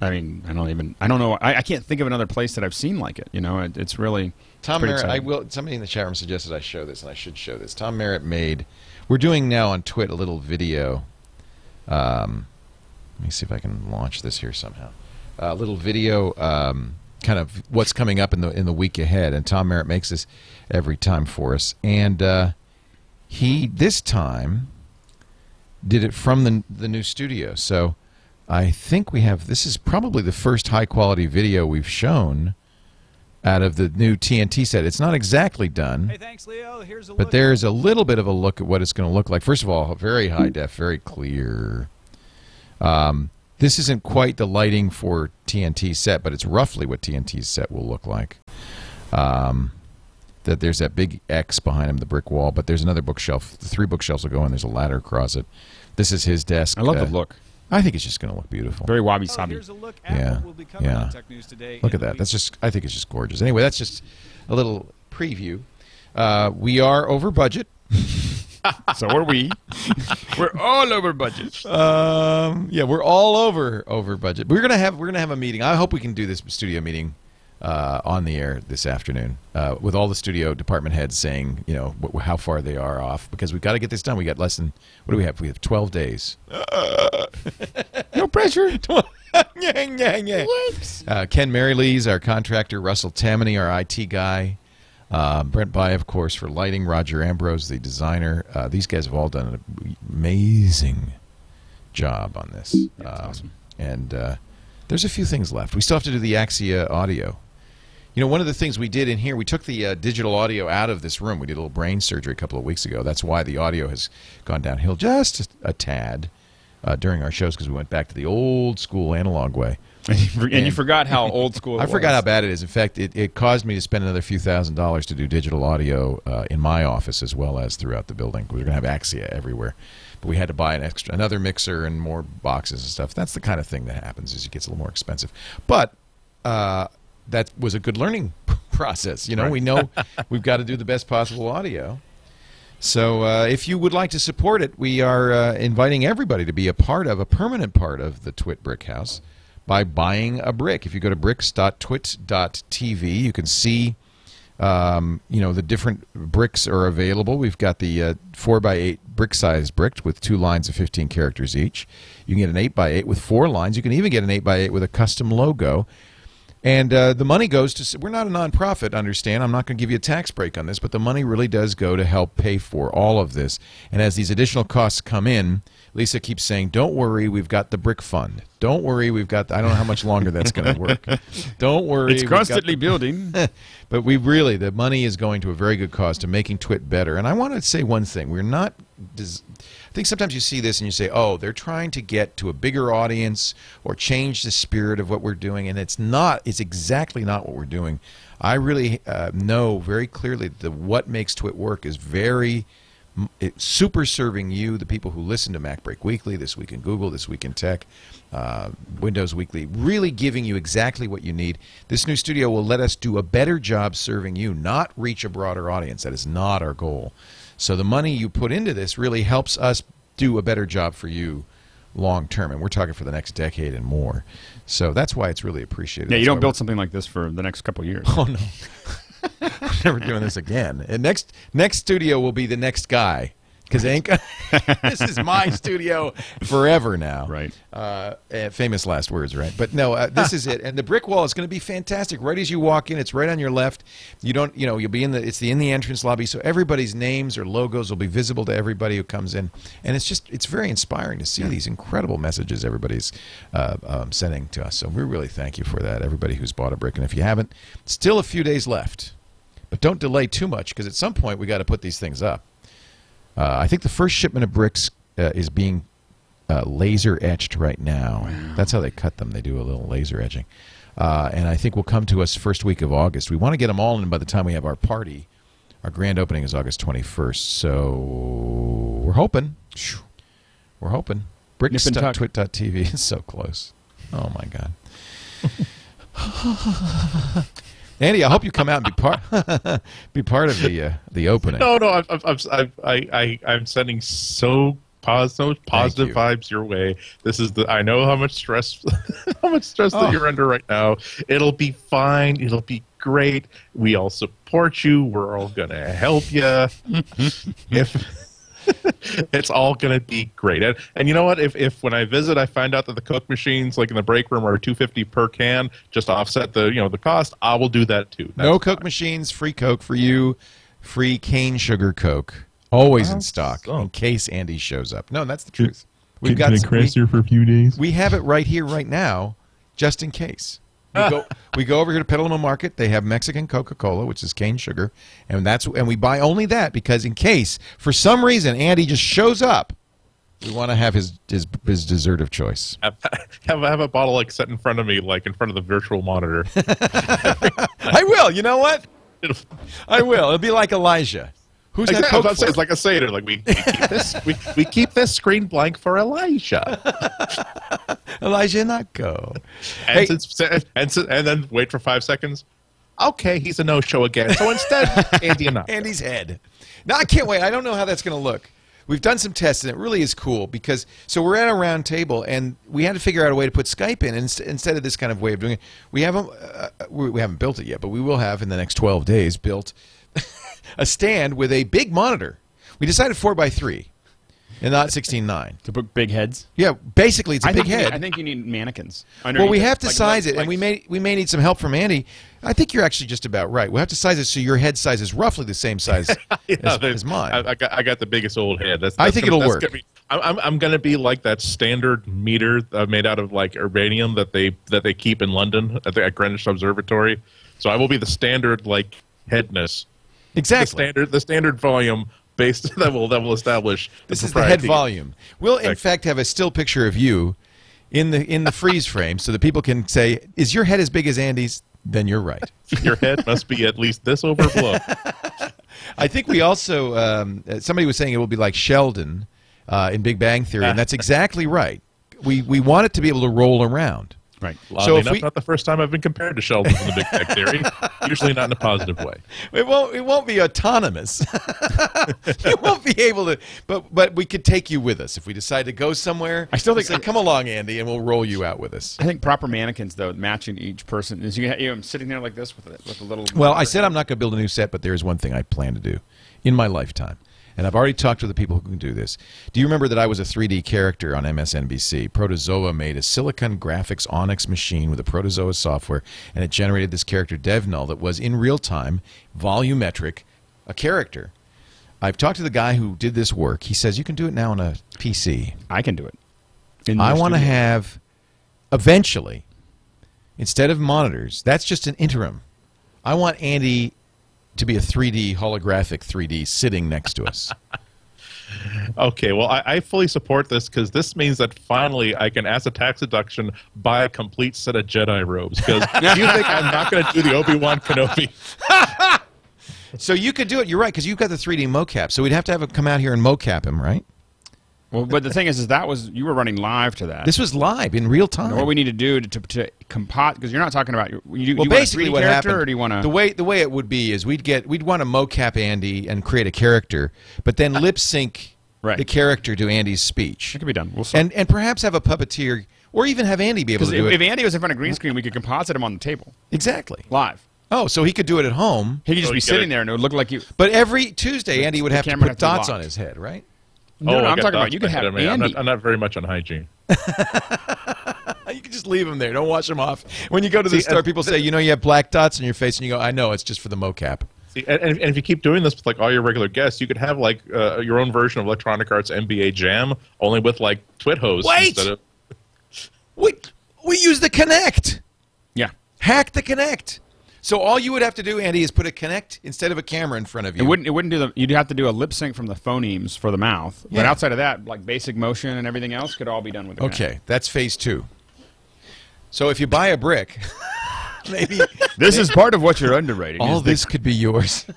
D: I mean, I don't even. I don't know. I, I can't think of another place that I've seen like it. You know, it, it's really.
A: Tom Merritt, I will. Somebody in the chat room suggested I show this, and I should show this. Tom Merritt made. We're doing now on Twit a little video. Um, let me see if I can launch this here somehow. A little video, um, kind of what's coming up in the in the week ahead, and Tom Merritt makes this every time for us. And uh, he this time did it from the the new studio. So I think we have. This is probably the first high quality video we've shown out of the new TNT set. It's not exactly done,
F: Hey, thanks, Leo. Here's a
A: but
F: look.
A: there's a little bit of a look at what it's going to look like. First of all, very high def, very clear. Um, this isn't quite the lighting for TNT set, but it's roughly what TNT set will look like. Um, that there's that big X behind him, the brick wall, but there's another bookshelf. The three bookshelves will go in. There's a ladder across it. This is his desk.
D: I love
A: Uh,
D: the look.
A: I think it's just going to look beautiful.
D: Very wabi
F: Oh,
D: sabi.
F: here's a look at
A: Yeah,
F: what will be
A: yeah.
F: Tech News today.
A: Look at that.
F: week.
A: That's just. I think it's just gorgeous. Anyway, that's just a little preview. Uh, we are over budget.
D: so are we. We're all over budget.
A: Um, yeah, we're all over over budget. We're gonna have we're gonna have a meeting. I hope we can do this studio meeting uh, on the air this afternoon uh, with all the studio department heads saying you know wh- how far they are off because we've got to get this done. We got less than what do we have? We have twelve days.
D: No pressure.
A: yeah, yeah, yeah. Uh, Ken Marylee's our contractor. Russell Tammany, our IT guy. Uh, Brent By, of course, for lighting. Roger Ambrose, the designer. Uh, these guys have all done an amazing job on this. Um, And uh, there's a few things left. We still have to do the Axia audio. You know, one of the things we did in here, we took the uh, digital audio out of this room. We did a little brain surgery a couple of weeks ago. That's why the audio has gone downhill just a, tad uh, during our shows because we went back to the old school analog way.
D: And you, for- and you forgot how old school it
A: I forgot how bad it is. In fact, it, it caused me to spend another few thousand dollars to do digital audio uh, in my office as well as throughout the building. We're going to have Axia everywhere, but we had to buy an extra, another mixer and more boxes and stuff. That's the kind of thing that happens. Is it gets a little more expensive, but uh, that was a good learning process. You know, we know we've got to do the best possible audio. So, uh, if you would like to support it, we are uh, inviting everybody to be a part of, a permanent part of the Twit Brick House by buying a brick. If you go to bricks.twit.tv, you can see, um, you know, the different bricks are available. We've got the uh, 4 by 8 brick size brick with two lines of 15 characters each. You can get an 8 by 8 with four lines. You can even get an 8 by 8 with a custom logo. And uh, the money goes to. We're not a nonprofit, understand? I'm not going to give you a tax break on this, but the money really does go to help pay for all of this. And as these additional costs come in, Lisa keeps saying, "Don't worry, we've got the brick fund. Don't worry, we've got. The, I don't know how much longer that's going to work. Don't worry,
D: It's constantly
A: the-
D: building.
A: but we really the money is going to a very good cause to making Twit better. And I want to say one thing: we're not. I think sometimes you see this and you say, "Oh, they're trying to get to a bigger audience or change the spirit of what we're doing," and it's not. It's exactly not what we're doing. I really uh, know very clearly that what makes Twit work is very m- it, super serving you, the people who listen to MacBreak Weekly, This Week in Google, This Week in Tech, uh, Windows Weekly, really giving you exactly what you need. This new studio will let us do a better job serving you, not reach a broader audience. That is not our goal. So the money you put into this really helps us do a better job for you long term, and we're talking for the next decade and more. So that's why it's really appreciated.
D: Yeah, you
A: That's
D: don't build something like this for the next couple of years.
A: Oh no. Never doing this again. And next next studio will be the next guy because go- this is my studio forever now.
D: Right.
A: Uh, eh, famous last words, right? But no, uh, this is it. And the brick wall is going to be fantastic. Right as you walk in, it's right on your left. You don't, you know, you'll be in the it's the in the entrance lobby, so everybody's names or logos will be visible to everybody who comes in, and it's just it's very inspiring to see these incredible messages everybody's uh, um, sending to us. So we really thank you for that, everybody who's bought a brick. And if you haven't, still a few days left, but don't delay too much because at some point we got to put these things up. Uh, I think the first shipment of bricks uh, is being uh, laser etched right now. That's how they cut them. They do a little laser etching. Uh, and I think will come to us first week of August. We want to get them all in by the time we have our party. Our grand opening is August 21st. So we're hoping. We're hoping.
D: Nip and tuck.
A: Bricks.twit.tv is so close. Oh, my God. Andy, I hope you come out and be part be part of the uh, the opening.
E: No, no, I'm, I'm, I'm, I, I, I'm sending so pos- so positive
A: you.
E: vibes your way. This is the. I know how much stress, how much stress
A: Oh.
E: that you're under right now. It'll be fine. It'll be great. We all support you. We're all gonna help you. if it's all gonna be great. And, and you know what? If if when I visit, I find out that the Coke machines, like in the break room, are 250 per can, just to offset the you know the cost, I will do that too.
A: No
E: That's
A: Coke machines, free Coke for you, free cane sugar Coke, always in
E: Awesome.
A: stock in case Andy shows up. No, that's the truth. We've
F: Can,
A: got
F: can it
A: some-
F: crash
A: we,
F: here for a few days?
A: we have it right here, right now, just in case. We go, we go over here to Petaluma Market. They have Mexican Coca Cola, which is cane sugar, and that's and we buy only that because in case for some reason Andy just shows up, we want to have his his, his dessert of choice.
E: have, have have a bottle like set in front of me, like in front of the virtual monitor.
A: I will. You know what? I will. It'll be like Elijah. Who's that
E: Exactly, I was
A: Coke
E: about to say, it's like a Seder. Like we, we keep this, we, we keep this screen blank for Elijah,
A: Elijah, not go.
E: and
A: Hey.
E: since, and, and then wait for five seconds. okay, he's a no-show again. So instead, Andy and I.
A: Andy's head. Now I can't wait. I don't know how that's going to look. We've done some tests and it really is cool because so we're at a round table and we had to figure out a way to put Skype in inst- instead of this kind of way of doing it. We haven't uh, we we haven't built it yet, but we will have in the next 12 days built a stand with a big monitor. We decided 4 by 3 and not 16.9.
D: To put big heads.
A: Yeah, basically it's a
D: I
A: big
D: think you
A: head.
D: need- I think you need mannequins.
A: Well, we have to
D: Like-
A: size it, and we may we may need some help from Andy. I think you're actually just about right. We'll have to size it so your head size is roughly the same size
E: Yeah,
A: as,
E: they-
A: as mine.
E: I, I got, I got the biggest old head. That's,
A: I
E: that's
A: think
E: gonna-
A: it'll
E: that's
A: work.
E: gonna be- I'm, I'm, I'm going to be like that standard meter uh, made out of like uranium that they that they keep in London at, the, at Greenwich Observatory. So I will be the standard like headness, the
A: exactly.
E: standard the standard volume based that will that will establish.
A: This is the head volume. We'll in fact have a still picture of you in the in the freeze frame so that people can say, "Is your head as big as Andy's?" Then you're right.
E: Your head must be at least this over below.
A: I think we also um, somebody was saying it will be like Sheldon uh, in Big Bang Theory, and that's exactly right. We we want it to be able to roll around.
D: Right.
E: Oddly
A: if
E: enough,
A: we-
E: not the first time I've been compared to Sheldon in the Big Bang Theory. Usually not in a positive way.
A: It won't. It won't be autonomous. you won't be able to. But but we could take you with us if we decide to go somewhere.
D: I still think-
A: say, come along, Andy, and we'll roll you out with us.
D: I think proper mannequins though, matching each person is you you know, I'm sitting there like this with a, with a little.
A: Well, I said I'm not going to build a new set, but there is one thing I plan to do in my lifetime. And I've already talked to the people who can do this. Do you remember that I was a 3D character on MSNBC? Protozoa made a Silicon Graphics Onyx machine with a Protozoa software, and it generated this character DevNull that was in real time, volumetric, a character. I've talked to the guy who did this work. He says you can do it now on a PC.
D: I can do it. In
A: I want to have, eventually, instead of monitors, that's just an interim. I want Andy to be a 3D holographic 3D sitting next to us.
E: Okay, well, I, I fully support this because this means that finally I can, as a tax deduction, buy a complete set of Jedi robes. Because you think I'm not going to do the Obi Wan Kenobi?
A: so you could do it. You're right because you've got the 3D mocap. So we'd have to have him come out here and mocap him, right?
D: Well, but the thing is, is that was you were running live to that.
A: This was live in real time.
D: And what we need to do to, to, to compot because you're not talking about you, you,
A: well,
D: you
A: basically,
D: want
A: what
D: a 3D character,
A: happened?
D: or do you want to
A: the way the way it would be is we'd get we'd want to mocap Andy and create a character, but then lip sync
D: Right.
A: the character to Andy's speech.
D: It could be done. We'll sort-
A: and and perhaps have a puppeteer, or even have Andy be able to do
D: if,
A: it.
D: if Andy was in front of green screen, we could composite him on the table
A: exactly.
D: live.
A: Oh, so he could do it at home.
D: He could just
E: Oh,
D: be sitting
E: gotta-
D: there, and it would look like you.
A: But every Tuesday, Andy would have to
D: camera
A: put
D: has to be
A: dots
D: locked.
A: on his head, right?
D: No,
E: Oh,
D: no,
E: I
D: I'm
E: got
D: talking about you
E: can
D: have
E: head. I mean, I'm
D: Andy.
E: not, I'm not very much on hygiene.
A: You can just leave them there. Don't wash them off. When you go to the
E: See,
A: store,
E: and-
A: people say, you know, you have black dots on your face, and you go, I know, it's just for the mocap.
E: See, and, and if you keep doing this with like all your regular guests, you could have like uh, your own version of Electronic Arts NBA Jam, only with like twit hosts
A: Wait!
E: instead of.
A: We we use the Kinect.
D: yeah,
A: Hack the Kinect. So all you would have to do, Andy, is put a Kinect instead of a camera in front of you.
D: it wouldn't. It wouldn't do the. You'd have to do a lip sync from the phonemes for the mouth. But outside of that, like basic motion and everything else could all be done with. The.
A: Okay, that's phase two. So if you buy a brick, maybe
D: This is part of what you're underwriting.
A: all
D: is the-
A: this could be yours.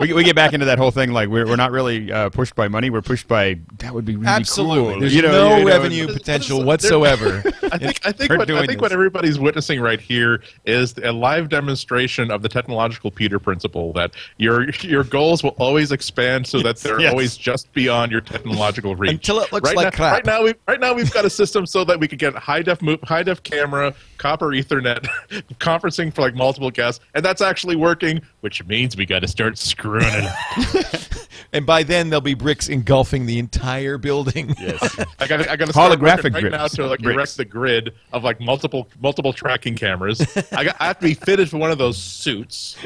D: we, we get back into that whole thing. Like we're, we're not really uh, pushed by money. We're pushed by that would be really
A: Absolutely.
D: cool.
A: There's
D: You know,
A: no
D: you know,
A: revenue
E: But- but
A: potential
E: there-
A: whatsoever.
E: I think I think what I
D: doing
E: think what everybody's witnessing right here is a live demonstration of the technological Peter principle that your your goals will always expand so that they're
D: Yes.
E: always just beyond your technological reach.
A: Until it looks
E: right
A: like
E: now,
A: crap.
E: Right now, we right now we've got a system so that we could get high def mo- high def camera, copper Ethernet, conferencing for like multiple guests, and that's actually working. Which means we got to start screwing it
A: and by then there'll be bricks engulfing the entire building.
D: Yes.
E: I got I got to
D: Holographic
E: working right now
D: grids.
E: to like
D: Bricks.
E: erect the grid of like multiple multiple tracking cameras. I, got, I have to be fitted for one of those suits.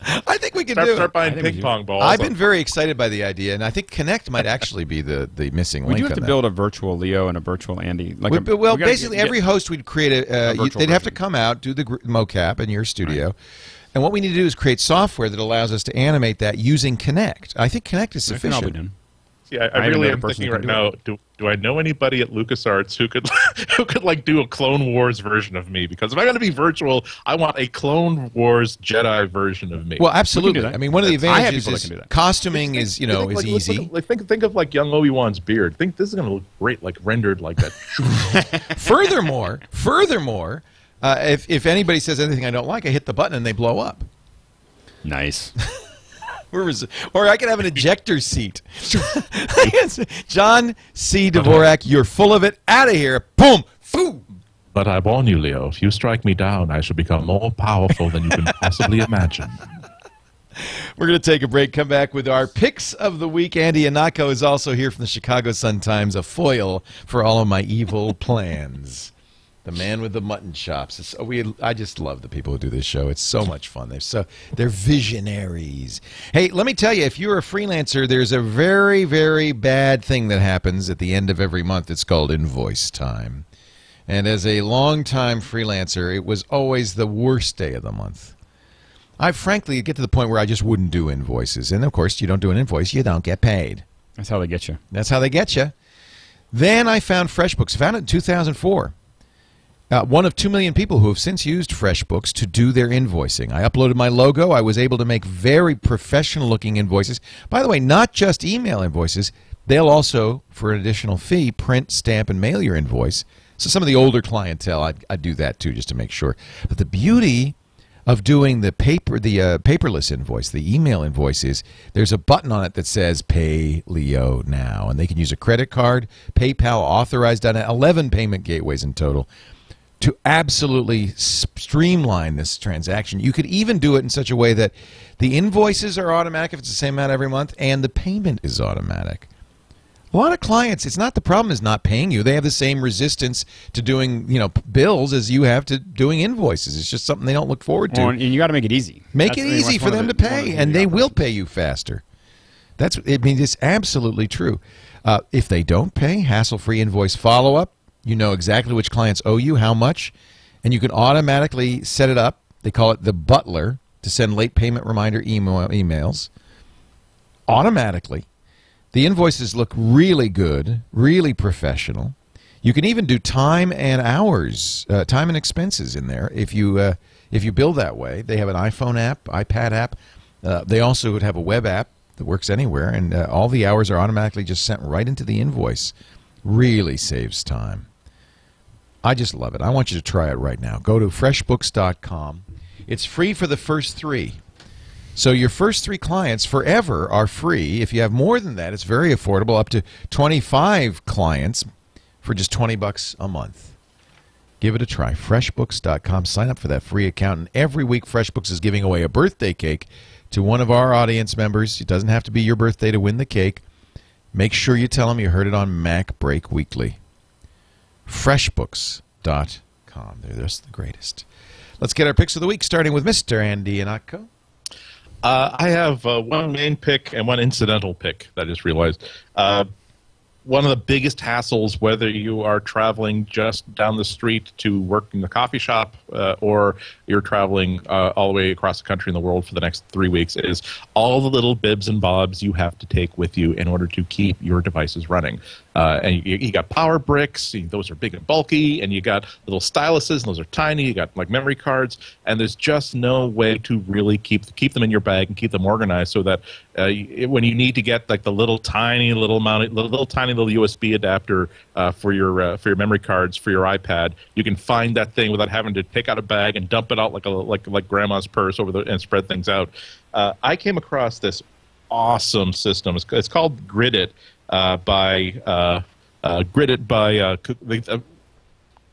A: I think we can
E: Start,
A: do
E: start buying
D: I think we
E: ping pong balls.
A: I've been very excited by the idea, and I think Kinect might actually be the, the missing
D: we
A: link.
D: do have to
A: that.
D: build a virtual Leo and a virtual Andy. Like
A: We-
D: a,
A: well,
D: we
A: basically,
D: get-
A: every host we'd create a. Uh, you, they'd have to come out, do the mocap in your studio, and what we need to do is create software that allows us to animate that using Kinect. I think Kinect is
D: It can all be
A: sufficient.
D: done.
E: See, I, I,
D: I
E: really am
D: person
E: thinking right
D: can
E: now. Do, do I know anybody at LucasArts who could who could like do a Clone Wars version of me? Because if I'm going to be virtual, I want a Clone Wars Jedi version of me.
A: Well, absolutely.
D: that.
A: I mean, one of the advantages
D: people that
A: is
D: can do that.
A: costuming is you know
E: Think,
A: is
E: like, look-
A: easy.
E: look- like think think of like young Obi Wan's beard. Think this is going to look great, like rendered like that.
A: furthermore, furthermore, Uh, if if anybody says anything I don't like, I hit the button and they blow up.
D: Nice.
A: Or, was, or I could have an ejector seat. John C. Dvorak, you're full of it. Out of here. Boom. Boom.
E: But I warn you, Leo, if you strike me down, I shall become more powerful than you can possibly imagine.
A: We're going to take a break, come back with our picks of the week. Andy Ihnatko is also here from the Chicago Sun-Times, a foil for all of my evil plans. The man with the mutton chops. It's, we, I just love the people who do this show. It's so much fun. They're so they're visionaries. Hey, let me tell you, if you're a freelancer, there's a very, very bad thing that happens at the end of every month. It's called invoice time. And as a longtime freelancer, it was always the worst day of the month. I frankly get to the point where I just wouldn't do invoices. And of course, you don't do an invoice, you don't get paid.
D: That's how they get you.
A: That's how they get you. Then I found FreshBooks. Found it in 2004. Uh, one of two million people who have since used FreshBooks to do their invoicing. I uploaded my logo. I was able to make very professional looking invoices. By the way, not just email invoices, they'll also, for an additional fee, print, stamp, and mail your invoice. So some of the older clientele, I'd, I'd do that too, just to make sure. But the beauty of doing the paper, the uh, paperless invoice, the email invoice is there's a button on it that says "Pay Leo now," and they can use a credit card, PayPal authorized on 11 payment gateways in total to absolutely streamline this transaction. You could even do it in such a way that the invoices are automatic if it's the same amount every month, and the payment is automatic. A lot of clients, it's not the problem is not paying you. They have the same resistance to doing, you know, bills as you have to doing invoices. It's just something they don't look forward to.
D: Well, and you got to make it easy.
A: Make
D: That's-
A: it easy for them
D: the-
A: to pay,
D: the
A: and they will pay you faster. That's I mean, it's absolutely true. Uh, if they don't pay, hassle-free invoice follow-up. You know exactly which clients owe you how much, and you can automatically set it up. They call it the butler to send late payment reminder email emails automatically. The invoices look really good, really professional. You can even do time and hours, uh, time and expenses in there if you uh, if you bill that way. They have an iPhone app, iPad app. Uh, they also would have a web app that works anywhere, and uh, all the hours are automatically just sent right into the invoice. Really saves time. I just love it. I want you to try it right now. Go to freshbooks.com. It's free for the first three. So your first three clients forever are free. If you have more than that, it's very affordable, up to 25 clients for just 20 bucks a month. Give it a try. Freshbooks.com. Sign up for that free account. And every week, FreshBooks is giving away a birthday cake to one of our audience members. It doesn't have to be your birthday to win the cake. Make sure you tell them you heard it on Mac Break Weekly. Freshbooks.com. They're just the greatest. Let's get our picks of the week, starting with Mr. Andy Ihnatko.
E: Uh, I have uh, one main pick and one incidental pick that I just realized. Uh, one of the biggest hassles, whether you are traveling just down the street to work in the coffee shop uh, or you're traveling uh, all the way across the country and the world for the next three weeks, is all the little bibs and bobs you have to take with you in order to keep your devices running. Uh, and you, you got power bricks, those are big and bulky, and you got little styluses, and those are tiny. You got like memory cards, and there's just no way to really keep keep them in your bag and keep them organized so that uh, when you need to get like the little tiny little amount, little, little tiny little USB adapter uh, for your uh, for your memory cards for your iPad, you can find that thing without having to take out a bag and dump it out like a like like grandma's purse over the and spread things out. Uh, I came across this awesome system. It's, it's called Gridit by uh, by uh, uh,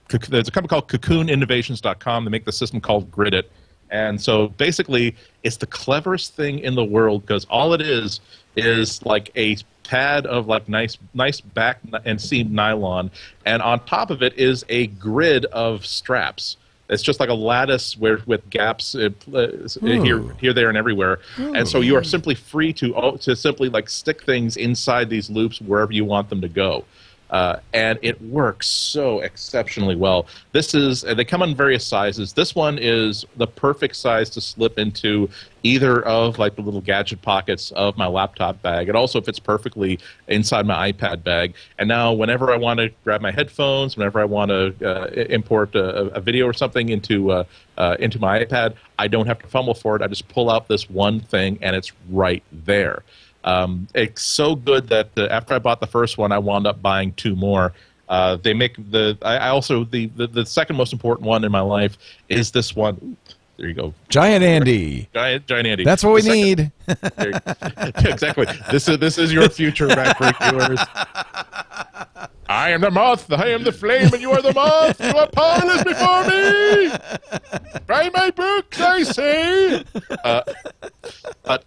E: Cook- there's a company called CocoonInnovations.com. They make the system called Gridit, and so basically, it's the cleverest thing in the world because all it is is like a pad of like nice nice back and seam nylon, and on top of it is a grid of straps. It's just like a lattice where with gaps uh, uh, here, here, there, and everywhere. And so you are simply free to oh, to simply like stick things inside these loops wherever you want them to go. Uh, and it works so exceptionally well. This is they come in various sizes. This one is the perfect size to slip into either of like the little gadget pockets of my laptop bag. It also fits perfectly inside my iPad bag. And now, whenever I want to grab my headphones, whenever I want to uh, import a, a video or something into uh, uh, into my iPad, I don't have to fumble for it. I just pull out this one thing, and it's right there. Um, it's so good that uh, after I bought the first one, I wound up buying two more. Uh, they make the. I, I also the, the the second most important one in my life is this one. There you go,
A: Giant Andy.
E: giant giant Andy.
A: That's what we
E: The
A: need.
E: exactly. This is this is your future, backbreak viewers. I am the moth, I am the flame, and you are the moth. You are powerless before me. Buy my books, I say. Uh, but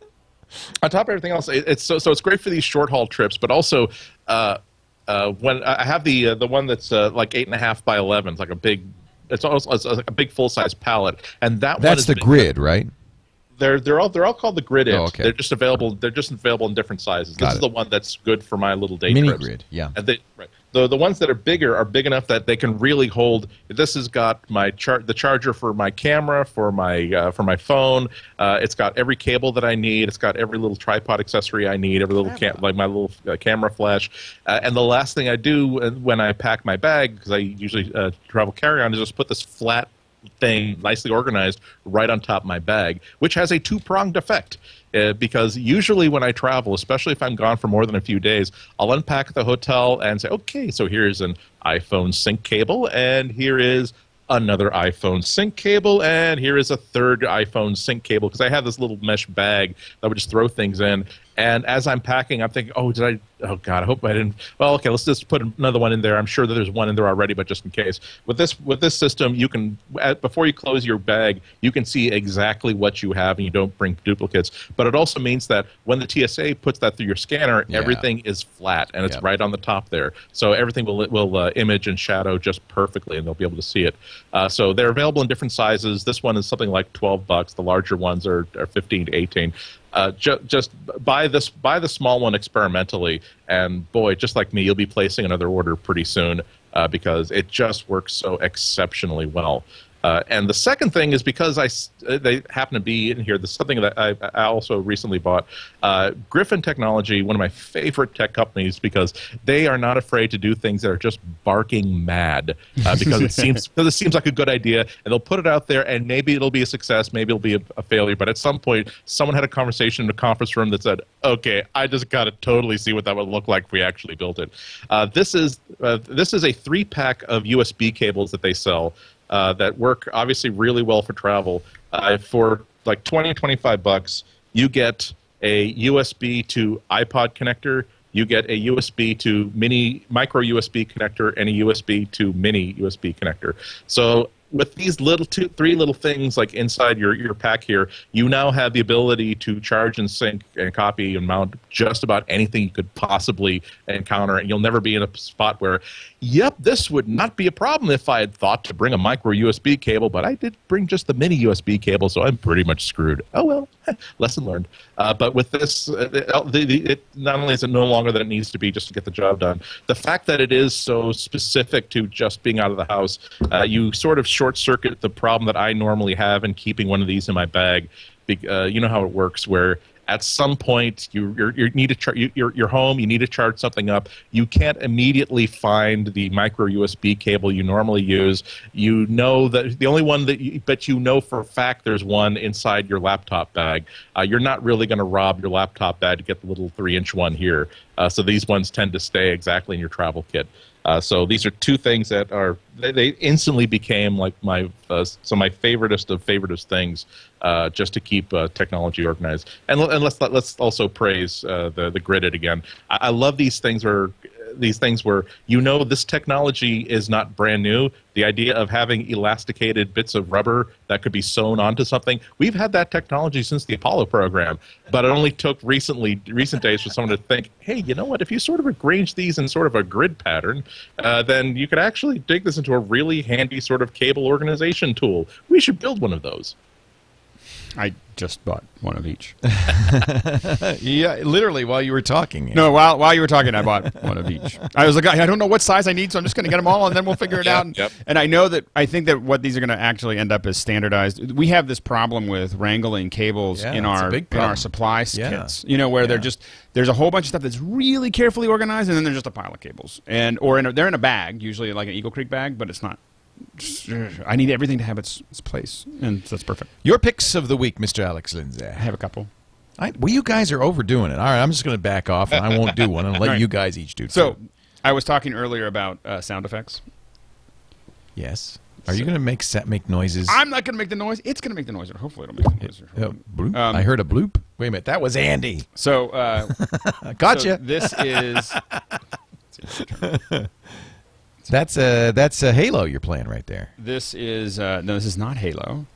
E: on top of everything else, it, it's so so it's great for these short haul trips, but also. Uh, uh, when I have the uh, the one that's uh, like eight and a half by eleven, it's like a big, it's also it's a big full size pallet, and that one
A: That's the
E: big-
A: grid, right?
E: they're they're all they're all called the grid.
A: Oh, okay.
E: They're just available. They're just available in different sizes.
A: Got
E: this
A: it.
E: is the one that's good for my little day
A: Mini
E: trips.
A: grid, yeah.
E: They, right. The the ones that are bigger are big enough that they can really hold. This has got my char- the charger for my camera, for my uh, for my phone. Uh, it's got every cable that I need. It's got every little tripod accessory I need. Every little cam- like my little uh, camera flash. Uh, and the last thing I do uh, when I pack my bag because I usually uh, travel carry on is just put this flat thing nicely organized right on top of my bag, which has a two pronged effect. Uh, because usually when I travel, especially if I'm gone for more than a few days, I'll unpack the hotel and say, okay, so here's an iPhone sync cable, and here is another iPhone sync cable, and here is a third iPhone sync cable because I have this little mesh bag that would just throw things in. And as I'm packing, I'm thinking, oh, did I? Oh God, I hope I didn't. Well, okay, let's just put another one in there. I'm sure that there's one in there already, but just in case. With this with this system, you can at, before you close your bag, you can see exactly what you have, and you don't bring duplicates. But it also means that when the TSA puts that through your scanner,
A: Yeah.
E: everything is flat and it's right on the top there. So everything will will uh, image and shadow just perfectly, and they'll be able to see it. Uh, so they're available in different sizes. This one is something like 12 bucks. The larger ones are, are 15 to 18. Uh, ju- just buy this, buy the small one experimentally, and boy, just like me, you'll be placing another order pretty soon uh, because it just works so exceptionally well. Uh, and the second thing is because I uh, they happen to be in here. There's something that I, I also recently bought. Uh, Griffin Technology, one of my favorite tech companies, because they are not afraid to do things that are just barking mad. Uh, because it seems because it seems like a good idea, and they'll put it out there, and maybe it'll be a success, maybe it'll be a, a failure. But at some point, someone had a conversation in a conference room that said, "Okay, I just got to totally see what that would look like if we actually built it." Uh, this is uh, this is a three pack of USB cables that they sell uh, that work obviously really well for travel. Uh, for like 20 or 25 bucks, you get a USB to iPod connector, you get a USB to mini micro USB connector, and a USB to mini USB connector. So with these little two, three little things like inside your, your pack here, you now have the ability to charge and sync and copy and mount just about anything you could possibly encounter. And you'll never be in a spot where, yep, this would not be a problem if I had thought to bring a micro USB cable, but I did bring just the mini USB cable, so I'm pretty much screwed. Oh well, lesson learned. Uh, but with this, uh, the, the, it, not only is it no longer than it needs to be just to get the job done, the fact that it is so specific to just being out of the house, uh, you sort of short circuit the problem that I normally have in keeping one of these in my bag. Uh, you know how it works, where at some point you you're, you need to char- you, you're, you're home you need to charge something up. You can't immediately find the micro usb cable you normally use. You know that the only one that you, but you know for a fact there's one inside your laptop bag. Uh, you're not really going to rob your laptop bag to get the little three inch one here. Uh, so these ones tend to stay exactly in your travel kit uh, so these are two things that are they, they instantly became like my uh, of my favoritist of favoritist things uh, just to keep uh, technology organized. And, and let's let's also praise uh, the the Gridit again. I, I love these things where these things where you know this technology is not brand new. The idea of having elasticated bits of rubber that could be sewn onto something, we've had that technology since the Apollo program, but it only took recently recent days for someone to think, hey, you know what? If you sort of arrange these in sort of a grid pattern, uh, then you could actually dig this into a really handy sort of cable organization tool. We should build one of those.
D: I just bought one of each.
A: yeah, literally while you were talking.
D: No, while while you were talking, I bought one of each. I was like, I don't know what size I need, so I'm just going to get them all, and then we'll figure it
E: Yeah,
D: out. And,
E: yep.
D: and I know that I think that what these are going to actually end up is standardized. We have this problem with wrangling cables
A: Yeah,
D: in our in our supply
A: Yeah.
D: kits. You know, where they're just there's a whole bunch of stuff that's really carefully organized, and then there's just a pile of cables, and or in a, they're in a bag, usually like an Eagle Creek bag, but it's not. I need everything to have its, its place, and that's perfect.
A: Your picks of the week, Mr. Alex Lindsay.
D: I have a couple.
A: I, well, you guys are overdoing it. All right, I'm just going to back off and I won't do one and let
D: right.
A: you guys each do two.
D: So, I was talking earlier about uh, sound effects.
A: Yes. Are you going to make sa- make noises?
D: I'm not going to make the noise. It's going to make the noise. Hopefully, it'll make the noise.
A: Uh, bloop.
D: Um,
A: I heard a bloop. Wait a minute. That was Andy.
D: So, uh,
A: gotcha.
D: so this is
A: that's a that's a Halo you're playing right there.
D: this is uh, no, this is not Halo.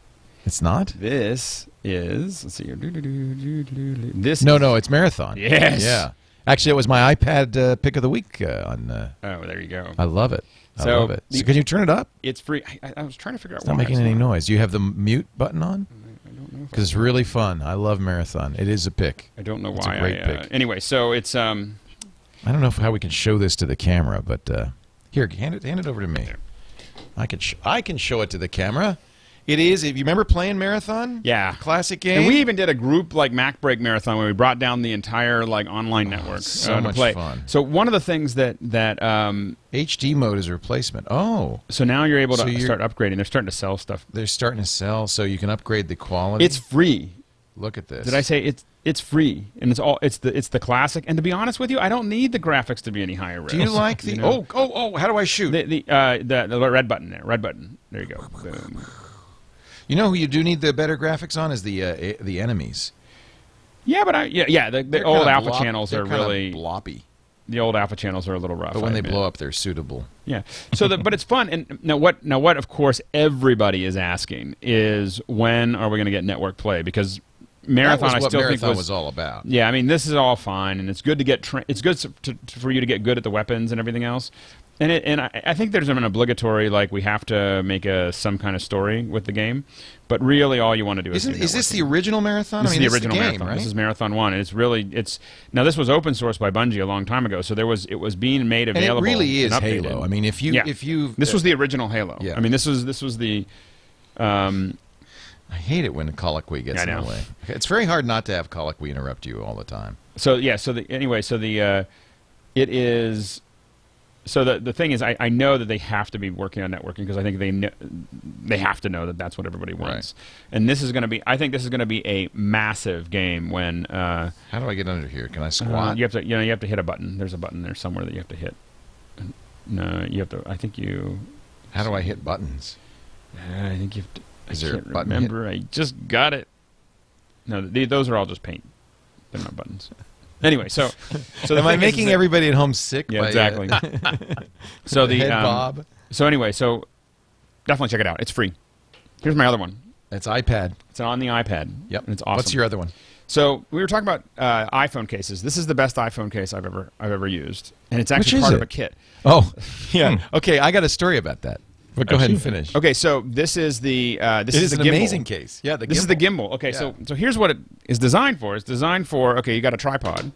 A: It's not.
D: This is let's see here. This
A: No,
D: is-
A: no, it's marathon.
D: Yes.
A: Yeah. Actually, it was my iPad uh, pick of the week. Uh, on uh,
D: Oh, there you go.
A: I love it. I
D: So
A: love it. So
D: the-
A: can you turn it up?
D: It's free. I, I- was trying to figure out. Why.
A: It's not making any noise. Do you have the mute button on?
D: I don't know.
A: Because it's really fun. I love marathon. It is a pick.
D: I don't know
A: It's
D: why.
A: a great
D: I, uh,
A: pick.
D: Anyway, so it's um.
A: I don't know if, how we can show this to the camera, but uh, here, hand it hand it over to me. I can sh- I can show it to the camera. It is. If you remember playing marathon,
D: Yeah.
A: classic game.
D: And we even did a group like Mac Break Marathon where we brought down the entire like online network
A: Oh, so
D: uh, to
A: much
D: play.
A: fun.
D: So one of the things that that um,
A: HD mode is a replacement. Oh,
D: so now you're able to
A: So you're-
D: start upgrading. They're starting to sell stuff.
A: they're starting to sell, so you can upgrade the quality.
D: It's free.
A: Look at this.
D: Did I say it's it's free and it's all it's the it's the classic. And to be honest with you, I don't need the graphics to be any higher.
A: Do you like the?
D: know?
A: Oh, oh, oh! How do I shoot?
D: the the, uh, the the red button there, red button. There you go. Boom.
A: you know who you do need the better graphics on is the uh, the enemies.
D: Yeah, but I yeah yeah the, the old alpha
A: blop-
D: channels
A: they're
D: really
A: bloppy,
D: the old alpha channels are a little rough.
A: but when
D: I
A: they
D: admit.
A: blow up, they're suitable.
D: Yeah. So, the, but it's fun. And now, what? Now, what? Of course, everybody is asking is when are we going to get network play? Because marathon,
A: was
D: I still
A: marathon
D: think
A: was, all about.
D: Yeah, I mean, this is all fine, and it's good to get. Tra- it's good to, to, for you to get good at the weapons and everything else. And it, and I, I think there's an obligatory like we have to make a some kind of story with the game, but really all you want to do is
A: Isn't is this the original marathon?
D: This
A: I mean,
D: is the
A: this
D: original
A: game,
D: marathon.
A: right?
D: This is Marathon One. and It's really it's now this was open source by Bungie a long time ago, so there was it was being made available.
A: and it really is. Halo. I mean, if you
D: Yeah.
A: if you
D: This was the original Halo.
A: Yeah.
D: I mean, this was this was the. Um,
A: I hate it when colloquy gets in the way. It's very hard not to have colloquy interrupt you all the time.
D: so yeah. So the anyway. So the uh, it is. So the the thing is, I, I know that they have to be working on networking because I think they kn- they have to know that that's what everybody wants. And this is going to be. I think this is going to be a massive game when. Uh,
A: How do I get under here? Can I
D: uh,
A: squat?
D: you have to you know you have to hit a button. There's a button there somewhere that you have to hit. No, you have to. I think you.
A: How do I hit buttons?
D: Uh, I think you have to.
A: Is
D: I
A: there
D: can't
A: button hit?
D: remember. I just got it. No, th those are all just paint. They're not buttons. Anyway, so so
A: Am I making everybody at home sick?
D: Yeah,
A: by, uh,
D: exactly. so the
A: head
D: um,
A: bob?
D: So anyway, so definitely check it out. It's free. Here's my other one.
A: It's iPad.
D: It's on the iPad.
A: Yep.
D: and it's awesome.
A: What's your other one?
D: So we were talking about uh, iPhone cases. This is the best iPhone case I've ever I've ever used, and it's actually part of a kit.
A: Oh, yeah. Okay, I got a story about that. But go ahead and finish.
D: Okay, so this is the uh, this
A: It
D: is
A: is an
D: gimbal.
A: amazing case. Yeah, the
D: This is the gimbal. Okay, so
A: Yeah.
D: so here's what it is designed for. It's designed for okay, you got a tripod,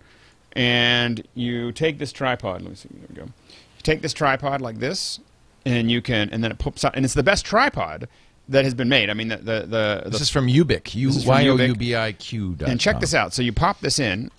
D: and you take this tripod. Let me see. There we go. You take this tripod like this, and you can, and then it pops out, and it's the best tripod that has been made. I mean, the the the,
A: This
D: the
A: is from Ubiq. U
D: This is from
A: Y O
D: Ubiq.
A: U B I Q. dot
D: and check this out. So you pop this in,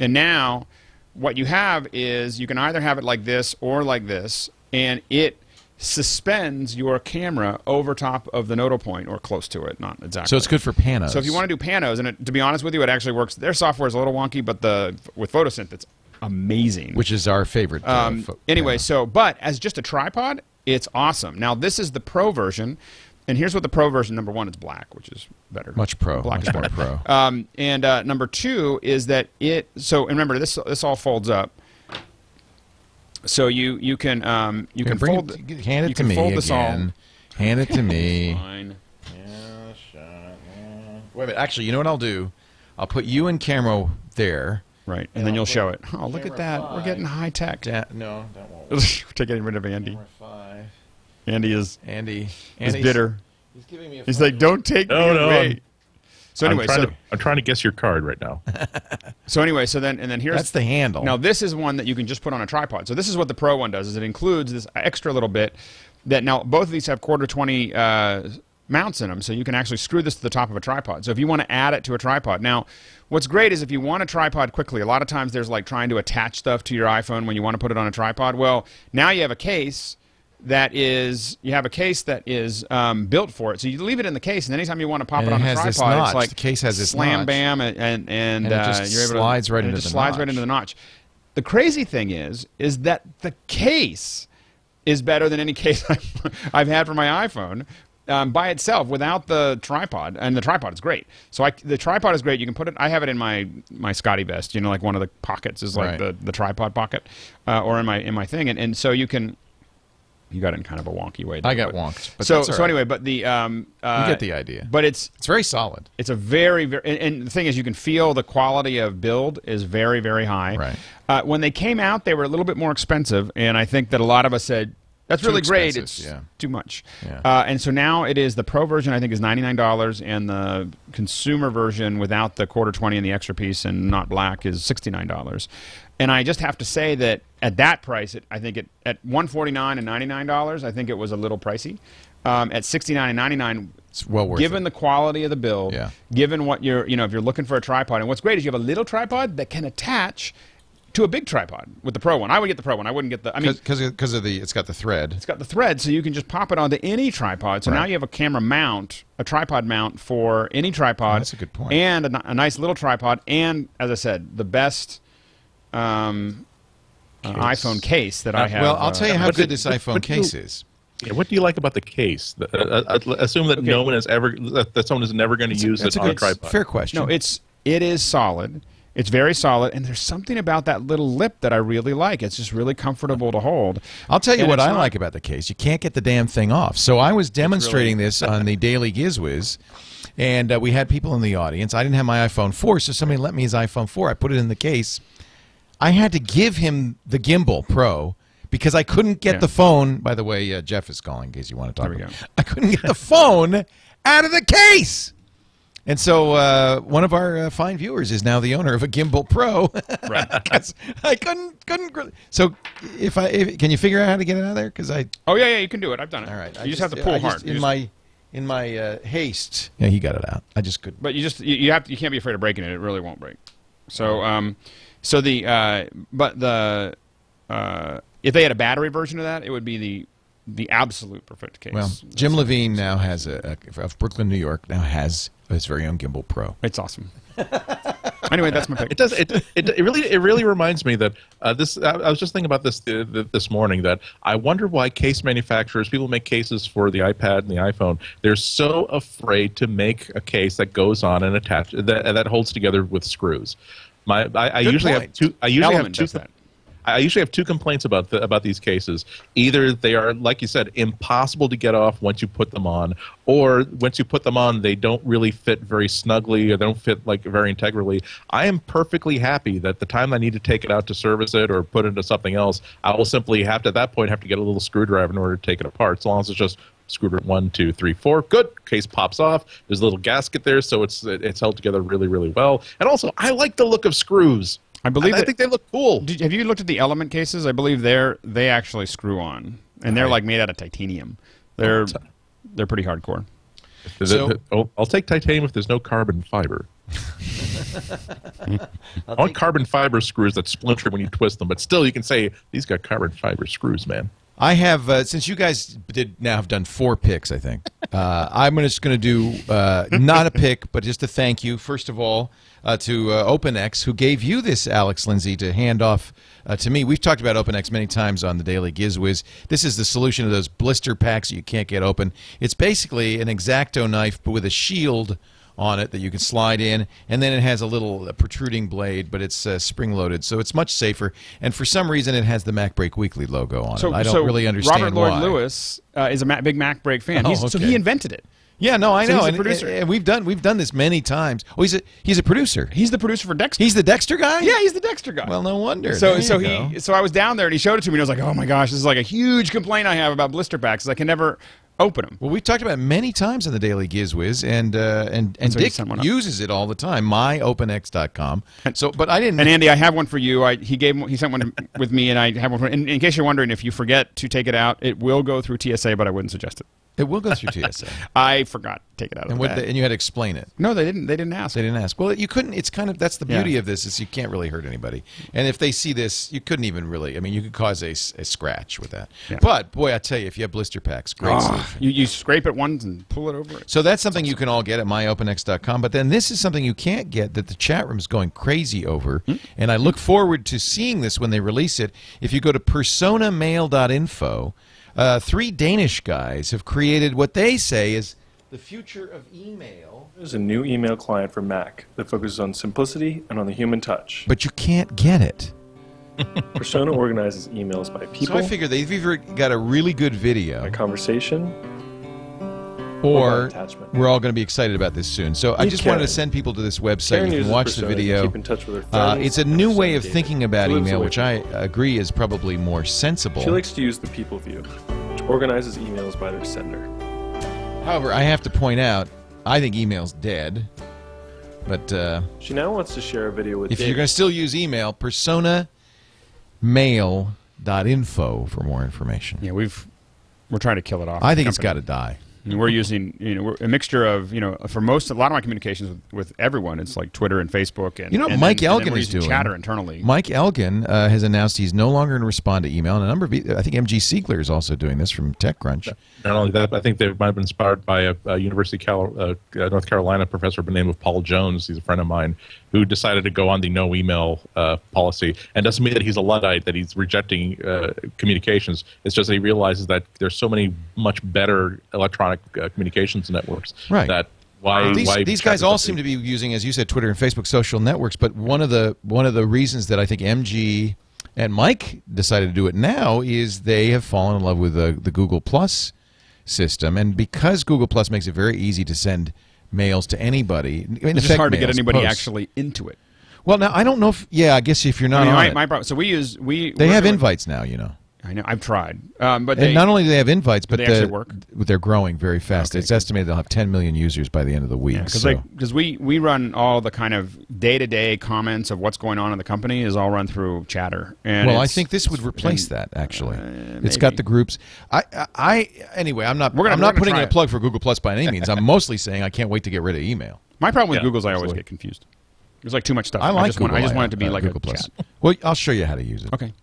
D: and now what you have is you can either have it like this or like this, and it suspends your camera over top of the nodal point or close to it. Not exactly.
A: So it's good for panos.
D: So if you want to do panos, and it, to be honest with you, it actually works. Their software is a little wonky, but the with Photosynth, it's amazing.
A: which is our favorite. uh,
D: um, anyway, so but as just a tripod, it's awesome. Now this is the pro version, and here's what the pro version. Number one, it's black, which is better.
A: much pro,
D: Black
A: much
D: is better.
A: pro.
D: Um, and uh, number two is that it. So and remember, this this all folds up. So you you can um, you
A: Here,
D: can
A: bring
D: fold
A: it, g- hand it
D: you
A: to
D: can
A: me
D: fold this all.
A: again. Hand it to me.
D: Fine.
A: Wait a minute. Actually, you know what I'll do? I'll put you in camera there.
D: Right, and then you'll show it. Oh, look at that! We're getting high tech.
A: Da- no, that won't.
D: We're getting rid of Andy.
A: five.
D: Andy is
A: Andy.
D: is bitter.
A: He's giving me a.
D: He's like, "Don't take
E: No,
D: me
E: no,
D: away."
E: I'm-
D: So anyway,
E: I'm trying
D: so
E: to I'm trying to guess your card right now.
D: so anyway, so then and then here's
A: That's the handle.
D: Now this is one that you can just put on a tripod. So this is what the Pro one does: is it includes this extra little bit that now both of these have quarter twenty uh, mounts in them, so you can actually screw this to the top of a tripod. So if you want to add it to a tripod, now what's great is if you want a tripod quickly. A lot of times there's like trying to attach stuff to your iPhone when you want to put it on a tripod. Well, now you have a case. That is, you have a case that is um, built for it. So you leave it in the case, and anytime you want to pop
A: And
D: it on a tripod, it's like
A: The case has this
D: slam
A: notch.
D: bam, and and, and,
A: And it
D: uh,
A: just
D: you're able
A: slides
D: to,
A: right into
D: it just
A: the
D: slides right
A: notch.
D: into the notch. the crazy thing is, is that the case is better than any case I've, I've had for my iPhone. Um, by itself, without the tripod, and the tripod is great. So I, the tripod is great. You can put it. I have it in my my SCOTTeVEST. You know, like one of the pockets is like
A: Right.
D: the, the tripod pocket, uh, or in my in my thing, and, and so you can. You got it in kind of a wonky way.
A: I
D: there,
A: got
D: but-
A: wonked, but
D: so so
A: right.
D: anyway, but the um, uh,
A: You get the idea.
D: But it's
A: It's very solid.
D: it's a very, very, and, and the thing is, you can feel the quality of build is very, very high.
A: Right.
D: Uh, when they came out, they were a little bit more expensive, and I think that a lot of us said, "That's
A: Too
D: really great. It's
A: yeah.
D: too much."
A: Yeah.
D: Uh, and so now it is the pro version. I think is ninety nine dollars, and the consumer version without the quarter twenty and the extra piece and not black is sixty nine dollars. And I just have to say that at that price, it, I think it at one forty nine and ninety nine dollars, I think it was a little pricey. Um, at sixty nine and ninety nine,
A: It's well worth
D: given
A: it.
D: the quality of the build,
A: Yeah.
D: given what you're, you know, if you're looking for a tripod, and what's great is you have a little tripod that can attach to a big tripod with the pro one. I would get the pro one. I wouldn't get the. I mean,
A: because of the it's got the thread.
D: it's got the thread, so you can just pop it onto any tripod. So now you have a camera mount, a tripod mount for any tripod.
A: Oh, that's a good point.
D: And a, a nice little tripod, and as I said, the best um, uh, iPhone case that I
E: Uh,
D: have.
A: well, I'll
D: uh,
A: tell you how
E: what
A: good this
E: what-
A: iPhone
E: what do you-
A: case is.
E: Yeah, what do you like about the case? The- uh, uh, assume that no one has ever that, that someone is never going to use
A: That's
E: it
A: a
E: on a tripod.
A: fair question.
D: No, it's it is solid. It's very solid, and there's something about that little lip that I really like. It's just really comfortable to hold.
A: I'll tell you
D: And
A: what I
D: not-
A: like about the case. You can't get the damn thing off. So I was demonstrating this on the Daily Gizwiz, and uh, we had people in the audience. I didn't have my iPhone 4, so somebody lent me his iPhone 4. I put it in the case. I had to give him the Gimbal Pro because I couldn't get
D: Yeah.
A: the phone. By the way, uh, Jeff is calling in case you want to talk.
D: There we go.
A: I couldn't get the phone out of the case. And so uh, one of our uh, fine viewers is now the owner of a Gimbal Pro.
D: Right.
A: I couldn't couldn't. So if I if, can you figure out how to get it out of there? Because I
D: Oh yeah, yeah, you can do it. I've done it.
A: all right.
D: You
A: I
D: just, have to pull
A: I
D: hard.
A: just- in
D: just-
A: my in my uh, haste. Yeah, he got it out. I just couldn't.
D: but you just you, you have to, you can't be afraid of breaking it. It really won't break. So um, so the uh, but the uh, if they had a battery version of that, it would be the the absolute perfect case.
A: Well, Jim Levine now has a, a of Brooklyn, New York. Now has his very own Gimbal Pro.
D: it's awesome. anyway, that's my pick.
E: It does. It, it, it really it really reminds me that uh, this. I, I was just thinking about this th- th- this morning. That I wonder why case manufacturers, people make cases for the iPad and the iPhone. They're so afraid to make a case that goes on and attach that that holds together with screws. My I, I usually have two. I usually
D: Element
E: have two. I usually have two complaints about the, about these cases. Either they are, like you said, impossible to get off once you put them on, or once you put them on, they don't really fit very snugly, or they don't fit like very integrally. I am perfectly happy that the time I need to take it out to service it or put it into something else, I will simply have to at that point have to get a little screwdriver in order to take it apart. As long as it's just screwdriver one, two, three, four, good. Case pops off. There's a little gasket there, so it's it's held together really, really well. And also, I like the look of screws.
D: I believe
E: I,
D: that-
E: think they look cool.
D: Did, have you looked at the Element cases? I believe they're they actually screw on, and they're
E: Right.
D: like made out of titanium. They're they're pretty hardcore.
E: Is
A: So-
E: it- I'll, I'll take titanium if there's no carbon fiber. I want carbon fiber screws that splinter when you twist them, but still you can say these got carbon fiber screws, man.
A: I have uh, since you guys did now have done four picks. I think uh, I'm just going to do uh, not a pick, but just a thank you first of all uh, to uh, OpenX who gave you this, Alex Lindsay, to hand off uh, to me. We've talked about OpenX many times on the Daily Gizwiz. This is the solution to those blister packs that you can't get open. It's basically an exacto knife, but with a shield on it that you can slide in, and then it has a little protruding blade, but it's uh, spring loaded, so it's much safer. And for some reason, it has the Mac Break Weekly logo on
D: So
A: it. I don't
D: so
A: really understand
D: Robert Lloyd
A: why.
D: Lewis uh, is a Ma- big Mac Break fan.
A: Oh,
D: He's, So he invented it.
A: Yeah, no, I
D: So
A: know.
D: he's
A: and,
D: producer.
A: and we've done we've done this many times. Oh, he's a he's a producer.
D: He's the producer for Dexter.
A: He's the Dexter guy.
D: yeah, he's the Dexter guy.
A: Well, no wonder.
D: So
A: There
D: so he
A: go.
D: so I was down there and he showed it to me and I was like, oh my gosh, this is like a huge complaint I have about blister packs. I can never open them.
A: Well, we've talked about it many times on the Daily Gizwiz, and uh, and and Dick uses it all the time. MyOpenX.com. So, but I didn't.
D: And Andy, I have one for you. I, he gave he sent one with me, and I have one. For, in, in case you're wondering, if you forget to take it out, it will go through TSA, but I wouldn't suggest it.
A: It will go through TSA.
D: I forgot to take it out of
A: and
D: the
A: what
D: bag.
A: the, and you had to explain it.
D: no, they didn't. They didn't ask.
A: They didn't ask. Well, you couldn't. It's kind of that's the
D: Yeah.
A: beauty of this is you can't really hurt anybody. And if they see this, you couldn't even really. I mean, you could cause a, a scratch with that.
D: Yeah.
A: But boy, I tell you, if you have blister packs, great
D: ah.
A: solution.
D: you, you scrape it once and pull it over.
A: So that's something you can all get at myopenx.com. But then this is something you can't get that the chat room's going crazy over. Hmm? And I look forward to seeing this when they release it. If you go to personamail.info, uh, three Danish guys have created what they say is the future of email.
F: There's a new email client for Mac that focuses on simplicity and on the human touch.
A: But you can't get it.
F: Persona organizes emails by people,
A: So I figure they've either got a really good video
F: by conversation,
A: or
F: attachment.
A: we're all going to be excited about this soon. So I
F: Meet
A: just wanted to send people to this website.
F: Karen
A: you can watch the video.
F: keep in touch with her
A: Uh, it's a new way of
F: David,
A: thinking about
F: who
A: email, which I agree is probably more sensible.
F: She likes to use the people view, which organizes emails by their sender.
A: However, I have to point out, I think email's dead. But uh,
F: She now wants to share a video with
A: if you're going to still use email, persona personamail.info for more information.
D: Yeah, we've we're trying to kill it off.
A: I
D: as a
A: think it's got to die.
D: I mean, we're using you know we're a mixture of you know for most a lot of my communications with, with everyone it's like Twitter and Facebook and
A: You know
D: and
A: Mike
D: then, and then
A: Elgan
D: we're
A: is doing?
D: Chatter internally.
A: Mike Elgan uh, has announced he's no longer going to respond to email, and a number of I think MG Siegler is also doing this from TechCrunch.
E: Not only that, but I think they might have been inspired by a, a University of Cal, uh, uh, North Carolina professor by the name of Paul Jones. He's a friend of mine who decided to go on the no email uh, policy. And doesn't mean that he's a luddite, that he's rejecting uh, communications. It's just that he realizes that there's so many much better electronic uh, communications networks
A: Right.
E: that why
A: these,
E: why
A: these guys all seem to be using, as you said, Twitter and Facebook social networks. But one of the one of the reasons that I think MG and Mike decided to do it now is they have fallen in love with the, the Google Plus system, and because Google Plus makes it very easy to send mails to anybody. In
D: it's just hard to get anybody
A: posts.
D: actually into it.
A: Well, now I don't know if yeah, I guess if you're not
D: I mean,
A: on
D: my, my problem. So we use we
A: they have
D: doing-
A: invites now. You know.
D: I know I've tried, um, but
A: And
D: they,
A: not only do they have invites, but
D: they
A: the-
D: actually work?
A: they're growing very fast.
D: Okay,
A: it's
D: good.
A: estimated they'll have 10 million users by the end of the week.
D: because
A: so.
D: because we we run all the kind of day to day comments of what's going on in the company is all run through Chatter. And
A: well, I think this would replace
D: and-
A: that. Actually,
D: Uh,
A: it's got the groups. I, I, I anyway, I'm not.
D: We're gonna-
A: I'm not putting in a plug for Google Plus by any means. I'm mostly saying I can't wait to get rid of email.
D: My problem with
E: Yeah,
D: Google is I always get confused. There's like too much stuff.
A: I like
D: just
A: Google.
D: want, I just want it to be
A: uh,
D: like
A: Google
D: a
A: Plus.
D: chat.
A: Well, I'll show you how to use it.
D: Okay.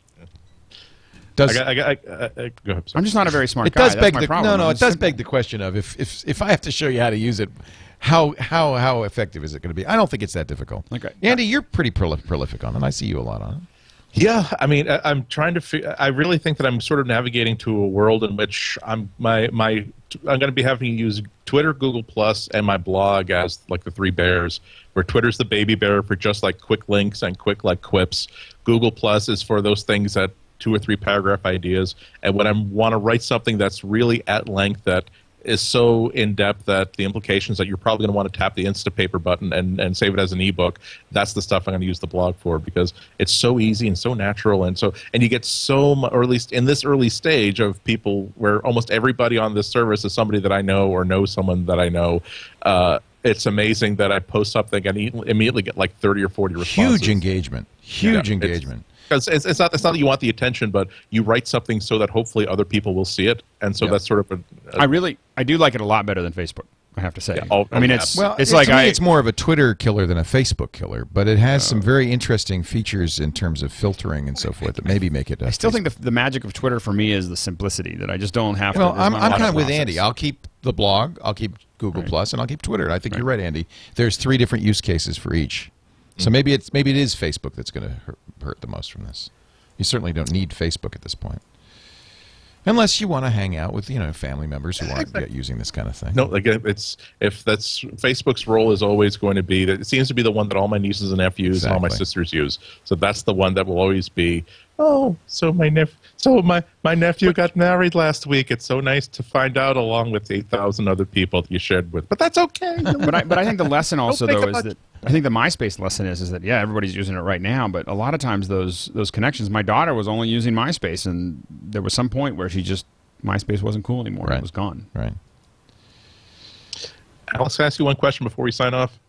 A: Does
E: I got, I got, I, I, I, go ahead.
D: I'm just not a very smart
A: it
D: guy.
A: does
D: That's
A: beg the
D: problem.
A: no no it does
D: simple.
A: beg the question of if if if I have to show you how to use it, how how how effective is it going to be? I don't think it's that difficult.
D: Okay.
A: Andy, you're pretty prolif- prolific on it. I see you a lot on it.
E: Yeah, I mean, I, I'm trying to. Fi- I really think that I'm sort of navigating to a world in which I'm my my. I'm going to be having to use Twitter, Google Plus, and my blog as like the three bears. Where Twitter's the baby bear for just like quick links and quick like quips. Google Plus is for those things that two or three paragraph ideas. And when I want to write something that's really at length that is so in depth that the implications that you're probably going to want to tap the Instapaper button and, and save it as an ebook. That's the stuff I'm going to use the blog for because it's so easy and so natural and so and you get so mu or at least in this early stage of people where almost everybody on this service is somebody that I know or know someone that I know. Uh, it's amazing that I post something and immediately get like 30 or 40 responses.
A: Huge engagement. Huge
E: Yeah,
A: engagement.
E: Because it's, it's not it's not that you want the attention, but you write something so that hopefully other people will see it, and so
A: Yeah.
E: that's sort of a, a
D: I really I do like it a lot better than Facebook. I have to say.
E: Yeah, oh,
D: I mean,
E: oh,
D: it's.
A: Well,
D: it's
A: it-
D: like
A: to me,
D: I
A: it's more of a Twitter killer than a Facebook killer, but it has some very interesting features in terms of filtering and so forth that maybe make it.
D: I still think the, the magic of Twitter for me is the simplicity that I just don't have.
A: Well,
D: to, there's
A: I'm,
D: not a
A: I'm kind of with
D: process.
A: Andy. I'll keep the blog, I'll keep Google
D: Right.
A: Plus, and I'll keep Twitter. I think you're
D: Right.
A: right, Andy. There's three different use cases for each. So maybe it's maybe it is Facebook that's going to hurt, hurt the most from this. You certainly don't need Facebook at this point, unless you want to hang out with you know family members who aren't yet using this kind of thing.
E: No, like if it's if that's Facebook's role is always going to be that it seems to be the one that all my nieces and nephews and all my sisters use. So that's the one that will always be. Oh, so my nep- so my my nephew got married last week. It's so nice to find out, along with eight thousand other people that you shared with. But that's okay.
D: but I but I think the lesson also though is that I think the MySpace lesson is is that yeah everybody's using it right now, but a lot of times those those connections. My daughter was only using MySpace, and there was some point where she just MySpace wasn't cool anymore.
A: Right.
D: It was gone.
A: Right.
E: Alex, can I ask you one question before we sign off?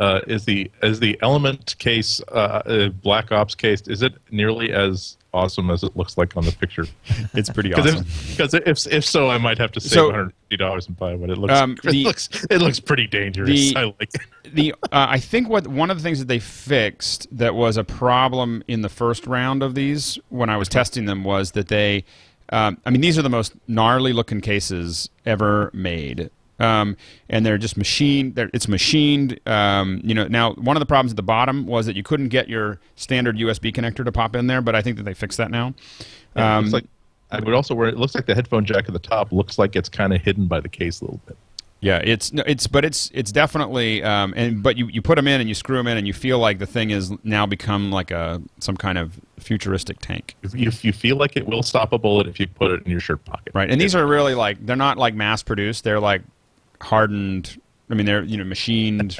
E: Uh, is the is the Element case, uh, uh, Black Ops case, is it nearly as awesome as it looks like on the picture?
D: It's pretty awesome.
E: because if if so, I might have to save
D: So-
E: one hundred fifty dollars and buy one. It looks
D: Um,
E: it looks it looks pretty dangerous.
D: the-
E: I like it.
D: the uh, I think what one of the things that they fixed that was a problem in the first round of these when I was testing them was that they, um, I mean, these are the most gnarly looking cases ever made. Um, and they're just machined. They're, it's machined. Um, you know, now one of the problems at the bottom was that you couldn't get your standard USB connector to pop in there, but I think that they fixed that now.
E: Yeah, it
D: Um,
E: looks like I would also wear. It looks like the headphone jack at the top looks like it's kind of hidden by the case a little bit.
D: Yeah, it's it's but it's it's definitely um, and but you, you put them in and you screw them in and you feel like the thing is now become like a some kind of futuristic tank,
E: If you, if you feel like it will stop a bullet if you put it in your shirt pocket,
D: right? And these are really like they're not like mass produced; they're like hardened. I mean, they're you know machined,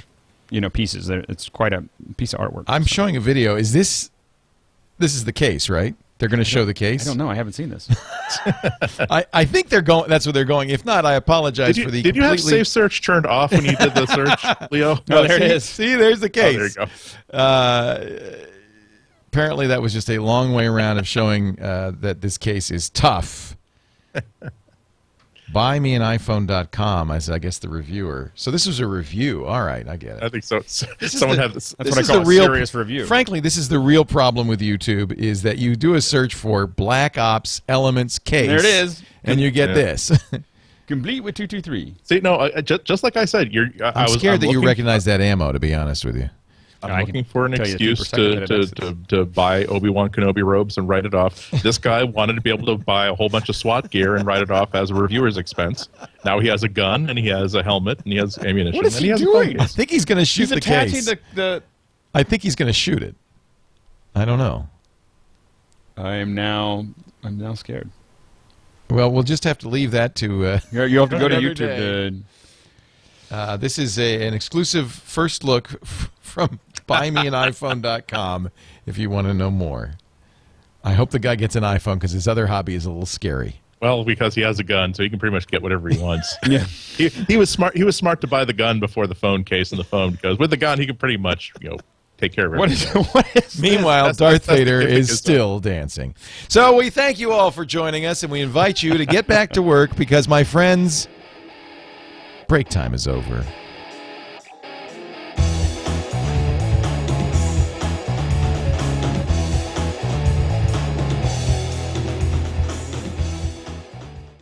D: you know pieces. They're, it's quite a piece of artwork.
A: I'm showing a video. Is this this is the case, right? They're going to show the
D: I
A: case.
D: don't know. I haven't seen this.
A: I, I think they're going. That's where they're going. If not, I apologize
E: you,
A: for the
E: did you have
A: completely.
E: Safe Search turned off when you did the search, Leo?
D: No, there
A: see,
D: is.
A: See, there's the
E: Oh,
A: case.
E: there you go.
A: Uh, apparently, that was just a long way around of showing uh, that this case is tough. Buymeaniphone.com as I guess the reviewer. So this was a review. All right, I get it.
E: I think so.
A: is
E: Someone
A: the-
E: had this.
D: That's
A: This
D: what I
A: is
D: call
A: the
D: a
A: real,
D: serious review.
A: Frankly, this is the real problem with YouTube is that you do a search for Black Ops Elements case.
D: There it is.
A: And you get
E: Yeah.
A: this.
D: Complete with two two three.
E: See, no, I, I- just, just like I said, you're. I, I
A: I'm scared
E: I'm
A: that you
E: looking-
A: recognize that ammo, to be honest with you.
E: I'm
D: I
E: looking for an
D: tell you the
E: excuse to, to, to, to buy Obi Wan Kenobi robes and write it off. This guy wanted to be able to buy a whole bunch of SWAT gear and write it off as a reviewer's expense. Now he has a gun and he has a helmet and he has ammunition.
D: What is
E: and
D: he
E: has
D: doing?
A: I think he's going to shoot
D: He's
A: the
D: attaching
A: case.
D: the, the.
A: I think he's going to shoot it. I don't know.
D: I am now. I'm now scared.
A: Well, we'll just have to leave that to. Uh,
D: You you have to go to YouTube
A: day.
D: to
A: uh, this is a, an exclusive first look f- from buymeaniphone.com if you want to know more. I hope the guy gets an iPhone because his other hobby is a little scary.
E: Well, because he has a gun, so he can pretty much get whatever he wants.
D: Yeah.
E: he, he was smart. He was smart to buy the gun before the phone case and the phone because with the gun he can pretty much you know take care of
D: What
E: everything.
D: is what is
A: Meanwhile,
E: That's-
A: Darth
E: that's- that's
A: Vader
E: the
A: is
E: gimmick,
A: still dancing. So we thank you all for joining us, and we invite you to get back to work because, my friends, break time is over.